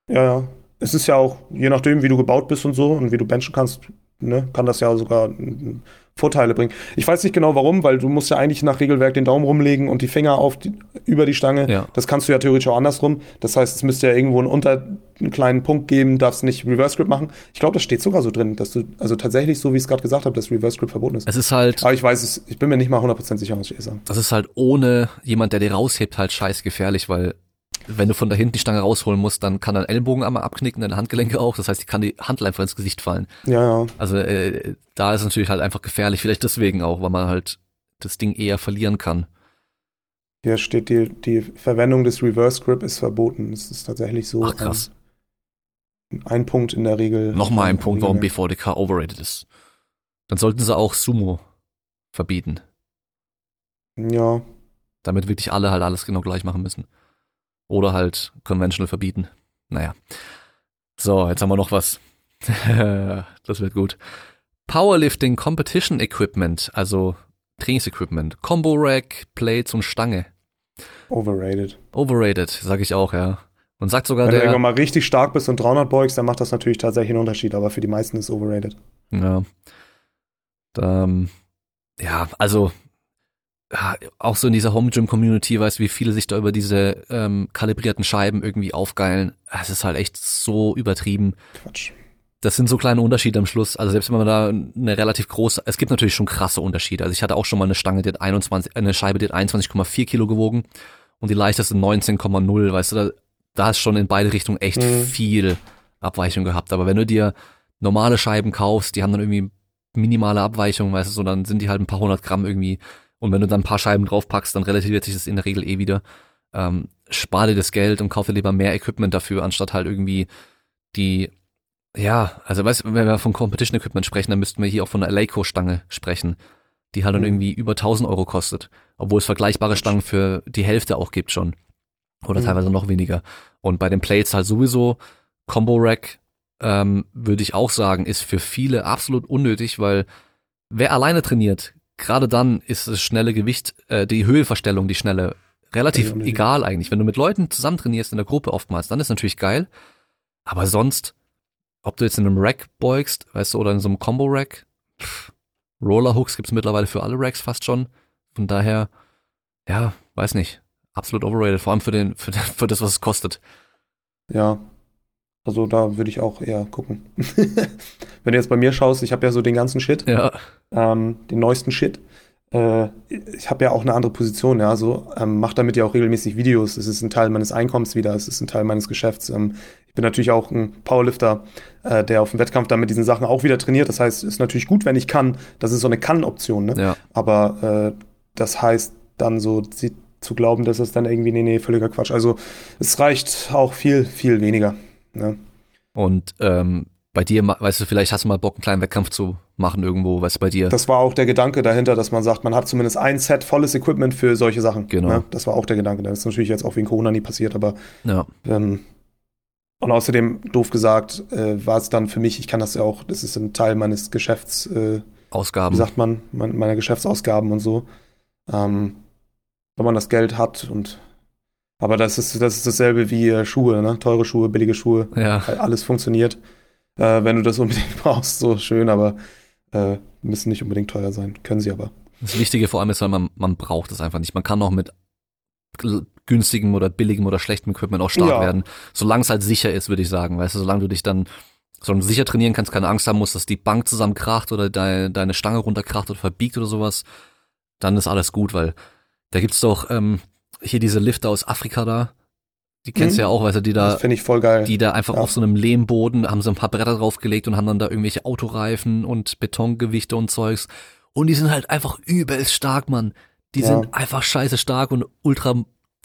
Ja, ja. Es ist ja auch, je nachdem, wie du gebaut bist und so und wie du benchen kannst, ne, kann das ja sogar mm, Vorteile bringen. Ich weiß nicht genau warum, weil du musst ja eigentlich nach Regelwerk den Daumen rumlegen und die Finger auf die, über die Stange. Ja. Das kannst du ja theoretisch auch andersrum. Das heißt, es müsste ja irgendwo einen unter einen kleinen Punkt geben, darfst nicht Reverse Grip machen. Ich glaube, das steht sogar so drin, dass du, also tatsächlich, so wie ich es gerade gesagt habe, dass Reverse Grip verboten ist. Es ist halt, Aber ich weiß es, ich bin mir nicht mal 100% sicher, muss ich sagen. das ist halt ohne jemand, der dir raushebt, halt scheiß gefährlich, weil wenn du von da hinten die Stange rausholen musst, dann kann dein Ellbogen einmal abknicken, deine Handgelenke auch. Das heißt, die kann die Handel einfach ins Gesicht fallen. Ja, ja. Also äh, da ist es natürlich halt einfach gefährlich. Vielleicht deswegen auch, weil man halt das Ding eher verlieren kann. Hier steht, die, die Verwendung des Reverse Grip ist verboten. Das ist tatsächlich so. Ach, krass. Ein Punkt in der Regel. Nochmal ein Punkt, warum. BVDK overrated ist. Dann sollten sie auch Sumo verbieten, Ja, damit wirklich alle halt alles genau gleich machen müssen. Oder halt conventional verbieten. Naja. So, jetzt haben wir noch was. <laughs> das wird gut. Powerlifting Competition Equipment, also Trainingsequipment. Combo Rack, Plates und Stange. overrated. Overrated, sag ich auch, ja. Und sagt sogar Wenn du der. irgendwann mal richtig stark bist und 300 beugst, dann macht das natürlich tatsächlich einen Unterschied, aber für die meisten ist overrated. Ja. Ähm, ja, also auch so in dieser Home Gym Community, weißt du, wie viele sich da über diese ähm, kalibrierten Scheiben irgendwie aufgeilen. Es ist halt echt so übertrieben. Quatsch. Das sind so kleine Unterschiede am Schluss. Also selbst wenn man da eine relativ große, es gibt natürlich schon krasse Unterschiede. Also ich hatte auch schon mal eine Stange, die hat 21, eine Scheibe, die hat 21,4 Kilo gewogen und die leichteste 19,0. Weißt du, da, da hast schon in beide Richtungen echt Mhm. viel Abweichung gehabt. Aber wenn du dir normale Scheiben kaufst, die haben dann irgendwie minimale Abweichungen, weißt du, so dann sind die halt ein paar hundert Gramm irgendwie. Und wenn du dann ein paar Scheiben draufpackst, dann relativiert sich das in der Regel eh wieder. Ähm, spar dir das Geld und kauf dir lieber mehr Equipment dafür, anstatt halt irgendwie die, ja, also weißt du, wenn wir von Competition Equipment sprechen, dann müssten wir hier auch von einer Eleiko-Stange sprechen, die halt dann Mhm. irgendwie über 1000 Euro kostet. Obwohl es vergleichbare Stangen für die Hälfte auch gibt schon. Oder Mhm. teilweise noch weniger. Und bei den Plates halt sowieso, Combo Rack, ähm, würde ich auch sagen, ist für viele absolut unnötig, weil wer alleine trainiert, gerade dann ist das schnelle Gewicht, äh, die Höhenverstellung, die schnelle, relativ Ja, egal eigentlich. Wenn du mit Leuten zusammen trainierst in der Gruppe oftmals, dann ist natürlich geil. Aber sonst, ob du jetzt in einem Rack beugst, weißt du, oder in so einem Combo Rack, pff, Roller Hooks gibt's mittlerweile für alle Racks fast schon. Von daher, ja, weiß nicht. Absolut overrated, vor allem für den, für, für das, was es kostet. Ja. Also da würde ich auch eher gucken. <laughs> Wenn du jetzt bei mir schaust, ich habe ja so den ganzen Shit, Ja, ähm, den neuesten Shit. Äh, ich habe ja auch eine andere Position, ja, so ähm, mache damit ja auch regelmäßig Videos. Es ist ein Teil meines Einkommens wieder, es ist ein Teil meines Geschäfts. Ähm, ich bin natürlich auch ein Powerlifter, äh, der auf dem Wettkampf dann mit diesen Sachen auch wieder trainiert. Das heißt, es ist natürlich gut, wenn ich kann. Das ist so eine Kann-Option, ne? ja. Aber äh, das heißt dann so sie, zu glauben, dass es dann irgendwie, nee, nee, völliger Quatsch. Also es reicht auch viel, viel weniger. Ne? Und ähm, bei dir, weißt du, vielleicht hast du mal Bock, einen kleinen Wettkampf zu machen irgendwo, weißt du, bei dir. Das war auch der Gedanke dahinter, dass man sagt, man hat zumindest ein Set volles Equipment für solche Sachen. Genau. Ne? Das war auch der Gedanke. Das ist natürlich jetzt auch wegen Corona nie passiert, aber ja, ähm, und außerdem, doof gesagt, äh, war es dann für mich, ich kann das ja auch, das ist ein Teil meines Geschäfts, äh, wie Ausgaben. sagt man, mein, meiner Geschäftsausgaben und so. Ähm, wenn man das Geld hat und aber das ist, das ist dasselbe wie äh, Schuhe, ne? Teure Schuhe, billige Schuhe, Ja, alles funktioniert. Äh, wenn du das unbedingt <laughs> brauchst, so schön, aber äh, müssen nicht unbedingt teuer sein. Können sie aber. das Wichtige vor allem ist, weil man, man braucht es einfach nicht. Man kann auch mit günstigem oder billigem oder schlechtem Equipment auch stark Ja. werden. Solange es halt sicher ist, würde ich sagen. Weißt du, solange du dich dann du sicher trainieren kannst, keine Angst haben musst, dass die Bank zusammenkracht oder deine, deine Stange runterkracht oder verbiegt oder sowas, dann ist alles gut, weil da gibt's doch ähm, hier diese Lifter aus Afrika da. Die kennst Mhm. du ja auch, weißt du, die da das finde ich voll geil. die da einfach Ja. auf so einem Lehmboden haben sie ein paar Bretter draufgelegt und haben dann da irgendwelche Autoreifen und Betongewichte und Zeugs. Und die sind halt einfach übelst stark, Mann. Die Ja. sind einfach scheiße stark und ultra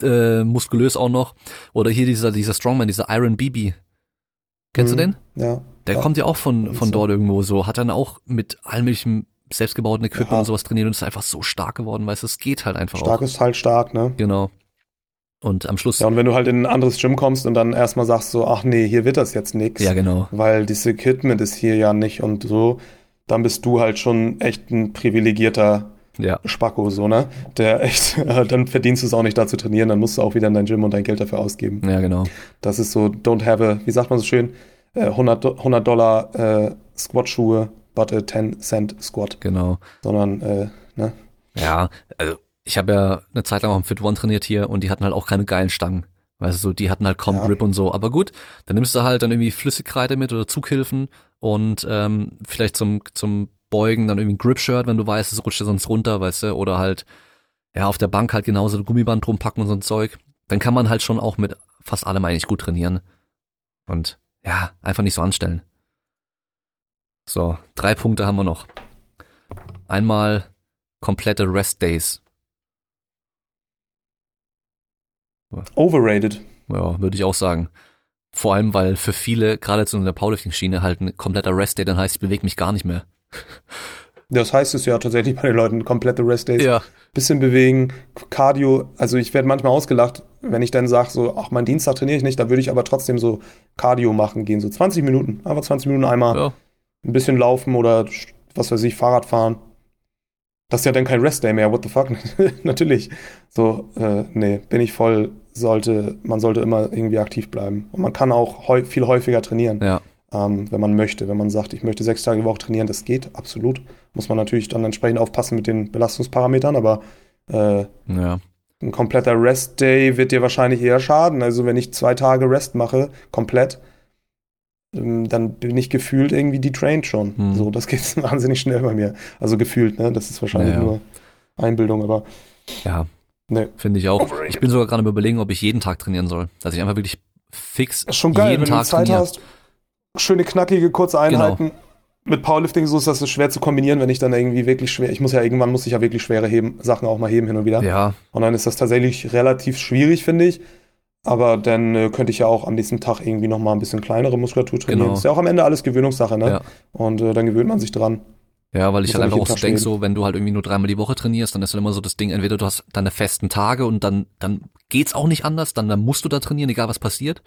äh, muskulös auch noch. Oder hier dieser, dieser Strongman, dieser Iron BB. Kennst Mhm. du den? Ja. Der ja. kommt ja auch von, von so. dort irgendwo so. Hat dann auch mit allem möglichen selbstgebauten Equipment Ja. und sowas trainiert und ist einfach so stark geworden, weißt du, es geht halt einfach Stark auch. ist halt stark, ne? Genau. Und am Schluss, Ja, und wenn du halt in ein anderes Gym kommst und dann erstmal sagst so, ach nee, hier wird das jetzt nix, ja genau. weil dieses Equipment ist hier ja nicht und so, dann bist du halt schon echt ein privilegierter Ja, Spacko, so, ne? Der echt, <laughs> dann verdienst du es auch nicht da zu trainieren, dann musst du auch wieder in dein Gym und dein Geld dafür ausgeben. ja genau. Das ist so, don't have a, wie sagt man so schön, äh, 100, Do- 100 Dollar äh, Squat-Schuhe, but a 10 Cent Squat, Genau. sondern, äh, ne? Ja, also ich habe ja eine Zeit lang auch im Fit One trainiert hier und die hatten halt auch keine geilen Stangen. Weißt du, so, die hatten halt kaum Ja. Grip und so. Aber gut, dann nimmst du halt dann irgendwie Flüssigkreide mit oder Zughilfen und ähm, vielleicht zum, zum Beugen dann irgendwie ein Grip-Shirt, wenn du weißt, es rutscht dir sonst runter, weißt du, oder halt ja auf der Bank halt genauso ein Gummiband drum packen und so ein Zeug. Dann kann man halt schon auch mit fast allem eigentlich gut trainieren. Und ja, einfach nicht so anstellen. So, drei Punkte haben wir noch. Einmal komplette Rest Days. Overrated. Ja, würde ich auch sagen. Vor allem, weil für viele, gerade zu einer Powerlifting-Schiene, halt ein kompletter Rest-Day dann heißt, ich bewege mich gar nicht mehr. <laughs> Das heißt es ja tatsächlich bei den Leuten, komplette Rest-Days. Ja. Bisschen bewegen, Cardio. Also ich werde manchmal ausgelacht, wenn ich dann sage, so, ach, mein Dienstag trainiere ich nicht, da würde ich aber trotzdem so Cardio machen gehen, so 20 Minuten, einfach 20 Minuten einmal Ja. Ein bisschen laufen oder was weiß ich, Fahrrad fahren. Das ist ja dann kein Rest-Day mehr, what the fuck? <laughs> Natürlich. So, äh, nee, bin ich voll, sollte, man sollte immer irgendwie aktiv bleiben. Und man kann auch häu viel häufiger trainieren, Ja. ähm, wenn man möchte. Wenn man sagt, ich möchte sechs Tage die Woche trainieren, das geht, absolut. Muss man natürlich dann entsprechend aufpassen mit den Belastungsparametern, aber äh, Ja. ein kompletter Rest-Day wird dir wahrscheinlich eher schaden. Also wenn ich zwei Tage Rest mache, komplett, dann bin ich gefühlt irgendwie detrained schon. Hm. So, das geht <laughs> wahnsinnig schnell bei mir. Also gefühlt, ne? Das ist wahrscheinlich Ja, ja. nur Einbildung, aber Ja, ne. finde ich auch. Ich bin sogar gerade überlegen, ob ich jeden Tag trainieren soll. Dass ich einfach wirklich fix Ist schon geil, jeden wenn Tag du Zeit trainiere. hast. Schöne, knackige, kurze Genau. Einheiten. Mit Powerlifting so ist das schwer zu kombinieren, wenn ich dann irgendwie wirklich schwer, ich muss ja irgendwann muss ich ja wirklich schwere heben, Sachen auch mal heben hin und wieder. Ja, Und dann ist das tatsächlich relativ schwierig, finde ich. Aber dann äh, könnte ich ja auch am nächsten Tag irgendwie noch mal ein bisschen kleinere Muskulatur trainieren. Genau. Ist ja auch am Ende alles Gewöhnungssache, ne? Ja. Und äh, dann gewöhnt man sich dran. Ja, weil ich Muss halt einfach auch so denke, so, wenn du halt irgendwie nur dreimal die Woche trainierst, dann ist halt immer so das Ding, entweder du hast deine festen Tage und dann, dann geht's auch nicht anders, dann, dann musst du da trainieren, egal was passiert.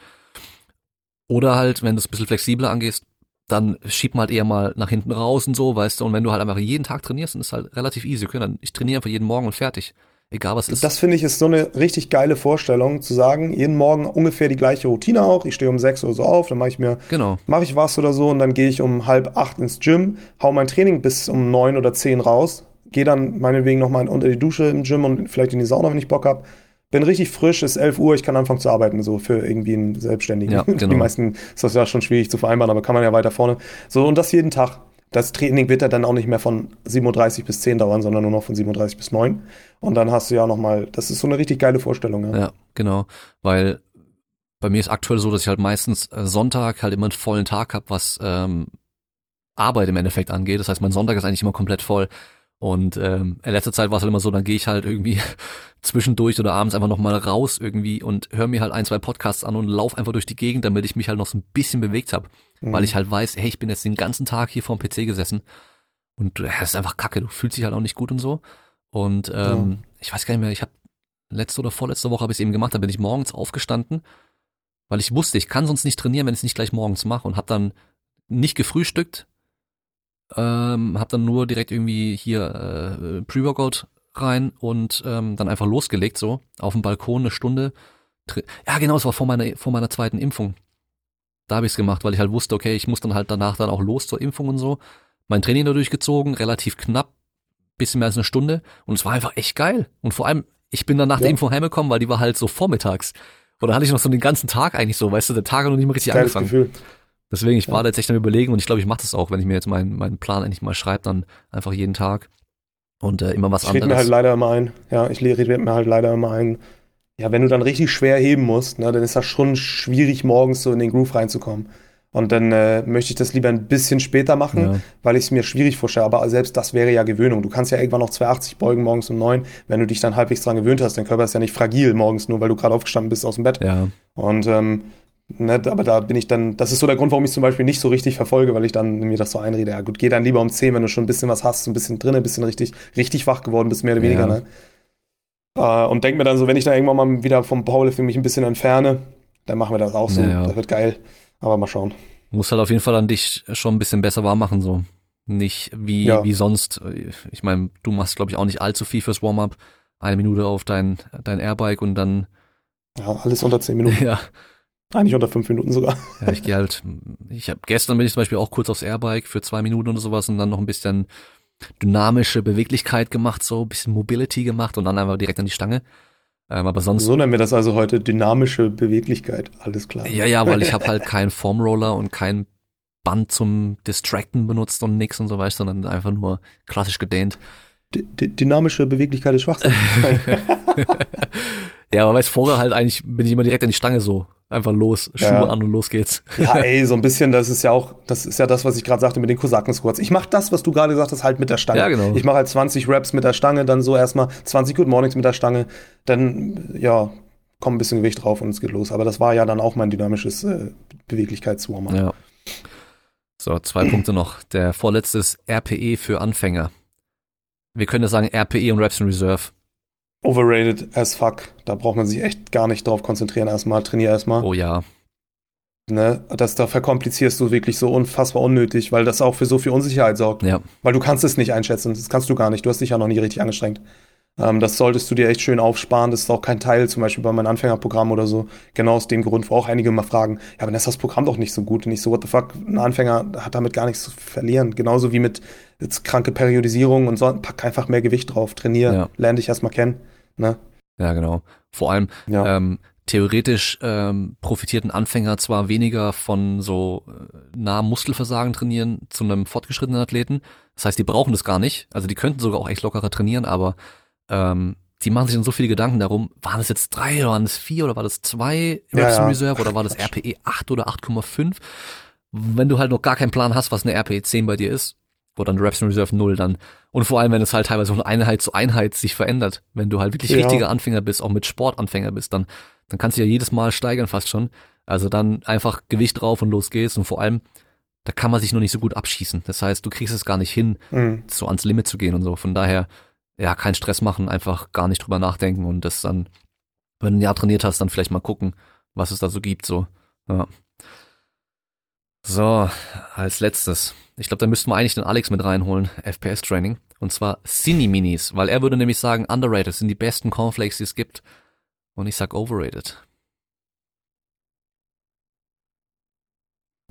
Oder halt, wenn du es ein bisschen flexibler angehst, dann schieb mal halt eher mal nach hinten raus und so, weißt du, und wenn du halt einfach jeden Tag trainierst, dann ist halt relativ easy. Okay, dann ich trainiere einfach jeden Morgen und fertig. Egal was ist. Das finde ich ist so eine richtig geile Vorstellung, zu sagen, jeden Morgen ungefähr die gleiche Routine auch. Ich stehe um sechs oder so auf, dann mache ich mir, genau. mache ich was oder so und dann gehe ich um halb acht ins Gym, hau mein Training bis um neun oder zehn raus, gehe dann meinetwegen nochmal unter die Dusche im Gym und vielleicht in die Sauna, wenn ich Bock hab. Bin richtig frisch, ist 11 Uhr, ich kann anfangen zu arbeiten, so für irgendwie einen Selbstständigen. Ja, <laughs> genau. Die meisten ist das ja schon schwierig zu vereinbaren, aber kann man ja weiter vorne. So, und das jeden Tag. Das Training wird ja dann auch nicht mehr von 37 bis 10 dauern, sondern nur noch von 37 bis 9. Und dann hast du ja nochmal, das ist so eine richtig geile Vorstellung. Ja. Ja, genau. Weil bei mir ist aktuell so, dass ich halt meistens äh, Sonntag halt immer einen vollen Tag hab, was ähm, Arbeit im Endeffekt angeht. Das heißt, mein Sonntag ist eigentlich immer komplett voll. Und ähm, in letzter Zeit war es halt immer so, dann gehe ich halt irgendwie <laughs> zwischendurch oder abends einfach nochmal raus irgendwie und höre mir halt ein, zwei Podcasts an und lauf einfach durch die Gegend, damit ich mich halt noch so ein bisschen bewegt habe. Mhm. Weil ich halt weiß, hey, ich bin jetzt den ganzen Tag hier vorm PC gesessen und äh, das ist einfach kacke, du fühlst dich halt auch nicht gut und so. Und ähm, ich weiß gar nicht mehr, ich habe letzte oder vorletzte Woche habe ich es eben gemacht, da bin ich morgens aufgestanden, weil ich wusste, ich kann sonst nicht trainieren, wenn ich es nicht gleich morgens mache und habe dann nicht gefrühstückt, ähm, habe dann nur direkt irgendwie hier äh, Pre-Workout rein und ähm, dann einfach losgelegt so auf dem Balkon eine Stunde. Ja, genau, es war vor meiner vor meiner zweiten Impfung. Da habe ich es gemacht, weil ich halt wusste, okay, ich muss dann halt danach dann auch los zur Impfung und so. Mein Training da durchgezogen, relativ knapp, bisschen mehr als eine Stunde und es war einfach echt geil. Und vor allem, ich bin dann nach der Ja. Impfung heimgekommen, weil die war halt so vormittags. Und da hatte ich noch so den ganzen Tag eigentlich so, weißt du, der Tag hat noch nicht mal richtig Geiles angefangen. Gefühl. Deswegen, ich Ja. war da jetzt echt am überlegen und ich glaube, ich mache das auch, wenn ich mir jetzt meinen, meinen Plan endlich mal schreibe, dann einfach jeden Tag und äh, immer was Ich rede anderes. mir halt leider immer ein, ja, ich rede mir halt leider immer ein, ja, wenn du dann richtig schwer heben musst, ne, dann ist das schon schwierig, morgens so in den Groove reinzukommen. Und dann äh, möchte ich das lieber ein bisschen später machen, Ja. weil ich es mir schwierig vorstelle. Aber selbst das wäre ja Gewöhnung. Du kannst ja irgendwann noch 280 beugen morgens um 9, wenn du dich dann halbwegs dran gewöhnt hast. Dein Körper ist ja nicht fragil morgens, nur weil du gerade aufgestanden bist aus dem Bett. ja, Und ähm, ne, aber da bin ich dann, das ist so der Grund, warum ich zum Beispiel nicht so richtig verfolge, weil ich dann mir das so einrede. Ja gut, geh dann lieber um 10, wenn du schon ein bisschen was hast, so ein bisschen drin, ein bisschen richtig, richtig wach geworden bist, mehr oder weniger. Ja. Ne? Äh, und denk mir dann so, wenn ich da irgendwann mal wieder vom Powerlifting mich ein bisschen entferne, dann machen wir das auch so. Ja, ja. Das wird geil. Aber mal schauen. muss halt auf jeden Fall an dich schon ein bisschen besser warm machen, so. Nicht wie, Ja. wie sonst. Ich meine, du machst, glaube ich, auch nicht allzu viel fürs Warm-up. Eine Minute auf dein, dein Airbike und dann, Ja, alles unter 10 Minuten. <laughs> ja, Eigentlich unter 5 Minuten sogar. Ja, ich gehe halt, ich habe gestern bin ich zum Beispiel auch kurz aufs Airbike für zwei Minuten oder sowas und dann noch ein bisschen dynamische Beweglichkeit gemacht, so ein bisschen Mobility gemacht und dann einfach direkt an die Stange. Ähm, aber sonst, So nennen wir das also heute dynamische Beweglichkeit. Alles klar. ja, ja, weil ich habe halt <laughs> keinen Formroller und kein Band zum Distracten benutzt und nix und so weiter, sondern einfach nur klassisch gedehnt. D dynamische Beweglichkeit ist Schwachsinn. <laughs> <laughs> Ja, aber weißt vorher halt eigentlich bin ich immer direkt an die Stange so. Einfach los, Schuhe Ja. an und los geht's. Ja, <laughs> ey, so ein bisschen, das ist ja auch, das ist ja das, was ich gerade sagte mit den Kosaken-Squats. Ich mache das, was du gerade gesagt hast, halt mit der Stange. Ja, genau. Ich mache halt 20 Raps mit der Stange, dann so erstmal 20 Good Mornings mit der Stange, dann, ja, kommt ein bisschen Gewicht drauf und es geht los. Aber das war ja dann auch mein dynamisches äh, Beweglichkeitswarm. Ja. So, zwei <clears throat> Punkte noch. Der vorletzte ist RPE für Anfänger. Wir können ja sagen RPE und Reps in Reserve. Overrated as fuck. Da braucht man sich echt gar nicht drauf konzentrieren erstmal. Trainier erstmal. Oh ja. Ne, das da verkomplizierst du wirklich so unfassbar unnötig, weil das auch für so viel Unsicherheit sorgt. Ja. Weil du kannst es nicht einschätzen. Das kannst du gar nicht. Du hast dich ja noch nie richtig angestrengt. Ähm, das solltest du dir echt schön aufsparen. Das ist auch kein Teil, zum Beispiel bei meinem Anfängerprogramm oder so. Genau aus dem Grund, wo auch einige mal fragen, ja, aber dann ist das Programm doch nicht so gut. Und ich so, what the fuck, ein Anfänger hat damit gar nichts zu verlieren. Genauso wie mit jetzt kranke Periodisierung und so. Pack einfach mehr Gewicht drauf, trainier, Ja. lern dich erstmal kennen. Ne? Ja, genau. Vor allem, Ja. ähm, theoretisch ähm, profitierten Anfänger zwar weniger von so äh, nahem Muskelversagen trainieren zu einem fortgeschrittenen Athleten. Das heißt, die brauchen das gar nicht. Also die könnten sogar auch echt lockerer trainieren, aber ähm, die machen sich dann so viele Gedanken darum, waren es jetzt drei oder waren es vier oder war das zwei Ja, in ja. Reserve oder war das <laughs> RPE 8 oder 8,5? Wenn du halt noch gar keinen Plan hast, was eine RPE 10 bei dir ist, wo dann Reps in Reserve 0 dann. Und vor allem, wenn es halt teilweise von Einheit zu Einheit sich verändert. Wenn du halt wirklich Ja. richtiger Anfänger bist, auch mit Sportanfänger bist, dann, dann kannst du ja jedes Mal steigern fast schon. Also dann einfach Gewicht drauf und los geht's. Und vor allem, da kann man sich noch nicht so gut abschießen. Das heißt, du kriegst es gar nicht hin, Mhm. so ans Limit zu gehen und so. Von daher, ja, kein Stress machen, einfach gar nicht drüber nachdenken und das dann, wenn du ein Jahr trainiert hast, dann vielleicht mal gucken, was es da so gibt, so. Ja. So, als letztes. Ich glaube, da müssten wir eigentlich den Alex mit reinholen, FPS-Training. Und zwar Cine-Minis, weil er würde nämlich sagen, underrated sind die besten Cornflakes, die es gibt. Und ich sag overrated.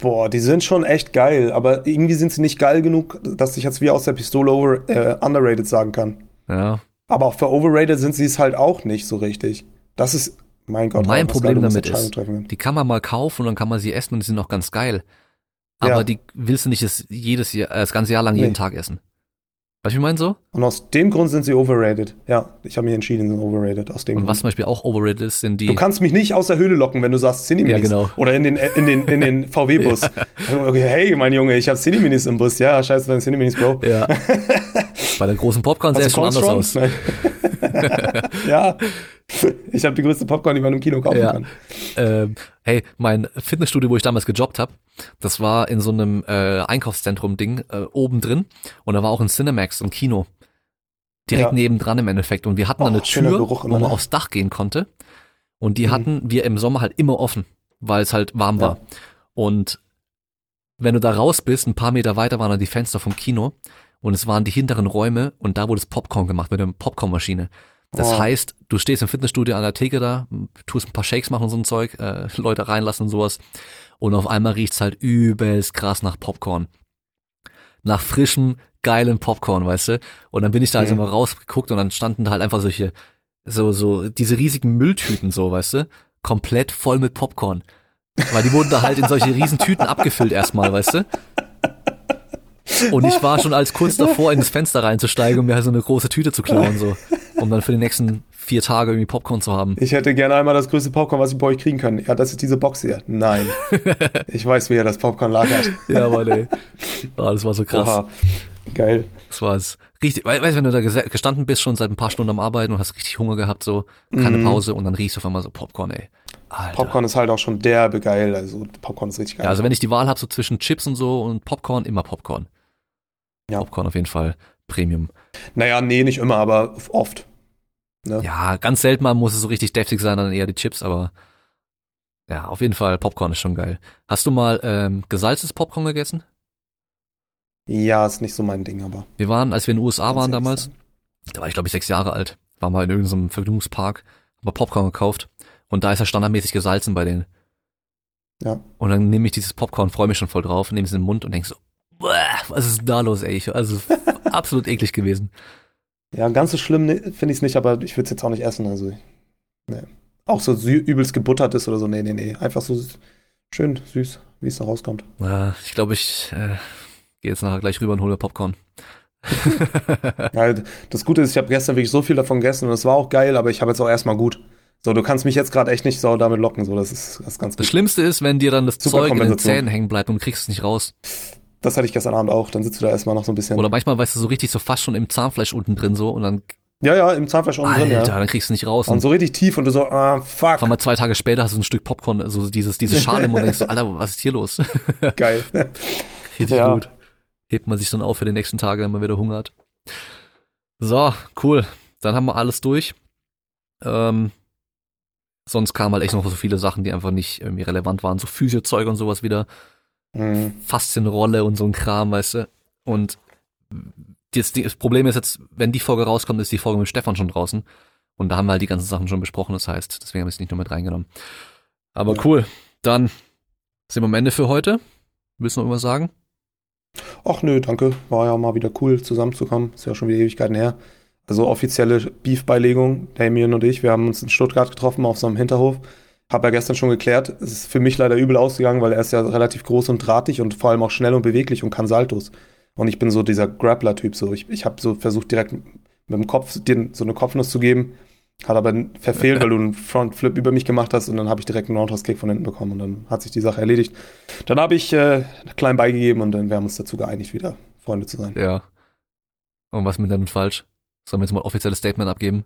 Boah, die sind schon echt geil, aber irgendwie sind sie nicht geil genug, dass ich jetzt wie aus der Pistole over, äh, underrated sagen kann. Ja, Aber auch für overrated sind sie es halt auch nicht so richtig. Das ist, mein Gott, mein Problem damit ist, treffen. die kann man mal kaufen und dann kann man sie essen und die sind auch ganz geil. Aber Ja. die willst du nicht das, jedes Jahr, äh, das ganze Jahr lang jeden Nee. Tag essen. Weißt du, wie ich meine so? Und aus dem Grund sind sie overrated. Ja, ich habe mich entschieden, sie sind overrated. Aus dem Und Grund. was zum Beispiel auch overrated ist, sind die. Du kannst mich nicht aus der Höhle locken, wenn du sagst Cineminis. Ja, genau. Oder in den, in den, in den <laughs> VW-Bus. okay, hey, mein Junge, ich habe Cineminis im Bus. Ja, scheiße, deine Cineminis, Bro. ja. <laughs> Bei der großen Popcorn sähe es schon anders aus. Nein. <laughs> ja, ich habe die größte Popcorn, die man im Kino kaufen Ja. kann. Ähm, hey, mein Fitnessstudio, wo ich damals gejobbt habe, das war in so einem äh, Einkaufszentrum-Ding äh, oben drin und da war auch ein Cinemax, ein Kino. Direkt Ja. nebendran im Endeffekt. Und wir hatten da Oh, eine Tür, Geruch wo man ne? aufs Dach gehen konnte. Und die Mhm. hatten wir im Sommer halt immer offen, weil es halt warm war. Ja. Und wenn du da raus bist, ein paar Meter weiter waren dann die Fenster vom Kino und es waren die hinteren Räume und da wurde das Popcorn gemacht mit der Popcornmaschine. Das Oh. heißt, du stehst im Fitnessstudio an der Theke da, tust ein paar Shakes machen und so ein Zeug, äh, Leute reinlassen und sowas und auf einmal riecht's halt übelst krass nach Popcorn. Nach frischem, geilen Popcorn, weißt du? Und dann bin ich da also Mhm. mal rausgeguckt und dann standen da halt einfach solche, so, so, diese riesigen Mülltüten so, weißt du? Komplett voll mit Popcorn. Weil die wurden da halt in solche riesen Tüten abgefüllt erstmal, weißt du? Und ich war schon als kurz davor, in das Fenster reinzusteigen und mir halt so eine große Tüte zu klauen, so. Um dann für die nächsten vier Tage irgendwie Popcorn zu haben. Ich hätte gerne einmal das größte Popcorn, was ich bei euch kriegen kann. Ja, das ist diese Box hier. Nein. <laughs> ich weiß, wer das Popcorn lagert. Ja, aber nee. Ah, das war so krass. Oha. Geil. Das war es. Richtig, we- weißt du, wenn du da gestanden bist, schon seit ein paar Stunden am Arbeiten und hast richtig Hunger gehabt, so, keine Mhm. Pause und dann riechst du auf einmal so Popcorn, ey. Alter. Popcorn ist halt auch schon derbe geil. Also Popcorn ist richtig geil. Ja, also wenn ich die Wahl habe, so zwischen Chips und so und Popcorn, immer Popcorn. Ja. Popcorn auf jeden Fall Premium. naja, nee, nicht immer, aber oft. Ne? Ja, ganz selten mal muss es so richtig deftig sein, dann eher die Chips, aber ja, auf jeden Fall Popcorn ist schon geil. Hast du mal ähm, gesalztes Popcorn gegessen? Ja, ist nicht so mein Ding, aber. Wir waren, als wir in den USA waren damals, sagen. da war ich glaube ich sechs Jahre alt, waren wir in irgendeinem Vergnügungspark, haben wir Popcorn gekauft und da ist er standardmäßig gesalzen bei denen. Ja. Und dann nehme ich dieses Popcorn, freue mich schon voll drauf, nehme es in den Mund und denk so, "Bäh, was ist da los, ey? Also <laughs> absolut eklig gewesen. Ja, ganz so schlimm ne, finde ich es nicht, aber ich würde es jetzt auch nicht essen. Also, nee. Auch so übelst gebuttert ist oder so. Nee, nee, nee. Einfach so schön süß, wie es da rauskommt. Ja, ich glaube, ich äh, gehe jetzt nachher gleich rüber und hole Popcorn. <laughs> Ja, das Gute ist, ich habe gestern wirklich so viel davon gegessen und es war auch geil, aber ich habe jetzt auch erstmal gut. So, du kannst mich jetzt gerade echt nicht so damit locken. So, das ist, das ist ganz Das gut. Schlimmste ist, wenn dir dann das Zeug in den. Zähnen hängen bleibt und du kriegst es nicht raus. Das hatte ich gestern Abend auch. Dann sitzt du da erstmal noch so ein bisschen. Oder manchmal, weißt du, so richtig so fast schon im Zahnfleisch unten drin so und dann Ja, ja, im Zahnfleisch unten Alter, drin, ja. dann kriegst du nicht raus. Und so richtig tief und du so, ah, fuck. Vor allem zwei Tage später hast du ein Stück Popcorn, also dieses, diese Schale im Mund, denkst du, Alter, was ist hier los? <laughs> Geil. <laughs> Richtig Ja. gut. Hebt man sich dann auf für die nächsten Tage, wenn man wieder Hunger hat. So, cool. Dann haben wir alles durch. Ähm, sonst kamen halt echt noch so viele Sachen, die einfach nicht irgendwie relevant waren. So Physiozeug und sowas wieder. Mhm. Faszienrolle und so ein Kram, weißt du. Und das, das Problem ist jetzt, wenn die Folge rauskommt, ist die Folge mit Stefan schon draußen. Und da haben wir halt die ganzen Sachen schon besprochen, das heißt, deswegen habe ich es nicht nur mit reingenommen. Aber Ja. cool. Dann sind wir am Ende für heute. Willst du noch irgendwas sagen? Ach nö, danke. War ja mal wieder cool zusammenzukommen. Ist ja schon wieder Ewigkeiten her. Also offizielle Beef-Beilegung, Damien und ich, wir haben uns in Stuttgart getroffen auf so einem Hinterhof. Hab ja gestern schon geklärt, es ist für mich leider übel ausgegangen, weil er ist ja relativ groß und drahtig und vor allem auch schnell und beweglich und kann Saltos. Und ich bin so dieser Grappler-Typ. So. Ich, ich habe so versucht, direkt mit dem Kopf dir so eine Kopfnuss zu geben. Hat aber verfehlt, weil du einen Frontflip über mich gemacht hast und dann habe ich direkt einen Roundhouse-Kick von hinten bekommen und dann hat sich die Sache erledigt. Dann habe ich äh, klein beigegeben und dann wir haben uns dazu geeinigt, wieder Freunde zu sein. Ja. Und was mit damit falsch? Sollen wir jetzt mal ein offizielles Statement abgeben?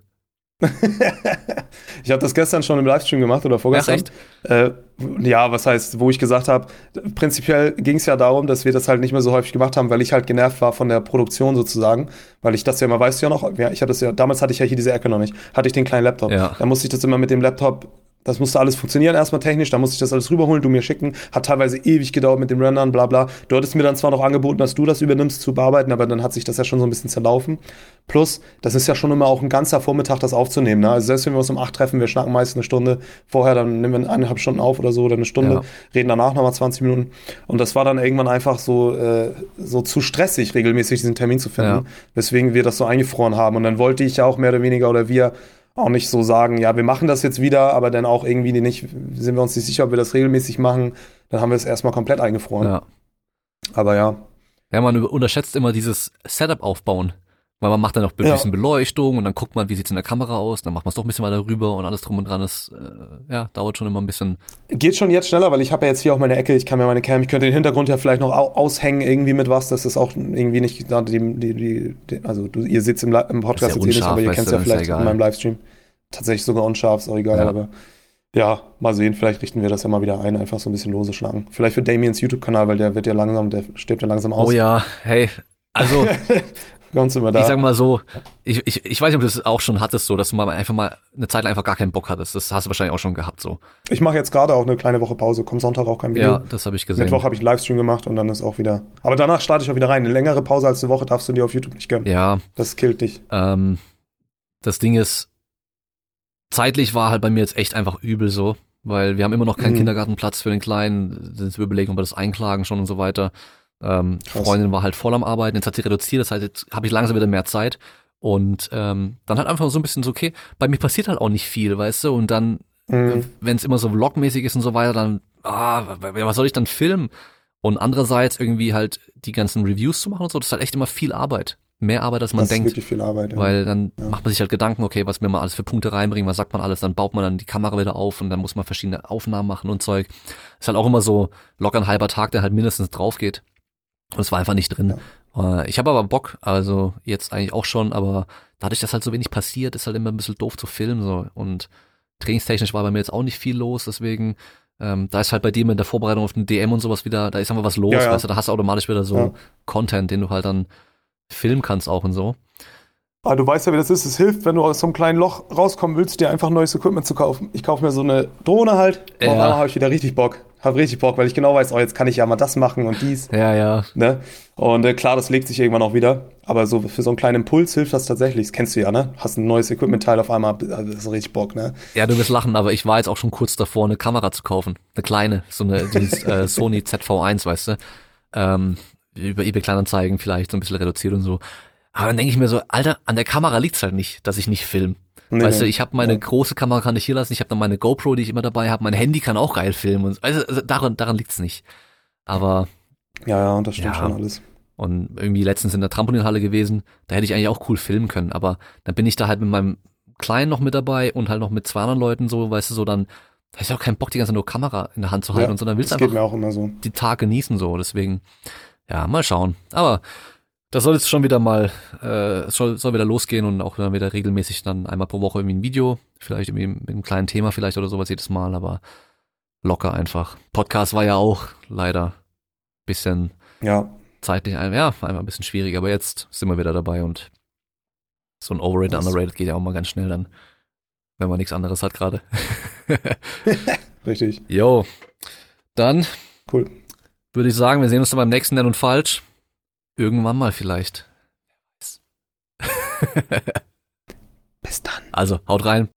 <laughs> ich habe das gestern schon im Livestream gemacht oder vorgestern. echt? Äh, ja, was heißt, wo ich gesagt habe, prinzipiell ging es ja darum, dass wir das halt nicht mehr so häufig gemacht haben, weil ich halt genervt war von der Produktion sozusagen, weil ich das ja immer, weißt du ja noch, ja, ich hatte das ja, damals hatte ich ja hier diese Ecke noch nicht, hatte ich den kleinen Laptop. Ja. Da musste ich das immer mit dem Laptop das musste alles funktionieren, erstmal technisch, da musste ich das alles rüberholen, du mir schicken. Hat teilweise ewig gedauert mit dem Rendern, bla bla. Du hattest mir dann zwar noch angeboten, dass du das übernimmst zu bearbeiten, aber dann hat sich das ja schon so ein bisschen zerlaufen. Plus, das ist ja schon immer auch ein ganzer Vormittag, das aufzunehmen. Ne? Also selbst wenn wir uns um acht treffen, wir schnacken meist eine Stunde vorher, dann nehmen wir eineinhalb Stunden auf oder so oder eine Stunde, Ja. reden danach nochmal 20 Minuten. Und das war dann irgendwann einfach so, äh, so zu stressig, regelmäßig diesen Termin zu finden, Ja. weswegen wir das so eingefroren haben. Und dann wollte ich ja auch mehr oder weniger oder wir auch nicht so sagen, ja, wir machen das jetzt wieder, aber dann auch irgendwie nicht, sind wir uns nicht sicher, ob wir das regelmäßig machen. Dann haben wir es erstmal komplett eingefroren. Ja. Aber ja, Ja, man unterschätzt immer dieses Setup aufbauen. Weil man macht dann noch ein Ja. bisschen Beleuchtung und dann guckt man, wie sieht's in der Kamera aus, dann macht man es doch ein bisschen weiter rüber und alles drum und dran ist, äh, ja, dauert schon immer ein bisschen. geht schon jetzt schneller, weil ich habe ja jetzt hier auch meine Ecke, ich kann mir meine Cam, ich könnte den Hintergrund ja vielleicht noch au aushängen irgendwie mit was, das auch irgendwie nicht, die, die, die, also du, ihr sitzt im, im Podcast, Ist ja jetzt nicht, aber ihr kennt du, ja ist ja vielleicht in meinem Livestream. Tatsächlich sogar unscharf, ist auch egal, Ja. aber ja, mal sehen, vielleicht richten wir das ja mal wieder ein, einfach so ein bisschen lose schlagen. Vielleicht für Damiens YouTube-Kanal, weil der wird ja langsam, der stirbt ja langsam aus. Oh ja, hey, also <laughs> Ganz immer da. ich sag mal so, ich, ich, ich weiß nicht, ob du das auch schon hattest, so, dass du mal einfach mal eine Zeit lang einfach gar keinen Bock hattest. Das hast du wahrscheinlich auch schon gehabt, so. Ich mache jetzt gerade auch eine kleine Woche Pause, kommt Sonntag auch kein Video. Ja, das habe ich gesehen. Mittwoch habe ich Livestream gemacht und dann ist auch wieder. Aber danach starte ich auch wieder rein. Eine längere Pause als eine Woche darfst du dir auf YouTube nicht gönnen. Ja, Das killt dich. ähm, das Ding ist, zeitlich war halt bei mir jetzt echt einfach übel so, weil wir haben immer noch keinen Mhm. Kindergartenplatz für den Kleinen, sind wir überlegen, ob wir das einklagen schon und so weiter. Ähm. Freundin war halt voll am Arbeiten, jetzt hat sie reduziert, das heißt, jetzt habe ich langsam wieder mehr Zeit. Und ähm, dann halt einfach so ein bisschen so, okay, bei mir passiert halt auch nicht viel, weißt du, und dann Mhm. wenn es immer so vlogmäßig ist und so weiter, dann, ah, was soll ich dann filmen? Und andererseits irgendwie halt die ganzen Reviews zu machen und so, das ist halt echt immer viel Arbeit. Mehr Arbeit, als man das ist denkt. wirklich viel Arbeit. Ja. Weil dann Ja. macht man sich halt Gedanken, okay, was will man alles für Punkte reinbringen, was sagt man alles, dann baut man dann die Kamera wieder auf und dann muss man verschiedene Aufnahmen machen und Zeug. Ist halt auch immer so locker ein halber Tag, der halt mindestens drauf geht. Und es war einfach nicht drin. Äh, Ich habe aber Bock, also jetzt eigentlich auch schon, aber dadurch, dass halt so wenig passiert, ist halt immer ein bisschen doof zu filmen so und trainingstechnisch war bei mir jetzt auch nicht viel los, deswegen ähm, da ist halt bei dir mit der Vorbereitung auf den DM und sowas wieder, da ist einfach was los, Ja, ja. weißt du, da hast du automatisch wieder so Ja. Content, den du halt dann filmen kannst auch und so. Aber du weißt ja, wie das ist. Es hilft, wenn du aus so einem kleinen Loch rauskommen willst, dir einfach neues Equipment zu kaufen. Ich kaufe mir so eine Drohne halt. Und Ja. auf einmal habe ich wieder richtig Bock. Hab richtig Bock, weil ich genau weiß, oh, jetzt kann ich ja mal das machen und dies. Ja, ja, Ne? Und äh, klar, das legt sich irgendwann auch wieder. Aber so für so einen kleinen Impuls hilft das tatsächlich. Das kennst du ja, ne? Hast ein neues Equipment-Teil auf einmal, also das ist richtig Bock, ne? Ja, du wirst lachen, aber ich war jetzt auch schon kurz davor, eine Kamera zu kaufen. Eine kleine, so eine dieses, äh, <laughs> Sony ZV1, weißt du. Ähm, über eBay Kleinanzeigen vielleicht so ein bisschen reduziert und so. Aber dann denke ich mir so, Alter, an der Kamera liegt's halt nicht, dass ich nicht film. Nee, weißt du, nee. ich habe meine Ja. große Kamera kann ich hier lassen, ich habe dann meine GoPro, die ich immer dabei habe, mein Handy kann auch geil filmen und also, also daran daran liegt's nicht. Aber Ja, ja, und das stimmt Ja. schon alles. und irgendwie letztens in der Trampolinhalle gewesen, da hätte ich eigentlich auch cool filmen können, aber dann bin ich da halt mit meinem Kleinen noch mit dabei und halt noch mit zwei anderen Leuten so, weißt du, so dann, da ist ja auch kein Bock, die ganze nur Kamera in der Hand zu halten Ja, und so, dann willst du das geht einfach mir auch immer so. die Tag genießen so, deswegen, ja, mal schauen. Aber das soll jetzt schon wieder mal, äh, soll, soll wieder losgehen und auch dann wieder regelmäßig dann einmal pro Woche irgendwie ein Video, vielleicht irgendwie mit einem kleinen Thema vielleicht oder sowas jedes Mal, aber locker einfach. Podcast war ja auch leider bisschen Ja, zeitlich, ein- ja, einfach ein bisschen schwierig, aber jetzt sind wir wieder dabei und so ein Overrated, Das- Underrated geht ja auch mal ganz schnell dann, wenn man nichts anderes hat gerade. <laughs> <laughs> richtig. Jo, dann Cool. würde ich sagen, wir sehen uns dann beim nächsten Nenn und Falsch. Irgendwann mal vielleicht. <laughs> Bis dann. Also, haut rein.